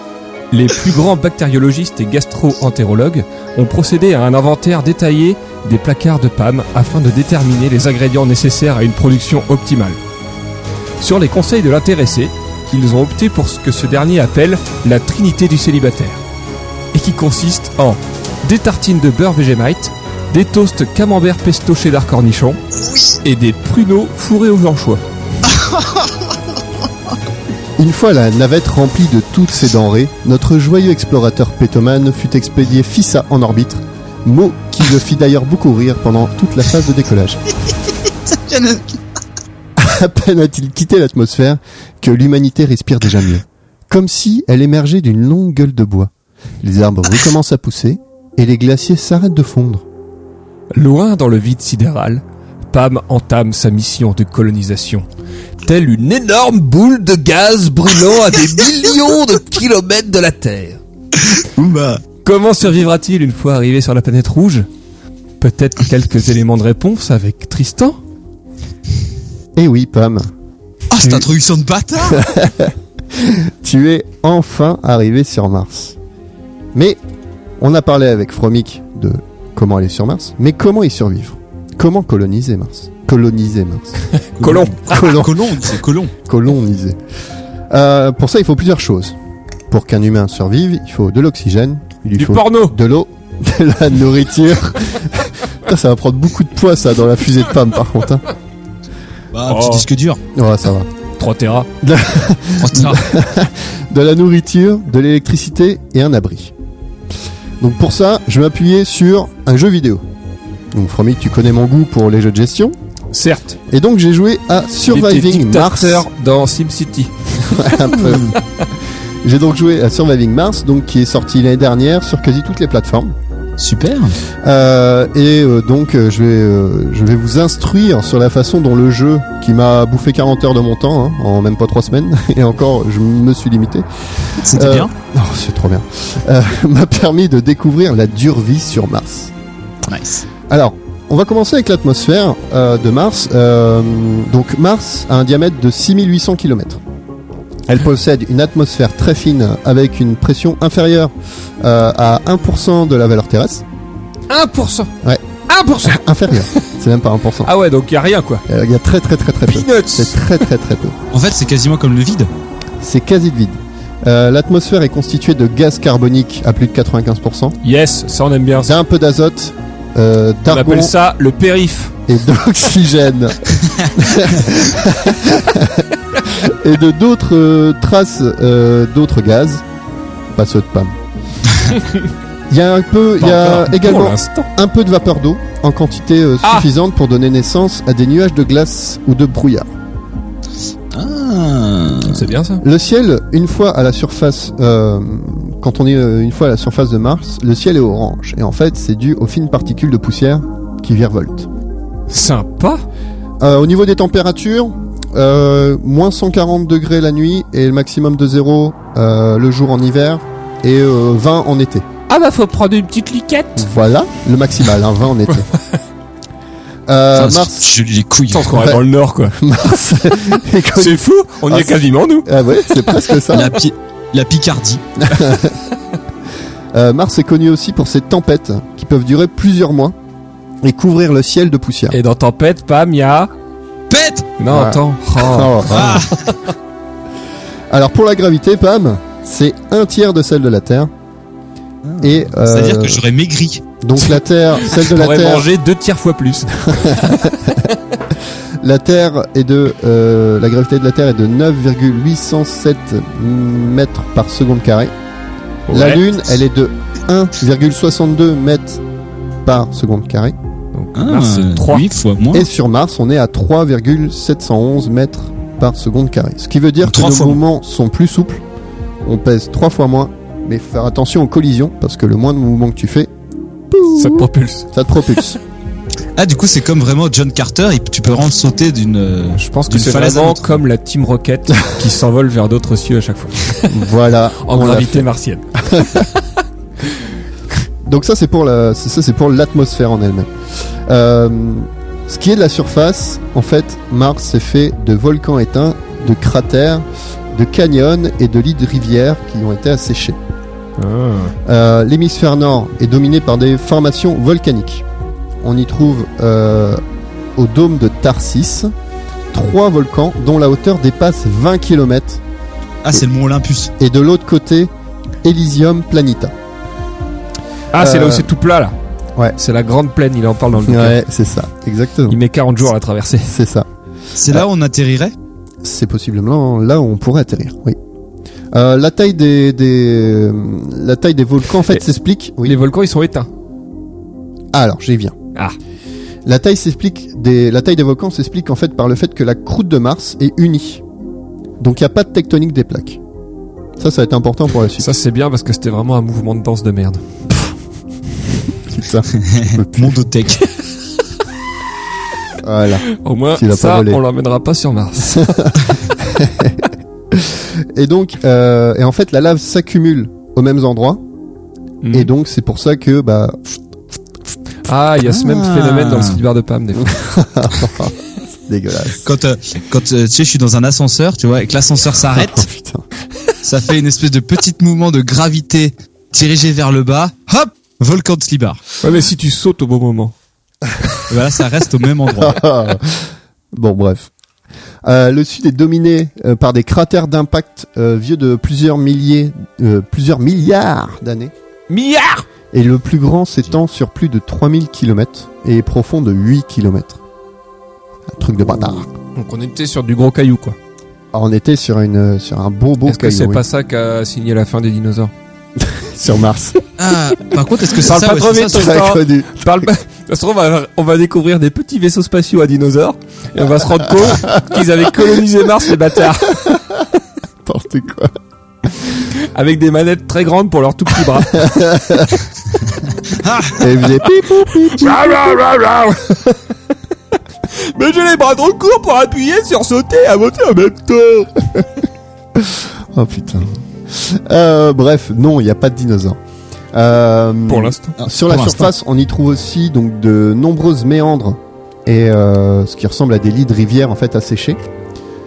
les plus grands bactériologistes et gastro-entérologues ont procédé à un inventaire détaillé des placards de PAM afin de déterminer les ingrédients nécessaires à une production optimale. Sur les conseils de l'intéressé, ils ont opté pour ce que ce dernier appelle la trinité du célibataire, et qui consiste en des tartines de beurre Vegemite, des toasts camembert pesto cheddar cornichon et des pruneaux fourrés aux anchois. Une fois la navette remplie de toutes ces denrées, notre joyeux explorateur pétomane fut expédié FISA en orbite, mot qui le fit d'ailleurs beaucoup rire pendant toute la phase de décollage. À peine a-t-il quitté l'atmosphère que l'humanité respire déjà mieux. Comme si elle émergeait d'une longue gueule de bois. Les arbres recommencent à pousser et les glaciers s'arrêtent de fondre. Loin dans le vide sidéral, Pam entame sa mission de colonisation. Telle une énorme boule de gaz brûlant à des millions de kilomètres de la Terre. Oumba. Comment survivra-t-il une fois arrivé sur la planète rouge? Peut-être quelques éléments de réponse avec Tristan? Eh oui, Pam, Ah, cette introduction de bâtard tu es enfin arrivé sur Mars. Mais on a parlé avec Fromic de comment aller sur Mars, mais comment y survivre? Comment coloniser Mars Coloniser Mars. Colon. Colon. Colon, c'est colon. coloniser. Euh, pour ça, il faut plusieurs choses. Pour qu'un humain survive, il faut de l'oxygène, il lui Du faut porno de l'eau, de la nourriture. Putain, ça va prendre beaucoup de poids, ça, dans la fusée de Pam, par contre. hein. Bah, Oh. petit disque dur. Ouais, ça va. 3 Tera. Oh, ça. de la nourriture, de l'électricité et un abri. Donc pour ça, je vais m'appuyer sur un jeu vidéo. Donc Fromic, tu connais mon goût pour les jeux de gestion. Certes. Et donc j'ai joué à Surviving Mars. dans SimCity. Un peu. J'ai donc joué à Surviving Mars, donc qui est sorti l'année dernière sur quasi toutes les plateformes. Super. Euh, et euh, donc euh, je vais euh, je vais vous instruire sur la façon dont le jeu, qui m'a bouffé 40 heures de mon temps, hein, en même pas 3 semaines, et encore je me suis limité. C'était Euh, bien. Oh, c'est trop bien. Euh, m'a permis de découvrir la dure vie sur Mars. Nice. Alors, on va commencer avec l'atmosphère euh, de Mars. Euh, donc Mars a un diamètre de 6800 km. Elle possède une atmosphère très fine avec une pression inférieure euh, à 1% de la valeur terrestre. 1% Ouais. 1% Inférieure, c'est même pas 1%. Ah ouais, donc y a rien quoi. Il y a très très très très peu. Peanuts C'est très très très peu. En fait, c'est quasiment comme le vide. C'est quasi vide. Euh, L'atmosphère est constituée de gaz carbonique à plus de 95%, Yes, ça on aime bien. ça. d'un peu d'azote euh, On appelle ça le périph. et d'oxygène. et de d'autres euh, traces euh, d'autres gaz, pas ceux de Pam. Il y a un peu, il y a également un peu de vapeur d'eau en quantité euh, Ah suffisante pour donner naissance à des nuages de glace ou de brouillard. Ah. C'est bien ça. Le ciel, une fois à la surface, euh, quand on est euh, une fois à la surface de Mars, le ciel est orange. Et en fait, c'est dû aux fines particules de poussière qui virevoltent. Sympa. Euh, au niveau des températures, euh, moins 140 degrés la nuit et le maximum de zéro euh, le jour en hiver et euh, 20 en été. Ah bah faut prendre une petite liquette. Voilà, le maximal, hein, 20 en été. Euh, Mars, Je lui les couilles. Tant qu'on est Ouais. dans le nord quoi. Mars C'est fou, on y Ah, est c'est- quasiment nous. Ah ouais, c'est presque ça. La, pi- la Picardie. Euh, Mars est connu aussi pour ses tempêtes qui peuvent durer plusieurs mois et couvrir le ciel de poussière. Et dans Tempête, Pam, il y a... Pète Non, Ouais. attends. Oh. Oh, Ah Alors pour la gravité, Pam, c'est un tiers de celle de la Terre. Et euh, C'est-à-dire que j'aurais maigri. donc la Terre, celle de la Terre, mangé deux tiers fois plus. La Terre est de euh, la gravité de la Terre est de 9,807 mètres par seconde carré. La. Lune, elle est de 1,62 mètres par seconde carré. Donc, Ah, Mars, c'est 3. 8 fois moins. Et sur Mars, on est à 3,711 mètres par seconde carré. Ce qui veut dire Donc que nos mouvements sont plus souples. On pèse trois fois moins. Mais faut faire attention aux collisions parce que le moins de mouvements que tu fais, Ça te propulse. ça te propulse. Ah, du coup, c'est comme vraiment John Carter. il- Tu peux rendre sauter d'une. euh, Je pense que c'est vraiment comme la Team Rocket qui s'envole vers d'autres cieux à chaque fois. voilà. En gravité martienne. Donc ça c'est pour la, ça c'est pour l'atmosphère en elle-même. Euh, ce qui est de la surface, en fait, Mars c'est fait de volcans éteints, de cratères, de canyons et de lits de rivières qui ont été asséchés. Euh, L'hémisphère nord est dominé par des formations volcaniques. On y trouve euh, au dôme de Tarsis trois volcans dont la hauteur dépasse 20 km Ah, c'est le mont Olympus. et de l'autre côté Elysium Planeta. Ah, c'est là Euh, où c'est tout plat là. ouais. C'est la grande plaine, il en parle dans le bouquin. Ouais, c'est ça, exactement. Il met 40 jours à la traverser. C'est ça. C'est là où on atterrirait? C'est possiblement là où on pourrait atterrir. Oui. Euh, la taille des, des la taille des volcans en fait s'explique. Oui. Les volcans, ils sont éteints. Alors j'y viens. Ah. La taille s'explique des la taille des volcans s'explique en fait par le fait que la croûte de Mars est unie. Donc il n'y a pas de tectonique des plaques. Ça, ça va être important pour la suite. Ça, c'est bien parce que c'était vraiment un mouvement de danse de merde. Ça. Mondotech. Voilà. Au moins, ça, on l'emmènera pas sur Mars. Et donc, euh, et en fait, la lave s'accumule aux mêmes endroits. Hmm. Et donc, c'est pour ça que bah Ah, il y a ce même Ah. phénomène dans le slipbar de Pam, des fois. dégueulasse. Quand, euh, quand euh, tu sais, je suis dans un ascenseur, tu vois, et que l'ascenseur Oh, s'arrête, putain. ça fait une espèce de petit mouvement de gravité dirigé vers le bas. Hop Volcan de Slibar. Ouais, mais si tu sautes au bon moment. Voilà, ça reste au même endroit. bon, bref. Euh, le sud est dominé euh, par des cratères d'impact euh, vieux de plusieurs milliers, euh, plusieurs milliards d'années. Milliard Et le plus grand s'étend sur plus de 3000 km et est profond de 8 km. Un truc de bâtard. Donc on était sur du gros caillou, quoi. Alors, on était sur une sur un beau beau Est-ce que caillou, c'est oui. pas ça qu'a signé la fin des dinosaures sur Mars. Ah, par contre, est-ce que c'est Parle ça pas ouais, trop c'est vite. Parle pas. Ça se trouve, on va, on va découvrir des petits vaisseaux spatiaux à dinosaures et on va se rendre compte qu'ils avaient colonisé Mars, les bâtards, N'importe quoi. avec des manettes très grandes pour leurs tout petits bras. Et il faisait pipou, pipou. Mais j'ai les bras trop courts pour appuyer sur sauter à monter en même temps. Oh putain. Euh, bref, non, il n'y a pas de dinosaures. Euh, Pour l'instant. Sur Pour la surface, on y trouve aussi donc de nombreuses méandres et euh, ce qui ressemble à des lits de rivière en fait asséchés.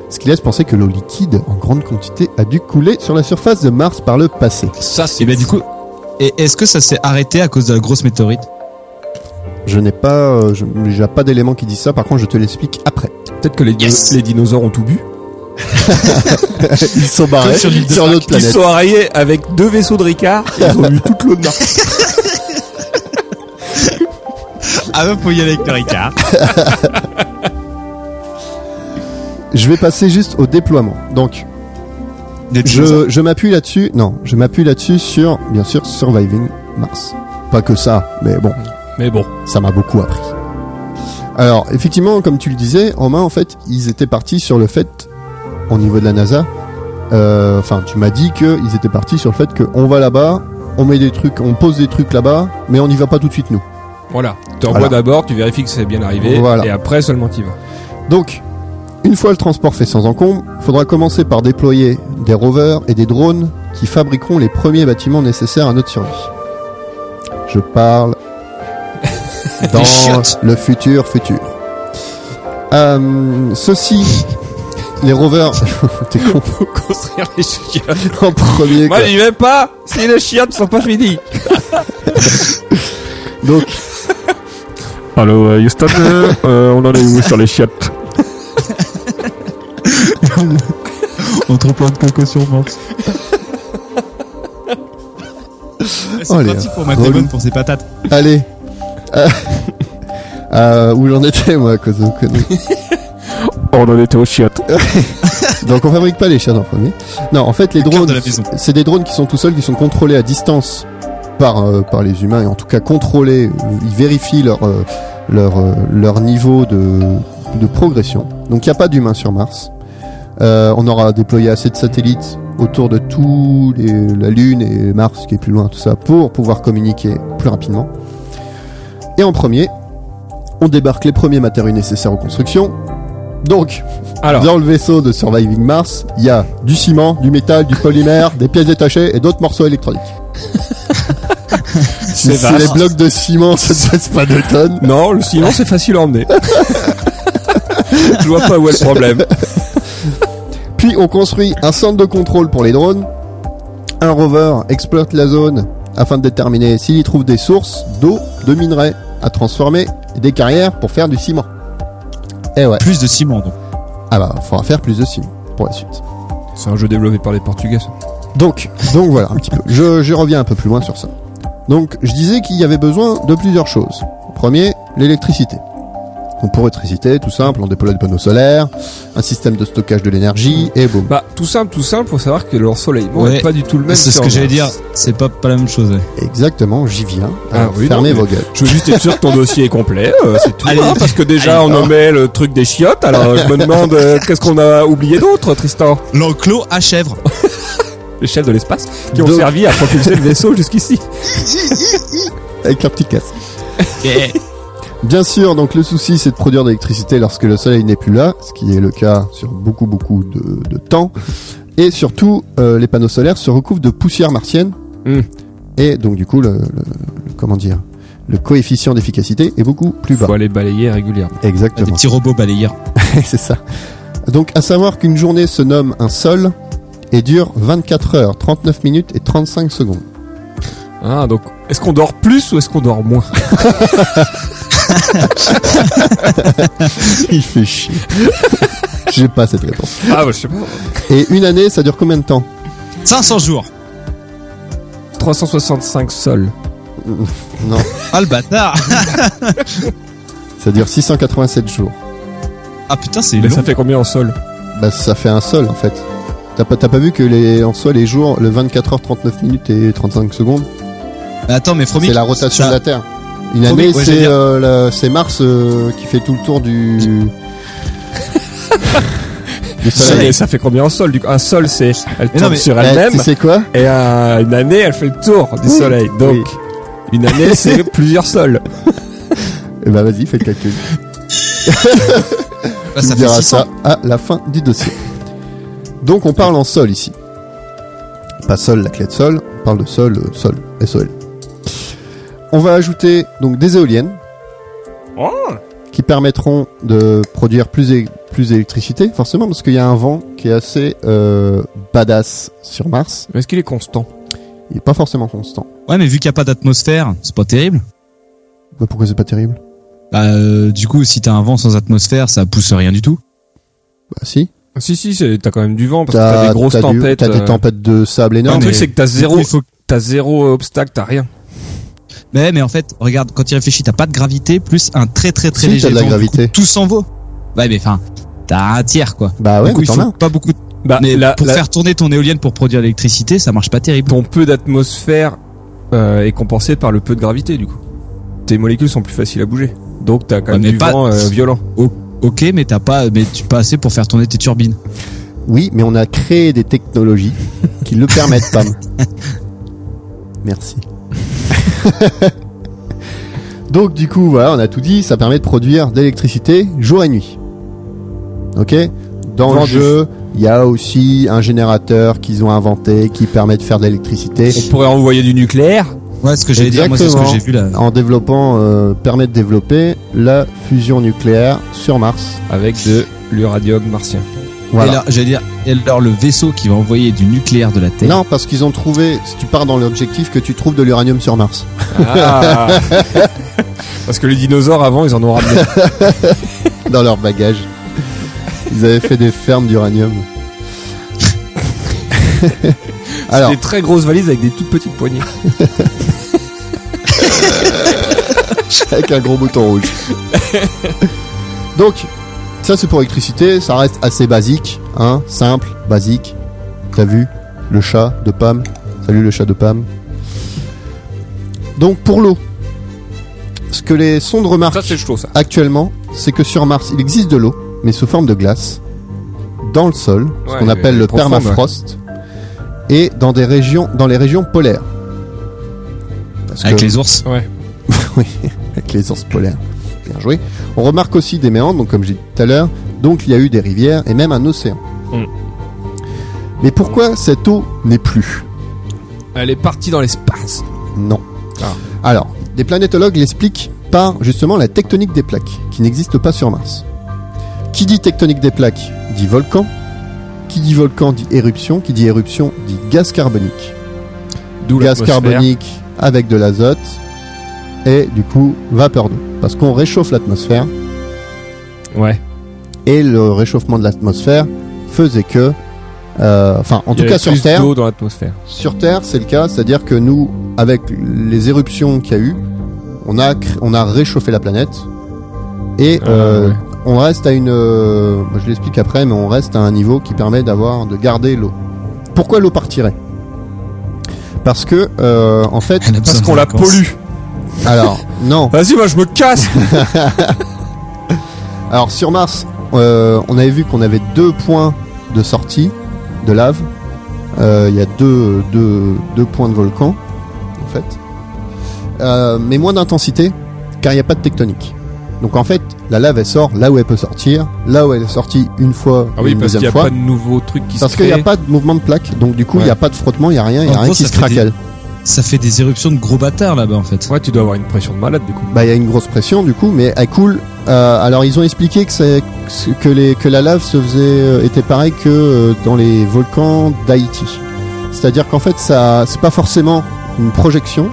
Ce qui laisse penser que l'eau liquide en grande quantité a dû couler sur la surface de Mars par le passé. Ça, c'est Et ben du coup, et est-ce que ça s'est arrêté à cause de la grosse météorite? Je n'ai pas, euh, je- j'ai pas d'éléments qui disent ça. Par contre, je te l'explique après. peut-être que les, di- Yes. les dinosaures ont tout bu. Ils sont barrés sur sur notre Ils sont arrivés avec deux vaisseaux de Ricard et ils ont bu toute l'eau de Mars. Ah bah faut y aller avec le Ricard. Je vais passer juste au déploiement. Donc, je, je m'appuie là-dessus. Non, je m'appuie là-dessus sur, bien sûr, Surviving Mars. Pas que ça, mais bon, Mais bon. ça m'a beaucoup appris. Alors, effectivement, comme tu le disais, en main, en fait, ils étaient partis sur le fait, au niveau de la NASA, euh, enfin, tu m'as dit qu'ils étaient partis sur le fait qu'on va là-bas, on met des trucs, on pose des trucs là-bas, mais on n'y va pas tout de suite nous. Voilà. Tu envoies Voilà. d'abord, tu vérifies que c'est bien arrivé, Voilà. et après seulement tu y vas. Donc, une fois le transport fait sans encombre, faudra commencer par déployer des rovers et des drones qui fabriqueront les premiers bâtiments nécessaires à notre survie. Je parle dans le futur futur. Euh, ceci, les rovers, t'es con Faut construire les chiottes. en premier. Moi j'y vais pas si les chiottes sont pas finies. Donc, Allô Houston, on en est où sur les chiottes? On trop plein de coco sur Mars. C'est Oh, pratique pour bonnes pour ses patates. allez. Euh, euh, où j'en étais moi à cause de conneries. On en était aux chiottes. Donc on fabrique pas les chiens en premier. Non, en fait les Le drones, de c'est des drones qui sont tout seuls, qui sont contrôlés à distance par euh, par les humains et en tout cas contrôlés. Ils vérifient leur euh, leur euh, leur niveau de de progression. Donc il n'y a pas d'humains sur Mars. Euh, on aura déployé assez de satellites autour de tout les, la Lune et Mars qui est plus loin, tout ça, pour pouvoir communiquer plus rapidement. Et en premier, on débarque les premiers matériaux nécessaires aux constructions. Donc, Alors, dans le vaisseau de Surviving Mars, il y a du ciment, du métal, du polymère, des pièces détachées et d'autres morceaux électroniques. c'est Si les blocs de ciment, ça ne pèse pas de tonnes. Non, le ciment c'est facile à emmener. Je vois pas où est le problème. Puis on construit un centre de contrôle pour les drones. Un rover exploite la zone afin de déterminer s'il y trouve des sources d'eau, de minerais à transformer et des carrières pour faire du ciment. Eh ouais. Plus de ciment donc. Ah bah, faudra faire plus de ciment pour la suite. C'est un jeu développé par les Portugais. ça. Donc, donc voilà un petit peu. Je, je reviens un peu plus loin sur ça. Donc, je disais qu'il y avait besoin de plusieurs choses. Premier, l'électricité. Donc pour l'électricité, tout simple, on déploie des panneaux solaires, un système de stockage de l'énergie, et boum. Bah, tout simple, tout simple, faut savoir que leur soleil Ouais. est pas du tout le même. C'est ce que j'allais dire. C'est pas, pas la même chose. ouais. Exactement, j'y viens. Ah oui, fermez non, vos gueules. Je veux juste être sûr que ton dossier est complet, euh, c'est tout. Allez. hein, parce que déjà on nommait le truc des chiottes, alors je me demande euh, qu'est-ce qu'on a oublié d'autre, Tristan? L'enclos à chèvre. Les chefs de l'espace qui ont Donc- servi à propulser le vaisseau jusqu'ici. Avec leur petit casque. Bien sûr, donc le souci c'est de produire de l'électricité lorsque le soleil n'est plus là, ce qui est le cas sur beaucoup beaucoup de, de temps. Et surtout, euh, les panneaux solaires se recouvrent de poussière martienne. Hmm. Et donc du coup, le, le- le- comment dire, le coefficient d'efficacité est beaucoup plus bas. Faut aller balayer régulièrement. des Exactement. petits robots balayeurs. c'est ça. Donc à savoir qu'une journée se nomme un sol et dure 24 heures, 39 minutes et 35 secondes. Ah, donc, est-ce qu'on dort plus ou est-ce qu'on dort moins? Il fait chier. J'ai pas cette réponse. Ah, bah, je sais pas. Et une année, ça dure combien de temps? 500 jours. 365 sols. Non, Ah le bâtard. ça dure 687 jours. Ah putain c'est Mais long. ça fait combien en sol? Bah ça fait un sol en fait. T'as pas, t'as pas vu que les, en soi les jours, le 24 heures 39 minutes et 35 secondes, Mais Attends mais Fromic. c'est la rotation ça- de la Terre. Une année, c'est euh, c'est Mars euh, qui fait tout le tour du. du ça, soleil. ça fait combien en sol du coup? Un sol, c'est elle non, tourne mais- sur Eh, elle-même. tu sais quoi? Et un- une année, elle fait le tour du Oui. soleil. Donc, Oui. une année, c'est plusieurs sols. Eh bah vas-y, fais le calcul. Bah, tu ça me fait diras 600. ça à la fin du dossier. Donc on parle en sol ici. Pas sol, la clé de sol, on parle de sol, euh, sol, SOL. On va ajouter donc des éoliennes qui permettront de produire plus, plus d'électricité, forcément, parce qu'il y a un vent qui est assez euh, badass sur Mars. Est-ce qu'il est constant? Il est pas forcément constant. Ouais mais vu qu'il n'y a pas d'atmosphère, c'est pas terrible. Bah, pourquoi c'est pas terrible? Bah euh, du coup si t'as un vent sans atmosphère ça pousse rien du tout. Bah si. Ah, Si, si, c'est- t'as quand même du vent parce que t'as des grosses tempêtes. T'as des euh. tempêtes de sable Le énormes. truc, mais- c'est que zéro, t'as zéro obstacle, t'as rien. Mais, mais en fait, regarde, quand tu réfléchis, t'as pas de gravité plus un très très très Si, léger t'as de la vent. Du coup, gravité. tout s'en vaut. Ouais, mais enfin, t'as un tiers quoi. Bah ouais, coup, mais il t'en faut as. pas beaucoup. de- Bah, mais la- pour la- faire tourner ton éolienne pour produire l'électricité, ça marche pas terrible. ton peu d'atmosphère euh, est compensé par le peu de gravité du coup. Tes molécules sont plus faciles à bouger. Donc t'as quand même du pas- vent euh, violent. Ok, mais t'as pas, mais tu pas assez pour faire tourner tes turbines. Oui, mais on a créé des technologies qui le permettent, Pam. Merci. Donc du coup, voilà, on a tout dit, ça permet de produire de l'électricité jour et nuit. Ok? Dans le jeu, il y a aussi un générateur qu'ils ont inventé qui permet de faire de l'électricité On pourrait envoyer du nucléaire. Ouais, ce que j'allais dire, moi, c'est ce que Exactement. j'ai vu là. en développant, euh, permet de développer la fusion nucléaire sur Mars. avec de l'uranium martien. Voilà. Et là, j'allais dire, et alors le vaisseau qui va envoyer du nucléaire de la Terre. Non, parce qu'ils ont trouvé, si tu pars dans l'objectif, que tu trouves de l'uranium sur Mars. Ah. Parce que les dinosaures avant, ils en ont ramené. dans leur bagage. Ils avaient fait des fermes d'uranium. Alors, Des très grosses valises avec des toutes petites poignées. avec un gros bouton rouge. Donc, ça c'est pour l'électricité, ça reste assez basique, hein, simple, basique. T'as vu le chat de Pam Salut le chat de Pam. Donc pour l'eau, ce que les sondes remarquent Ça chaud ça. actuellement, c'est que sur Mars, il existe de l'eau, mais sous forme de glace, dans le sol, ce qu'on appelle le profonde, permafrost, et dans des régions, dans les régions polaires. Parce Avec que- les ours. Ouais. oui, avec les ours polaires. Bien joué. On remarque aussi des méandres, donc comme j'ai dit tout à l'heure, donc il y a eu des rivières et même un océan. Mm. Mais pourquoi cette eau n'est plus? Elle est partie dans l'espace. Non. Ah. Alors, des planétologues l'expliquent par justement la tectonique des plaques, qui n'existe pas sur Mars. Qui dit tectonique des plaques dit volcan. Qui dit volcan dit éruption. Qui dit éruption dit gaz carbonique. D'où Gaz carbonique avec de l'azote et du coup vapeur d'eau. Parce qu'on réchauffe l'atmosphère Ouais. et le réchauffement de l'atmosphère faisait que, euh, enfin en Il y tout avait cas sur plus Terre, d'eau dans l'atmosphère. sur Terre, c'est le cas, c'est-à-dire que nous, avec les éruptions qu'il y a eu, on a, cr- on a réchauffé la planète et Ah, euh, ouais. on reste à une, euh, moi, je l'explique après, mais on reste à un niveau qui permet d'avoir, de garder l'eau. Pourquoi l'eau partirait? Parce que, euh, en fait, Elle a besoin Parce de qu'on la vacances. pollue. Alors non, Vas-y, moi je me casse. alors sur Mars, euh, on avait vu qu'on avait deux points de sortie de lave. Euh, Il y a deux, deux, deux points de volcan, en fait. Euh, mais moins d'intensité, car il n'y a pas de tectonique. Donc en fait, la lave, elle sort là où elle peut sortir, là où elle est sortie une fois, Ah oui, une parce qu'il deuxième n'y a fois. pas de nouveaux trucs qui Parce se qu'il n'y a pas de mouvement de plaque, donc du coup, il n'y a pas de frottement, il n'y a rien, il n'y a En rien gros, qui se craquelle. Ça fait des éruptions de gros bâtards là-bas en fait. Ouais, tu dois avoir une pression de malade du coup. Bah, il y a une grosse pression du coup, mais elle coule. Euh, alors, ils ont expliqué que, c'est, que, les, que la lave se faisait, euh, était pareil que euh, dans les volcans d'Haïti. C'est-à-dire qu'en fait, ça, c'est pas forcément une projection,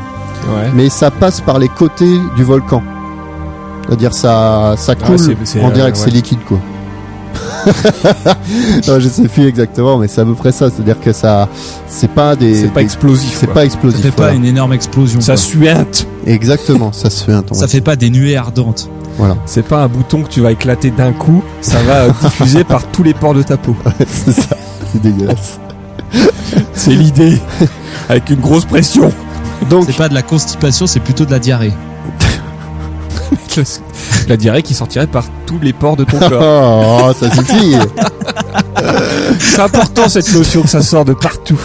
Ouais. mais ça passe par les côtés du volcan. C'est-à-dire ça, ça coule, c'est- c'est, on euh, dirait que ouais. c'est liquide quoi. non, je sais plus exactement, mais c'est à peu près ça. C'est-à-dire que ça, c'est pas des, C'est pas explosif. c'est pas Ça explosif. fait pas voilà. une énorme explosion. Ça suinte. Exactement, ça se fait un temps. Ça fait pas des nuées ardentes. C'est pas un bouton que tu vas éclater d'un coup. Ça va diffuser par tous les pores de ta peau. c'est ça, c'est dégueulasse. C'est l'idée. Avec une grosse pression. Donc, C'est pas de la constipation, c'est plutôt de la diarrhée. La diarrhée qui sortirait par tous les pores de ton corps. Oh, ça suffit. C'est important cette notion que ça sort de partout.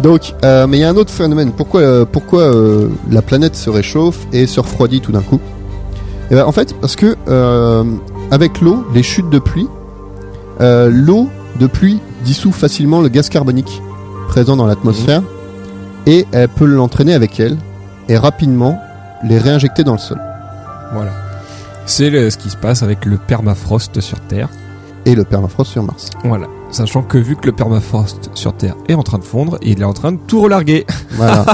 Donc, euh, mais il y a un autre phénomène. Pourquoi, euh, pourquoi euh, la planète se réchauffe et se refroidit tout d'un coup? Eh ben, En fait, parce que avec l'eau, les chutes de pluie, l'eau de pluie dissout facilement le gaz carbonique présent dans l'atmosphère et elle peut l'entraîner avec elle et rapidement les réinjecter dans le sol. Voilà. C'est ce qui se passe avec le permafrost sur Terre. Et le permafrost sur Mars. Voilà. Sachant que vu que le permafrost sur Terre est en train de fondre, il est en train de tout relarguer. Voilà.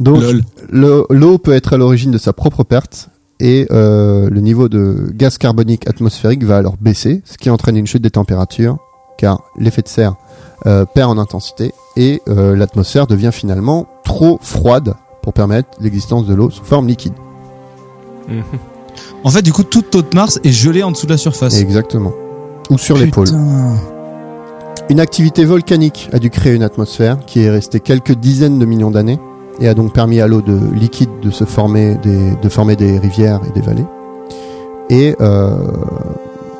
Donc, l'eau peut être à l'origine de sa propre perte et euh, le niveau de gaz carbonique atmosphérique va alors baisser, ce qui entraîne une chute des températures, car l'effet de serre euh, perd en intensité et euh, l'atmosphère devient finalement trop froide pour permettre l'existence de l'eau sous forme liquide. Mhm. En fait, du coup, toute l'eau de Mars est gelée en dessous de la surface. Exactement. Ou sur les pôles. Putain. Une activité volcanique a dû créer une atmosphère qui est restée quelques dizaines de millions d'années et a donc permis à l'eau de liquide de se former des, de former des rivières et des vallées. Et, euh,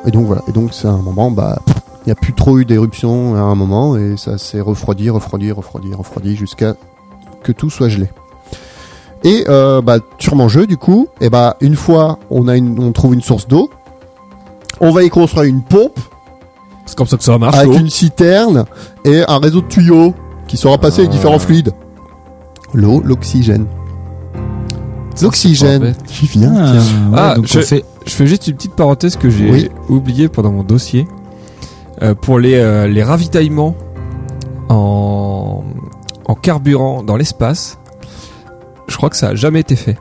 et donc voilà. Et donc c'est un moment, bah, il n'y a plus trop eu d'éruptions à un moment et ça s'est refroidi, refroidi, refroidi, refroidi jusqu'à que tout soit gelé. Et euh, bah, Turmanjeu, du coup, et bah une fois on a une, on trouve une source d'eau, on va y construire une pompe C'est comme ça que ça marche. avec une citerne et un réseau de tuyaux qui saura passer les Ah. différents fluides. L'eau, l'oxygène. L'oxygène. Qui vient Ah, tiens. ouais, Ah, donc je- on fait. Je fais juste une petite parenthèse que j'ai Oui. oublié pendant mon dossier. Euh, pour les, euh, les ravitaillements en, en carburant dans l'espace, je crois que ça a jamais été fait.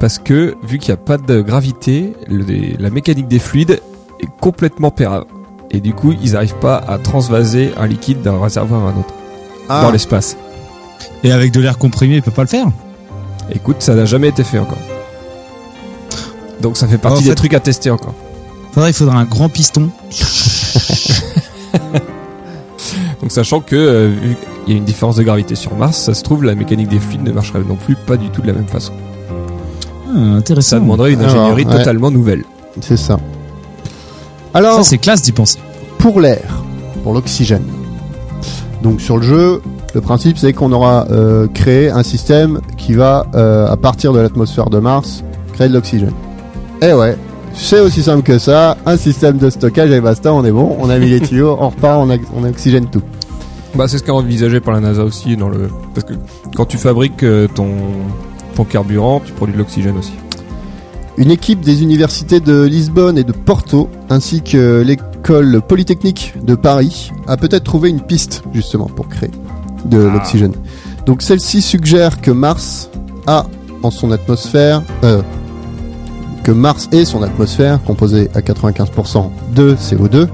Parce que, vu qu'il n'y a pas de gravité, le- la mécanique des fluides est complètement pérave. Et du coup, ils n'arrivent pas à transvaser un liquide d'un réservoir à un autre Ah, dans l'espace. Et avec de l'air comprimé, il peut pas le faire. Écoute, ça n'a jamais été fait encore. Donc ça fait partie en des trucs à tester encore. Faudrait, il faudra un grand piston. Donc sachant que euh, vu qu'il y a une différence de gravité sur Mars, ça se trouve la mécanique des fluides ne marcherait non plus pas du tout de la même façon. Ah, intéressant. Ça demanderait une Alors, ingénierie ouais. totalement nouvelle. c'est ça. Alors, Ça, c'est classe d'y penser. pour l'air, pour l'oxygène. Donc sur le jeu, le principe c'est qu'on aura euh, créé un système qui va, euh, à partir de l'atmosphère de Mars, créer de l'oxygène. Et ouais, c'est aussi simple que ça, un système de stockage et basta, on est bon, on a mis les tuyaux, on repart, on, a- on oxygène tout. Bah c'est ce est envisagé par la NASA aussi dans le parce que quand tu fabriques euh, ton ton carburant, tu produis de l'oxygène aussi. Une équipe des universités de Lisbonne et de Porto, ainsi que l'école polytechnique de Paris, a peut-être trouvé une piste justement pour créer de Ah. l'oxygène. Donc celle-ci suggère que Mars a en son atmosphère, euh, que Mars et son atmosphère, composée à 95% de CO2,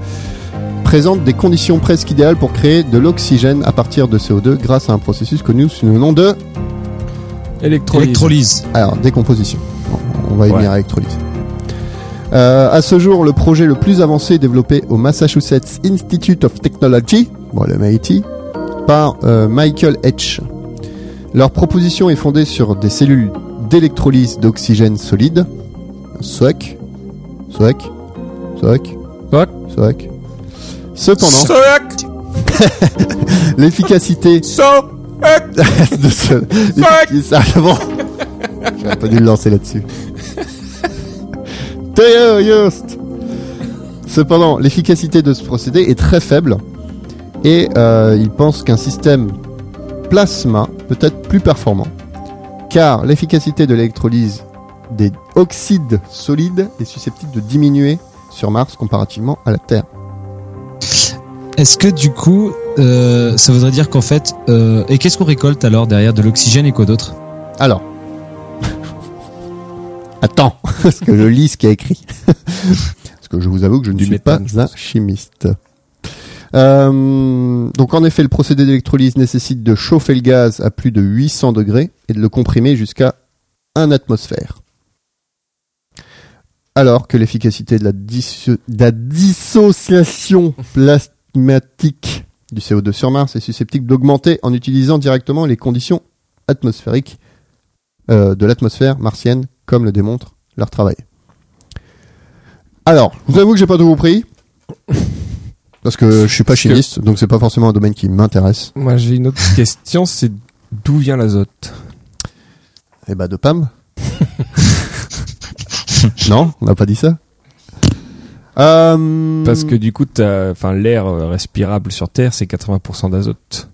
présente des conditions presque idéales pour créer de l'oxygène à partir de CO2 grâce à un processus connu sous le nom de Électrolyse. Électrolyse. alors, décomposition. On va y Ouais. venir à électrolyse. Euh, à ce jour, le projet le plus avancé est développé au Massachusetts Institute of Technology, bon, le MIT, par euh, Michael H. Leur proposition est fondée sur des cellules d'électrolyse d'oxygène solide, SOEC, SOEC, SOEC, SOEC. SOEC. Cependant, l'efficacité. De ce... ça, bon. J'aurais pas dû le lancer là-dessus. Yost. Cependant, l'efficacité de ce procédé est très faible et euh, il pense qu'un système plasma peut être plus performant. Car l'efficacité de l'électrolyse des oxydes solides est susceptible de diminuer sur Mars comparativement à la Terre. Est-ce que du coup, euh, ça voudrait dire qu'en fait, euh, et qu'est-ce qu'on récolte alors derrière de l'oxygène et quoi d'autre? Alors. Attends, parce que je lis ce qui est écrit. parce que je vous avoue que je ne Du suis méthane, pas un chimiste. Euh, donc en effet, le procédé d'électrolyse nécessite de chauffer le gaz à plus de 800 degrés et de le comprimer jusqu'à 1 atmosphère. Alors que l'efficacité de la, disso- de la dissociation plasmatique du CO2 sur Mars est susceptible d'augmenter en utilisant directement les conditions atmosphériques euh, de l'atmosphère martienne, comme le démontre leur travail. Alors, je vous avoue que j'ai pas tout compris. Parce que je suis pas que- chimiste, donc c'est pas forcément un domaine qui m'intéresse. Moi j'ai une autre question, c'est d'où vient l'azote? Eh bah, de Pam. non, on n'a pas dit ça. Euh, Parce que du coup, t'as, enfin, l'air respirable sur Terre, c'est 80% d'azote.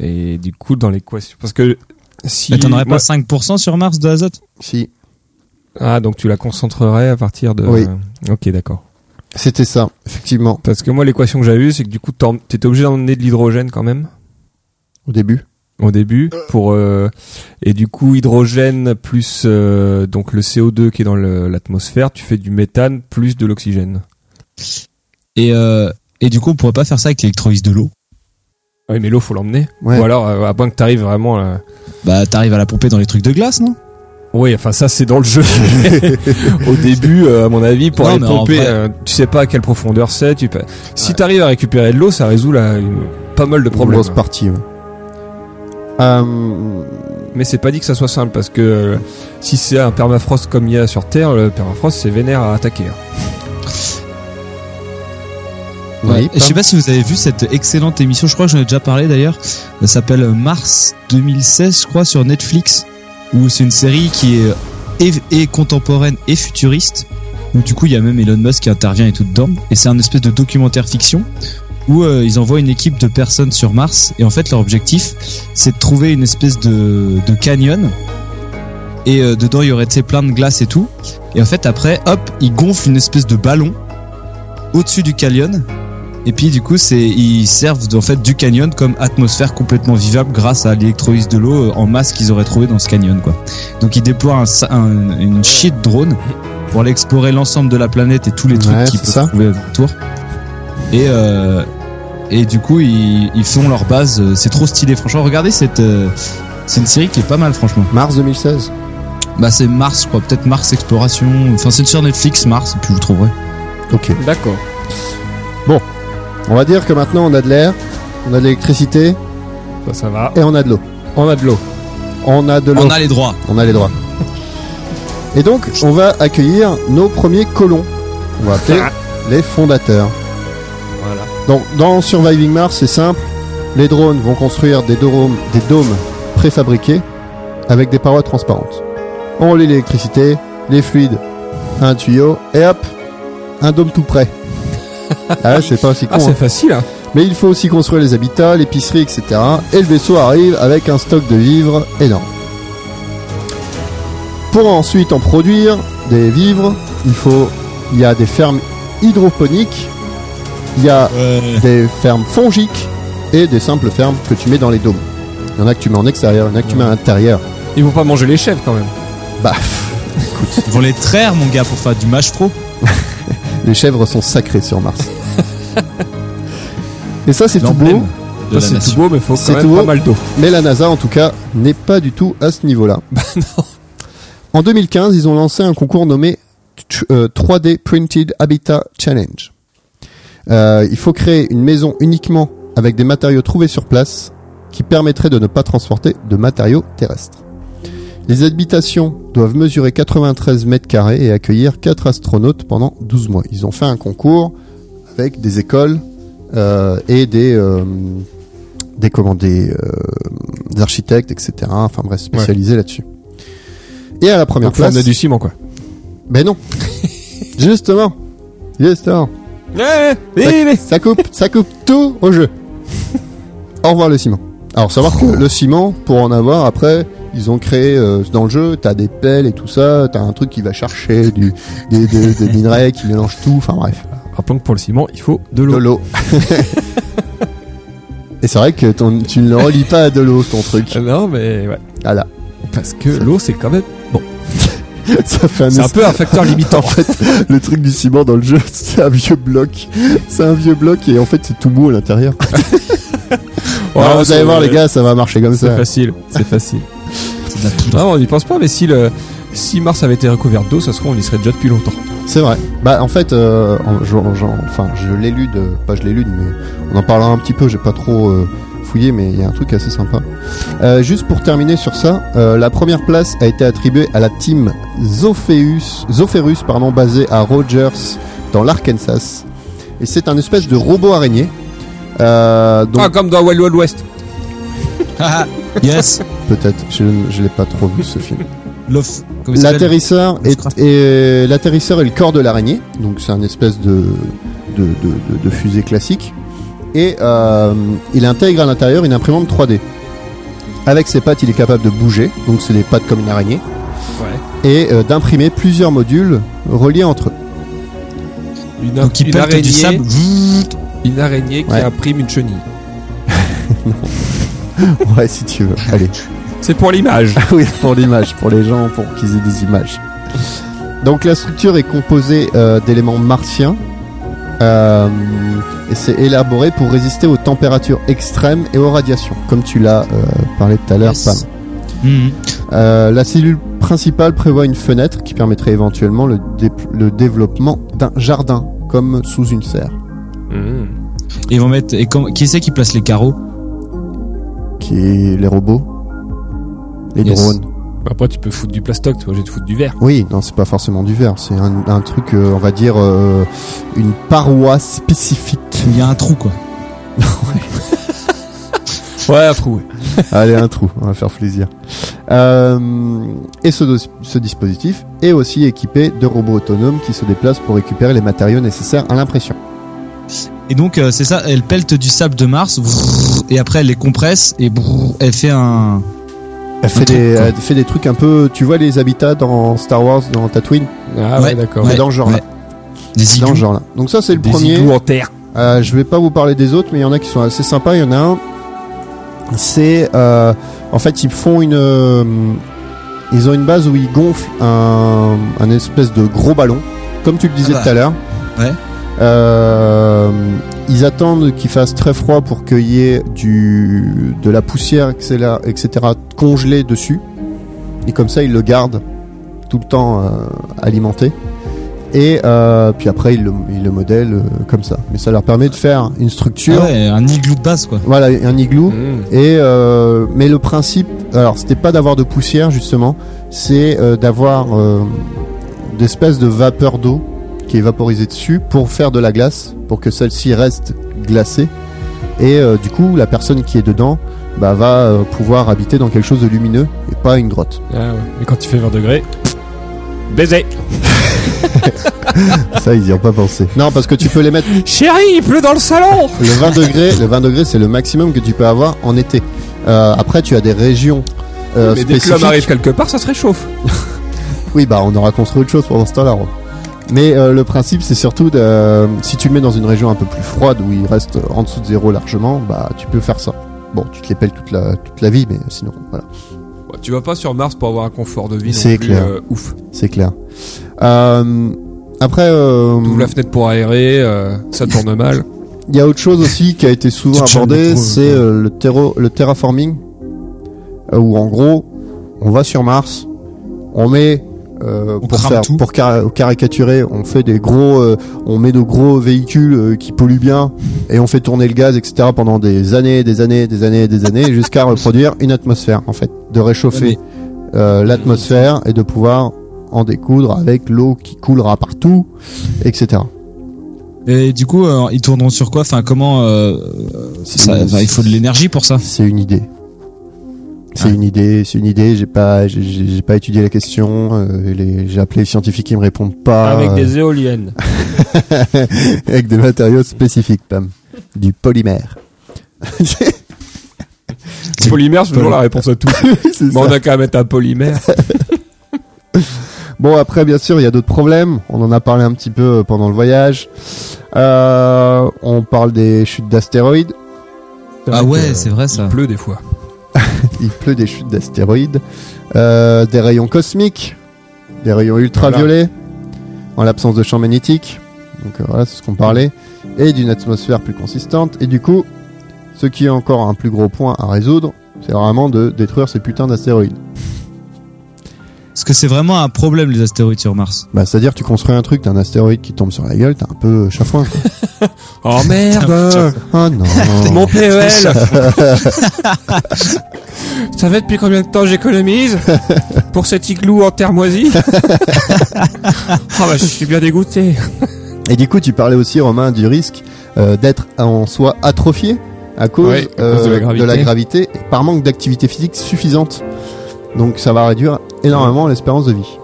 Et du coup, dans l'équation, parce que si, Mais T'en aurais moi- pas 5% sur Mars de azote Si, ah, donc tu la concentrerais à partir de. Oui. Ok, d'accord. c'était ça, effectivement, Parce que moi, l'équation que j'avais vue, c'est que du coup, t'étais obligé d'emmener de l'hydrogène quand même? Au début. Au début pour euh, et du coup hydrogène plus euh, donc le CO2 qui est dans l'atmosphère, tu fais du méthane plus de l'oxygène. et, euh, et du coup, on pourrait pas faire ça avec l'électrolyse de l'eau? Oui, mais l'eau, faut l'emmener. Ouais. Ou alors, euh, à moins que t'arrives vraiment. euh, Bah, t'arrives à la pomper dans les trucs de glace, non? Oui, enfin ça c'est dans le jeu. Au début, euh, à mon avis, pour Non, aller pomper, vrai- euh, tu sais pas à quelle profondeur c'est. Tu peux... Si t'arrives à récupérer de l'eau, ça résout la, une- pas mal de Une problèmes. grosse partie. ouais. Euh, Mais c'est pas dit que ça soit simple parce que euh, si c'est un permafrost comme il y a sur Terre, le permafrost c'est vénère à attaquer. hein. oui, Et Je sais pas si vous avez vu cette excellente émission, je crois que j'en ai déjà parlé d'ailleurs. Elle s'appelle Mars 2016, je crois, sur Netflix, où c'est une série qui est et, et contemporaine et futuriste. Donc du coup, il y a même Elon Musk qui intervient et tout dedans. Et c'est un espèce de documentaire fiction où euh, ils envoient une équipe de personnes sur Mars. Et en fait, leur objectif, c'est de trouver une espèce de, de canyon. Et euh, dedans, il y aurait plein de glace et tout. Et en fait, après, hop, ils gonflent une espèce de ballon au-dessus du canyon. Et puis du coup, c'est ils servent en fait du canyon comme atmosphère complètement vivable grâce à l'électrolyse de l'eau euh, en masse qu'ils auraient trouvé dans ce canyon quoi. Donc ils déploient un, un- une de drone pour aller explorer l'ensemble de la planète et tous les trucs Ouais, qu'ils peuvent ça. trouver autour. Et euh, et du coup, ils, ils font leur base. euh, C'est trop stylé, franchement. Regardez cette. euh, c'est une série qui est pas mal, franchement. Mars 2016. Bah c'est Mars, je crois. Peut-être Mars Exploration. Enfin, c'est sur Netflix, Mars. Et puis vous trouverez. Ok. D'accord. On va dire que maintenant on a de l'air, on a de l'électricité Ça, ça va. et on a de l'eau. On a de l'eau. On a de l'eau. On a les droits. On a les droits. Et donc, on va accueillir nos premiers colons. On va appeler les fondateurs. Voilà. Donc, dans Surviving Mars, c'est simple. Les drones vont construire des dômes, des dômes préfabriqués avec des parois transparentes. On relie l'électricité, les fluides, un tuyau, et hop, un dôme tout prêt. ah, c'est pas aussi con. Ah, c'est hein. facile. Hein. Mais il faut aussi construire les habitats, l'épicerie, etc. Et le vaisseau arrive avec un stock de vivres énorme. Pour ensuite en produire des vivres, il faut, il y a des fermes hydroponiques, il y a des fermes fongiques et des simples fermes que tu mets dans les dômes. Il y en a que tu mets en extérieur, il y en a que tu mets à l'intérieur. Ils vont pas manger les chèvres quand même. Bah, Ils vont les traire, mon gars, pour faire du match pro. les chèvres sont sacrées sur Mars. et ça c'est tout beau. C'est tout beau, mais faut C'est quand tout même beau. pas mal d'eau. Mais la NASA, en tout cas, n'est pas du tout à ce niveau-là. En 2015, ils ont lancé un concours nommé t- euh, 3D Printed Habitat Challenge. Euh, il faut créer une maison uniquement avec des matériaux trouvés sur place qui permettraient de ne pas transporter de matériaux terrestres. Les habitations doivent mesurer 93 mètres carrés et accueillir 4 astronautes pendant 12 mois. Ils ont fait un concours avec des écoles euh, et des, euh, des, comment, des, euh, des architectes, etc. Enfin bref, spécialisés là-dessus. Et à la première Donc, place... emmener du ciment quoi. Ben non. Justement. Justement. Ça, ça coupe, ça coupe tout au jeu. Au revoir le ciment. Alors savoir que le ciment, pour en avoir, après, ils ont créé euh, dans le jeu, t'as des pelles et tout ça, t'as un truc qui va chercher du, des, des, des minerais qui mélange tout, enfin bref, Rappelons que pour le ciment, il faut de de l'eau. l'eau. et c'est vrai que ton, tu ne le relis pas à de l'eau, ton truc. Euh, Non, mais ouais. Voilà. Parce que l'eau, c'est quand même. Bon. Ça fait un C'est un peu un facteur limitant. En fait, le truc du ciment dans le jeu, c'est un vieux bloc. C'est un vieux bloc et en fait, c'est tout mou à l'intérieur. Ouais, vous allez voir, les gars, ça va marcher comme ça. facile. C'est facile. C'est poudre. Non, on n'y pense pas, mais si le. Si Mars avait été recouvert d'eau, ça se trouve, on y serait déjà depuis longtemps. C'est vrai. Bah, en fait, euh, en- enfin, je l'ai lu de, pas je l'ai lu, mais on en parlera un petit peu. J'ai pas trop euh, fouillé, mais il y a un truc assez sympa. Euh, juste pour terminer sur ça, euh, la première place a été attribuée à la team Zopheus, Zopherus, pardon, basée à Rogers dans l'Arkansas. Et c'est un espèce de robot araignée. Euh, donc Ah, comme dans Wild Wild West. Ah, yes. peut-être, je, je l'ai pas trop vu ce film. L'atterrisseur est, l'atterrisseur est le corps de l'araignée, donc c'est un espèce de de, de, de- de fusée classique, et euh, il intègre à l'intérieur une imprimante 3D. Avec ses pattes, il est capable de bouger, donc c'est des pattes comme une araignée, Ouais. et euh, d'imprimer plusieurs modules reliés entre eux. Une, Donc une araignée, du sable. une araignée qui Ouais. imprime une chenille. Ouais, si tu veux. Allez. C'est pour l'image. oui, pour l'image, pour les gens, pour qu'ils aient des images. Donc la structure est composée euh, d'éléments martiens Euh, et c'est élaboré pour résister aux températures extrêmes et aux radiations, comme tu l'as euh, parlé tout à l'heure, Yes. Pam. Mhm. Euh, la cellule principale prévoit une fenêtre qui permettrait éventuellement le, dé- le développement d'un jardin, comme sous une serre, Mmh. Et ils vont mettre. Et qui c'est qui place les carreaux? Qui les robots, les Yes. drones. Après, tu peux foutre du plastoc, tu es obligé de foutre du verre. Oui, non, c'est pas forcément du verre, c'est un, un truc, euh, on va dire, euh, une paroi spécifique. Il y a un trou quoi. Ouais, un trou. ouais. Allez, un trou, on va faire plaisir. Euh, et ce, dispositif est aussi équipé de robots autonomes qui se déplacent pour récupérer les matériaux nécessaires à l'impression. Et donc euh, c'est ça, elle pelte du sable de Mars et après elle les compresse et elle fait un. Elle fait, des, elle fait des trucs un peu, tu vois les habitats dans Star Wars, dans Tatooine, Ah ouais, Ouais. d'accord. Ouais. dans ce genre là. ouais. Des C'est dans genre là. Donc ça c'est le Des premier. en terre. Euh, je vais pas vous parler des autres, mais il y en a qui sont assez sympas. Il y en a un, c'est euh, en fait ils font une, euh, ils ont une base où ils gonflent un, un espèce de gros ballon, comme tu le disais Ah bah. tout à l'heure. Ouais. Euh, ils attendent qu'il fasse très froid pour qu'il y ait du, de la poussière, etc., etc., congelée dessus. Et comme ça, ils le gardent tout le temps euh, alimenté. Et euh, puis après, ils le, ils le modèlent comme ça. Mais ça leur permet de faire une structure, Ah ouais, un igloo de base quoi. voilà, un igloo. Mmh. Et euh, mais le principe, alors c'était pas d'avoir de poussière justement, c'est euh, d'avoir euh, d'espèces de vapeur d'eau qui est vaporisée dessus pour faire de la glace, pour que celle-ci reste glacée. Et euh, du coup, la personne qui est dedans bah, va euh, pouvoir habiter dans quelque chose de lumineux et pas une grotte. Ah ouais. Mais quand il fait 20 degrés, baiser. Ça, ils y ont pas pensé. Non, parce que tu peux les mettre. Chérie, il pleut dans le salon. Le 20 degrés, le 20 degrés, c'est le maximum que tu peux avoir en été. Euh, après, tu as des régions. Mais dès que l'homme arrive quelque part, ça se réchauffe. Oui, bah on aura construit autre chose pendant ce temps-là. Mais euh, le principe, c'est surtout de, euh, si tu le mets dans une région un peu plus froide où il reste en dessous de zéro largement, bah tu peux faire ça. Bon, tu te les pelles toute la toute la vie, mais sinon, voilà, Bah, tu vas pas sur Mars pour avoir un confort de vie. C'est plus, clair. euh, ouf. c'est clair. Euh, après, euh, T'ouvres la fenêtre pour aérer, euh, ça tourne mal. il y a autre chose aussi qui a été souvent Tu te abordé, chames trop, c'est euh, le, terro- le terraforming, euh, où en gros, on va sur Mars, on met euh, pour faire tout. pour car- caricaturer, on fait des gros, euh, on met de gros véhicules euh, qui polluent bien et on fait tourner le gaz, etc. pendant des années, des années, des années, des années, jusqu'à reproduire une atmosphère en fait, de réchauffer euh, l'atmosphère et de pouvoir en découdre avec l'eau qui coulera partout, etc. Et du coup, euh, ils tourneront sur quoi? Enfin, comment euh, ça, enfin, Il faut de l'énergie pour ça? C'est une idée. C'est une idée, c'est une idée. J'ai pas, j'ai- pas étudié la question. euh, j'ai appelé les scientifiques, qui me répondent pas. Avec euh, des éoliennes. avec des matériaux spécifiques, Pam. Du polymère. Polymère, c'est toujours la réponse à tout. Mais ça. on a qu'à mettre un polymère. Bon, après, bien sûr, il y a d'autres problèmes. On en a parlé un petit peu euh, pendant le voyage. Euh, on parle des chutes d'astéroïdes. Ah ouais, c'est vrai, ça. Il pleut des fois. Il pleut des chutes d'astéroïdes. Euh, des rayons cosmiques. Des rayons ultraviolets. En l'absence de champ magnétique. Donc euh, voilà, c'est ce qu'on parlait. Et d'une atmosphère plus consistante. Et du coup, ce qui est encore un plus gros point à résoudre, c'est vraiment de détruire ces putains d'astéroïdes. Parce que c'est vraiment un problème les astéroïdes sur Mars. Bah, c'est-à-dire, tu construis un truc, t'as un astéroïde qui tombe sur la gueule, t'as un peu chafouin. quoi. Oh merde oh non. Mon PEL Ça fait depuis combien de temps j'économise Pour cet igloo en terre moisie Oh bah je suis bien dégoûté Et du coup, tu parlais aussi, Romain, du risque euh, d'être en soi atrophié à cause, Ouais, à cause de la gravité. gravité par manque d'activité physique suffisante. Donc, ça va réduire énormément l'espérance de vie.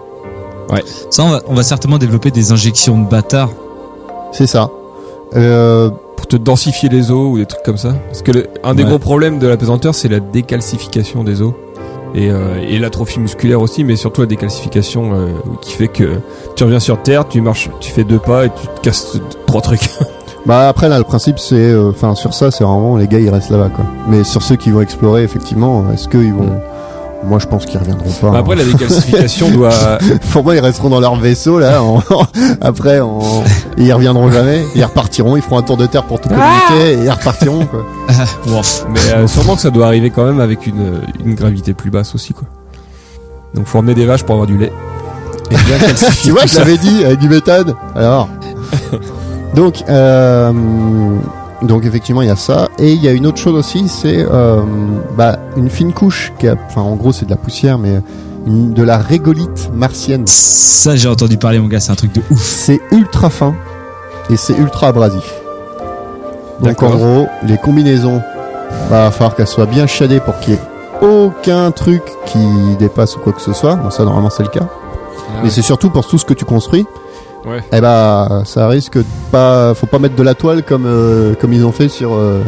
Ça, on va, on va certainement développer des injections de bâtards. C'est ça. Euh, Pour te densifier les os ou des trucs comme ça. Parce que le- un des Ouais. gros problèmes de la pesanteur, c'est la décalcification des os. Et, euh, et l'atrophie musculaire aussi, mais surtout la décalcification euh, qui fait que tu reviens sur Terre, tu marches, tu fais deux pas et tu te casses trois trucs. bah après là, le principe c'est, euh, enfin sur ça, c'est vraiment les gars ils restent là-bas quoi. Mais sur ceux qui vont explorer, effectivement, est-ce qu'ils vont, Moi, je pense qu'ils reviendront pas. Bah, hein. après, la décalcification doit. Pour moi, ils resteront dans leur vaisseau là. en- Après, en- ils reviendront jamais. Ils repartiront. Ils feront un tour de terre pour tout communiquer et ils repartiront. Quoi. Ah. Mais euh, sûrement que ça doit arriver quand même avec une, une gravité plus basse aussi, quoi. Donc, faut emmener des vaches pour avoir du lait. Et bien calcifier tu vois, je l'avais dit avec du méthane. Alors. Donc, euh, donc effectivement, il y a ça. Et il y a une autre chose aussi, c'est euh, bah, une fine couche. Qui a, enfin, en gros, c'est de la poussière, mais une- de la régolite martienne. Ça, j'ai entendu parler, mon gars, c'est un truc de ouf. C'est ultra fin et c'est ultra abrasif. Donc en gros, les combinaisons, va falloir qu'elles soient bien chiadées pour qu'il y ait aucun truc qui dépasse ou quoi que ce soit. Bon, ça normalement c'est le cas. Mais c'est surtout pour tout ce que tu construis. Ouais. Eh bah, ça risque de pas, faut pas mettre de la toile comme euh, comme ils ont fait sur euh,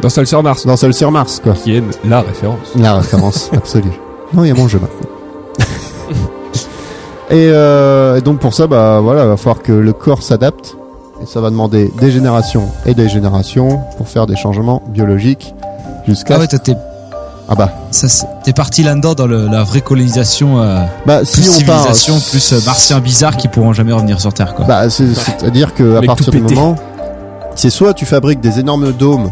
Dans Seul sur Mars, dans Seul sur Mars quoi. qui est la référence. La référence absolue. Non, il y a mon jeu maintenant. et, euh, et donc pour ça, bah voilà, va falloir que le corps s'adapte. Et ça va demander des générations et des générations pour faire des changements biologiques jusqu'à. Ah ouais, Ah bah, ça, c'est- t'es parti là-dedans dans le- la vraie colonisation, euh, bah plus si on part, civilisation, plus euh, martiens bizarres qui pourront jamais revenir sur Terre, quoi. Bah, c'est- c'est-à-dire que à partir du pété. moment, c'est soit tu fabriques des énormes dômes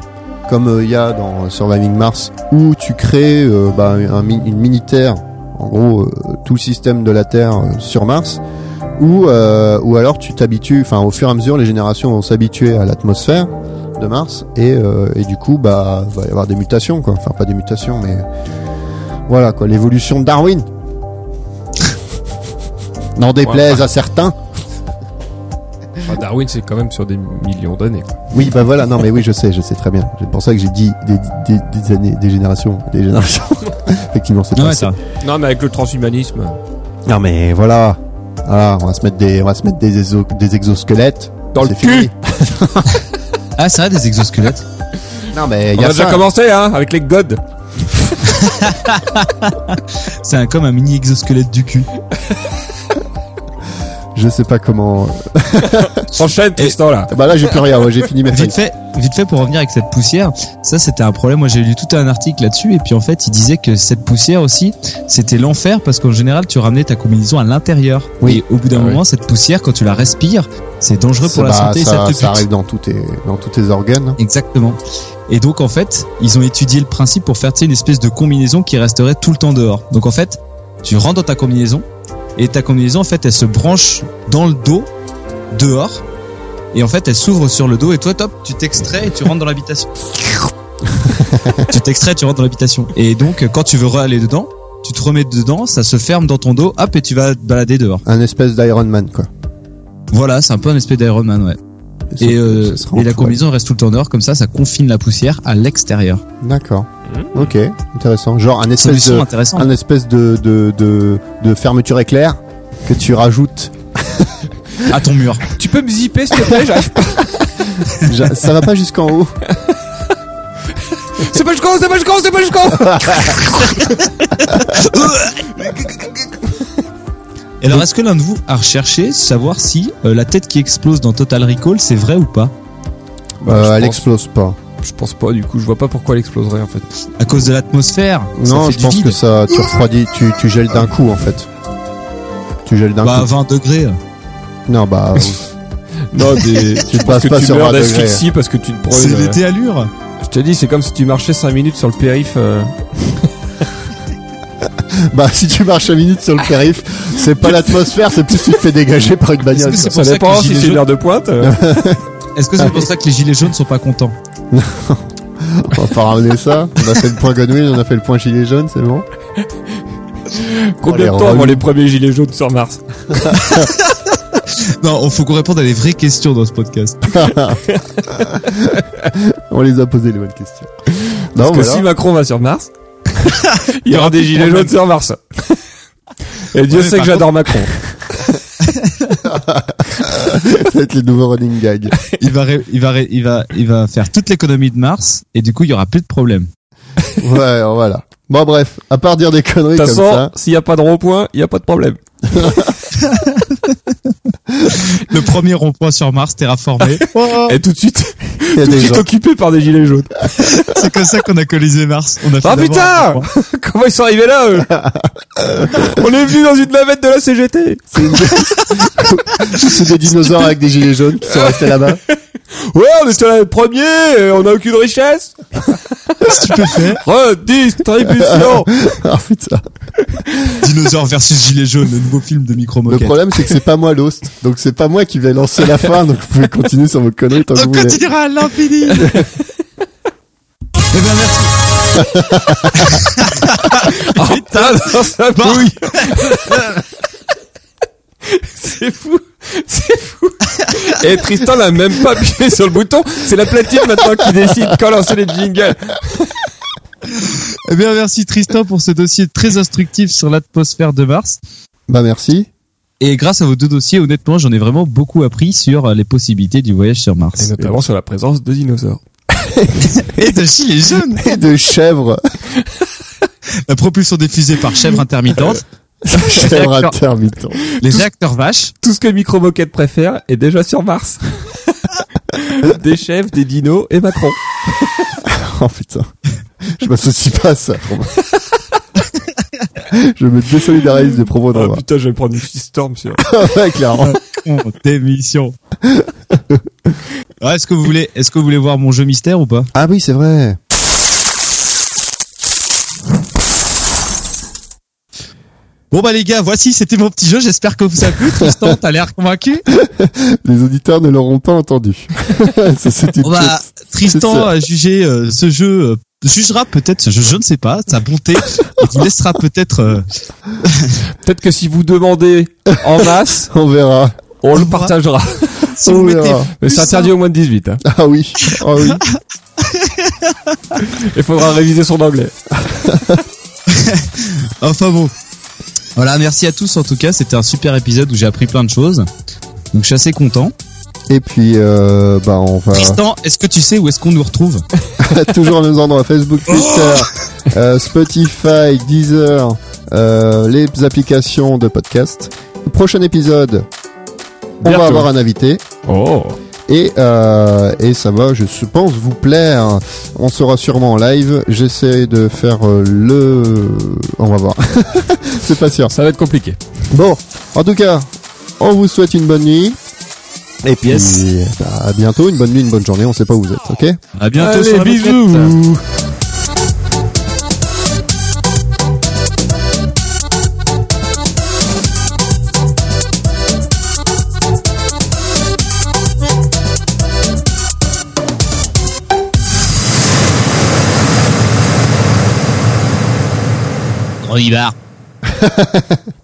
comme euh, il y a dans Surviving Mars, ou tu crées euh, bah, un, mi- une mini terre, en gros euh, tout le système de la Terre euh, sur Mars, ou euh, ou alors tu t'habitues, enfin au fur et à mesure les générations vont s'habituer à l'atmosphère de Mars et euh, et du coup bah va y avoir des mutations quoi, enfin pas des mutations mais voilà quoi, l'évolution de Darwin. N'en déplaise à certains. Darwin, c'est quand même sur des millions d'années. Oui, bah voilà, non mais oui, je sais, je sais très bien. C'est pour ça que j'ai dit des, des, des années, des générations, des générations. Effectivement, c'est pas ouais, ça. Non, mais avec le transhumanisme. Non mais voilà. Ah, on va se mettre des, on va se mettre des, exo- des exosquelettes. Dans le C'est cul fini. Ah, c'est vrai, des exosquelettes. Non mais il On y a a déjà ça. commencé, hein, avec les gods. C'est un, comme un mini exosquelette du cul. Je sais pas comment. Enchaîne, Tristan, là. Bah là, j'ai plus rien. ouais, j'ai fini mes. Vite fait, vite fait pour revenir avec cette poussière, ça c'était un problème. Moi j'ai lu tout un article là-dessus et puis en fait il disait que cette poussière aussi c'était l'enfer parce qu'en général tu ramenais ta combinaison à l'intérieur. Oui. Et au bout d'un Ah moment cette poussière quand tu la respires c'est dangereux pour la Bah, santé et ça ça, te ça arrive dans tous tes, dans tous tes organes. Exactement. Et donc en fait ils ont étudié le principe pour faire tu sais, une espèce de combinaison qui resterait tout le temps dehors. Donc en fait tu rentres dans ta combinaison et ta combinaison en fait elle se branche dans le dos dehors. Et en fait elle s'ouvre sur le dos et toi top tu t'extrais et tu rentres dans l'habitation. Tu t'extrais tu rentres dans l'habitation. Et donc quand tu veux aller dedans tu te remets dedans ça se ferme dans ton dos hop et tu vas te balader dehors. Un espèce d'Iron Man, quoi. voilà c'est un peu un espèce d'Iron Man ouais. Et, euh, et la combinaison reste tout le temps dehors comme ça ça confine la poussière à l'extérieur. D'accord. Mmh. Ok, intéressant. Genre un espèce de, un espèce de, de, de, de fermeture éclair que tu rajoutes. à ton mur Tu peux me zipper, s'il te plaît, j'arrive pas. Ça va pas jusqu'en haut. C'est pas jusqu'en haut, c'est pas jusqu'en haut, c'est pas jusqu'en haut. Et alors, est-ce que l'un de vous a recherché savoir si euh, la tête qui explose dans Total Recall, c'est vrai ou pas? Bah, Euh, elle pense- explose pas. Je pense pas, du coup, je vois pas pourquoi elle exploserait, en fait. À cause de l'atmosphère Non, je pense vide. que ça, tu refroidis, tu, tu gèles d'un coup en fait. Tu gèles d'un Bah, à coup. 20 degrés. Non, bah, Non, des... tu passes pas tu sur meurs 20 degrés. d'asphyxie parce que tu te C'est brûles. l'été allure. Je te dis, c'est comme si tu marchais 5 minutes sur le périph. euh, Bah, si tu marches à minute sur le périph, c'est pas l'atmosphère, c'est plus tu te fais dégager par une bagnole. C'est Ça dépend si une heure de pointe. euh, Est-ce que c'est pour ça que les gilets jaunes sont pas contents On va pas ramener ça. On a fait le point Godwin, on a fait le point gilet jaune, c'est bon. Combien les de temps avant les premiers gilets jaunes sur Mars Non, il faut qu'on réponde à des vraies questions dans ce podcast. On les a posé les bonnes questions. Parce Non, que voilà. si Macron va sur Mars, il y aura des gilets jaunes sur Mars. Et Dieu Ouais, sait que j'adore Macron. Ça va être le nouveau running gag. Il va, ré- il va, ré- il va, il va faire toute l'économie de Mars et du coup, il y aura plus de problème. Ouais, voilà. Bon, bref, à part dire des conneries De comme toute façon, ça. s'il n'y a pas de rond-point, il n'y a pas de problème. Le premier rond-point sur Mars terraformé. Et tout de suite, Il y a tout de suite gens. occupé par des gilets jaunes. C'est comme ça qu'on a colonisé Mars. On a fait Ah putain. Comment ils sont arrivés là eux On est venu dans une navette de la CGT. C'est une- des dinosaures avec des gilets jaunes qui sont restés là-bas. Ouais, on était là le premier, et on a aucune richesse. Stupéfait. Redistribution. Ah putain. Dinosaure versus Gilet jaune, le nouveau film de Micro Le problème, c'est que c'est pas moi l'host. Donc c'est pas moi qui vais lancer la fin. Donc vous pouvez continuer sur vos conneries tant que On vous voulez. continuera à l'infini. Eh ben merci. Oh, putain, dans sa Bon. bouille. C'est fou. C'est fou. Et Tristan n'a même pas appuyé sur le bouton. C'est la platine maintenant qui décide quand lancer les jingles. Eh bien merci Tristan pour ce dossier très instructif sur l'atmosphère de Mars. Bah merci. Et grâce à vos deux dossiers, honnêtement, j'en ai vraiment beaucoup appris sur euh, les possibilités du voyage sur Et Mars. notamment sur la présence de dinosaures. Et de Gilets jaunes. Et de chèvres. La propulsion des fusées par chèvre intermittente. Chèvres D'accord. intermittents. Les réacteurs vaches. Tout ce que Micro Moquette préfère est déjà sur Mars. des chefs, des dinos et Macron. Oh putain. Je m'associe pas à ça. Je me désolidarise des propos de Oh Romain. putain, je vais prendre une storm sur. Ouais, clairement. Démission. Ah, est-ce que vous voulez, est-ce que vous voulez voir mon jeu mystère ou pas? Ah oui, c'est vrai. Bon bah les gars, voici, c'était mon petit jeu. J'espère que vous a plu. Tristan, t'as l'air convaincu Les auditeurs ne l'auront pas entendu. Ça, c'est une Bon bah, Tristan ça. a jugé euh, ce jeu, euh, jugera peut-être ce jeu, je ne sais pas, sa bonté. et vous laissera peut-être. euh, Peut-être que si vous demandez en masse, On verra. on le partagera. si vous mettez. Mais c'est interdit au moins de 18. Hein. Ah oui. Ah oui. Il faudra réviser son anglais. Enfin bon. Voilà, merci à tous en tout cas. C'était un super épisode où j'ai appris plein de choses. Donc je suis assez content. Et puis, euh, bah, on va Tristan, est-ce que tu sais où est-ce qu'on nous retrouve? Toujours au même endroit. Facebook, Twitter, euh, Spotify, Deezer, euh, les applications de podcast. Prochain épisode, on Bientôt. va avoir un invité. Oh. Et, euh, et ça va, je pense, vous plaire. On sera sûrement en live. J'essaie de faire euh, le... On va voir. C'est pas sûr. Ça va être compliqué. Bon, en tout cas, on vous souhaite une bonne nuit. Et puis, Yes. bah, à bientôt. Une bonne nuit, une bonne journée. On sait pas où vous êtes, ok? À bientôt Allez, sur la moquette. bisous. Ibar.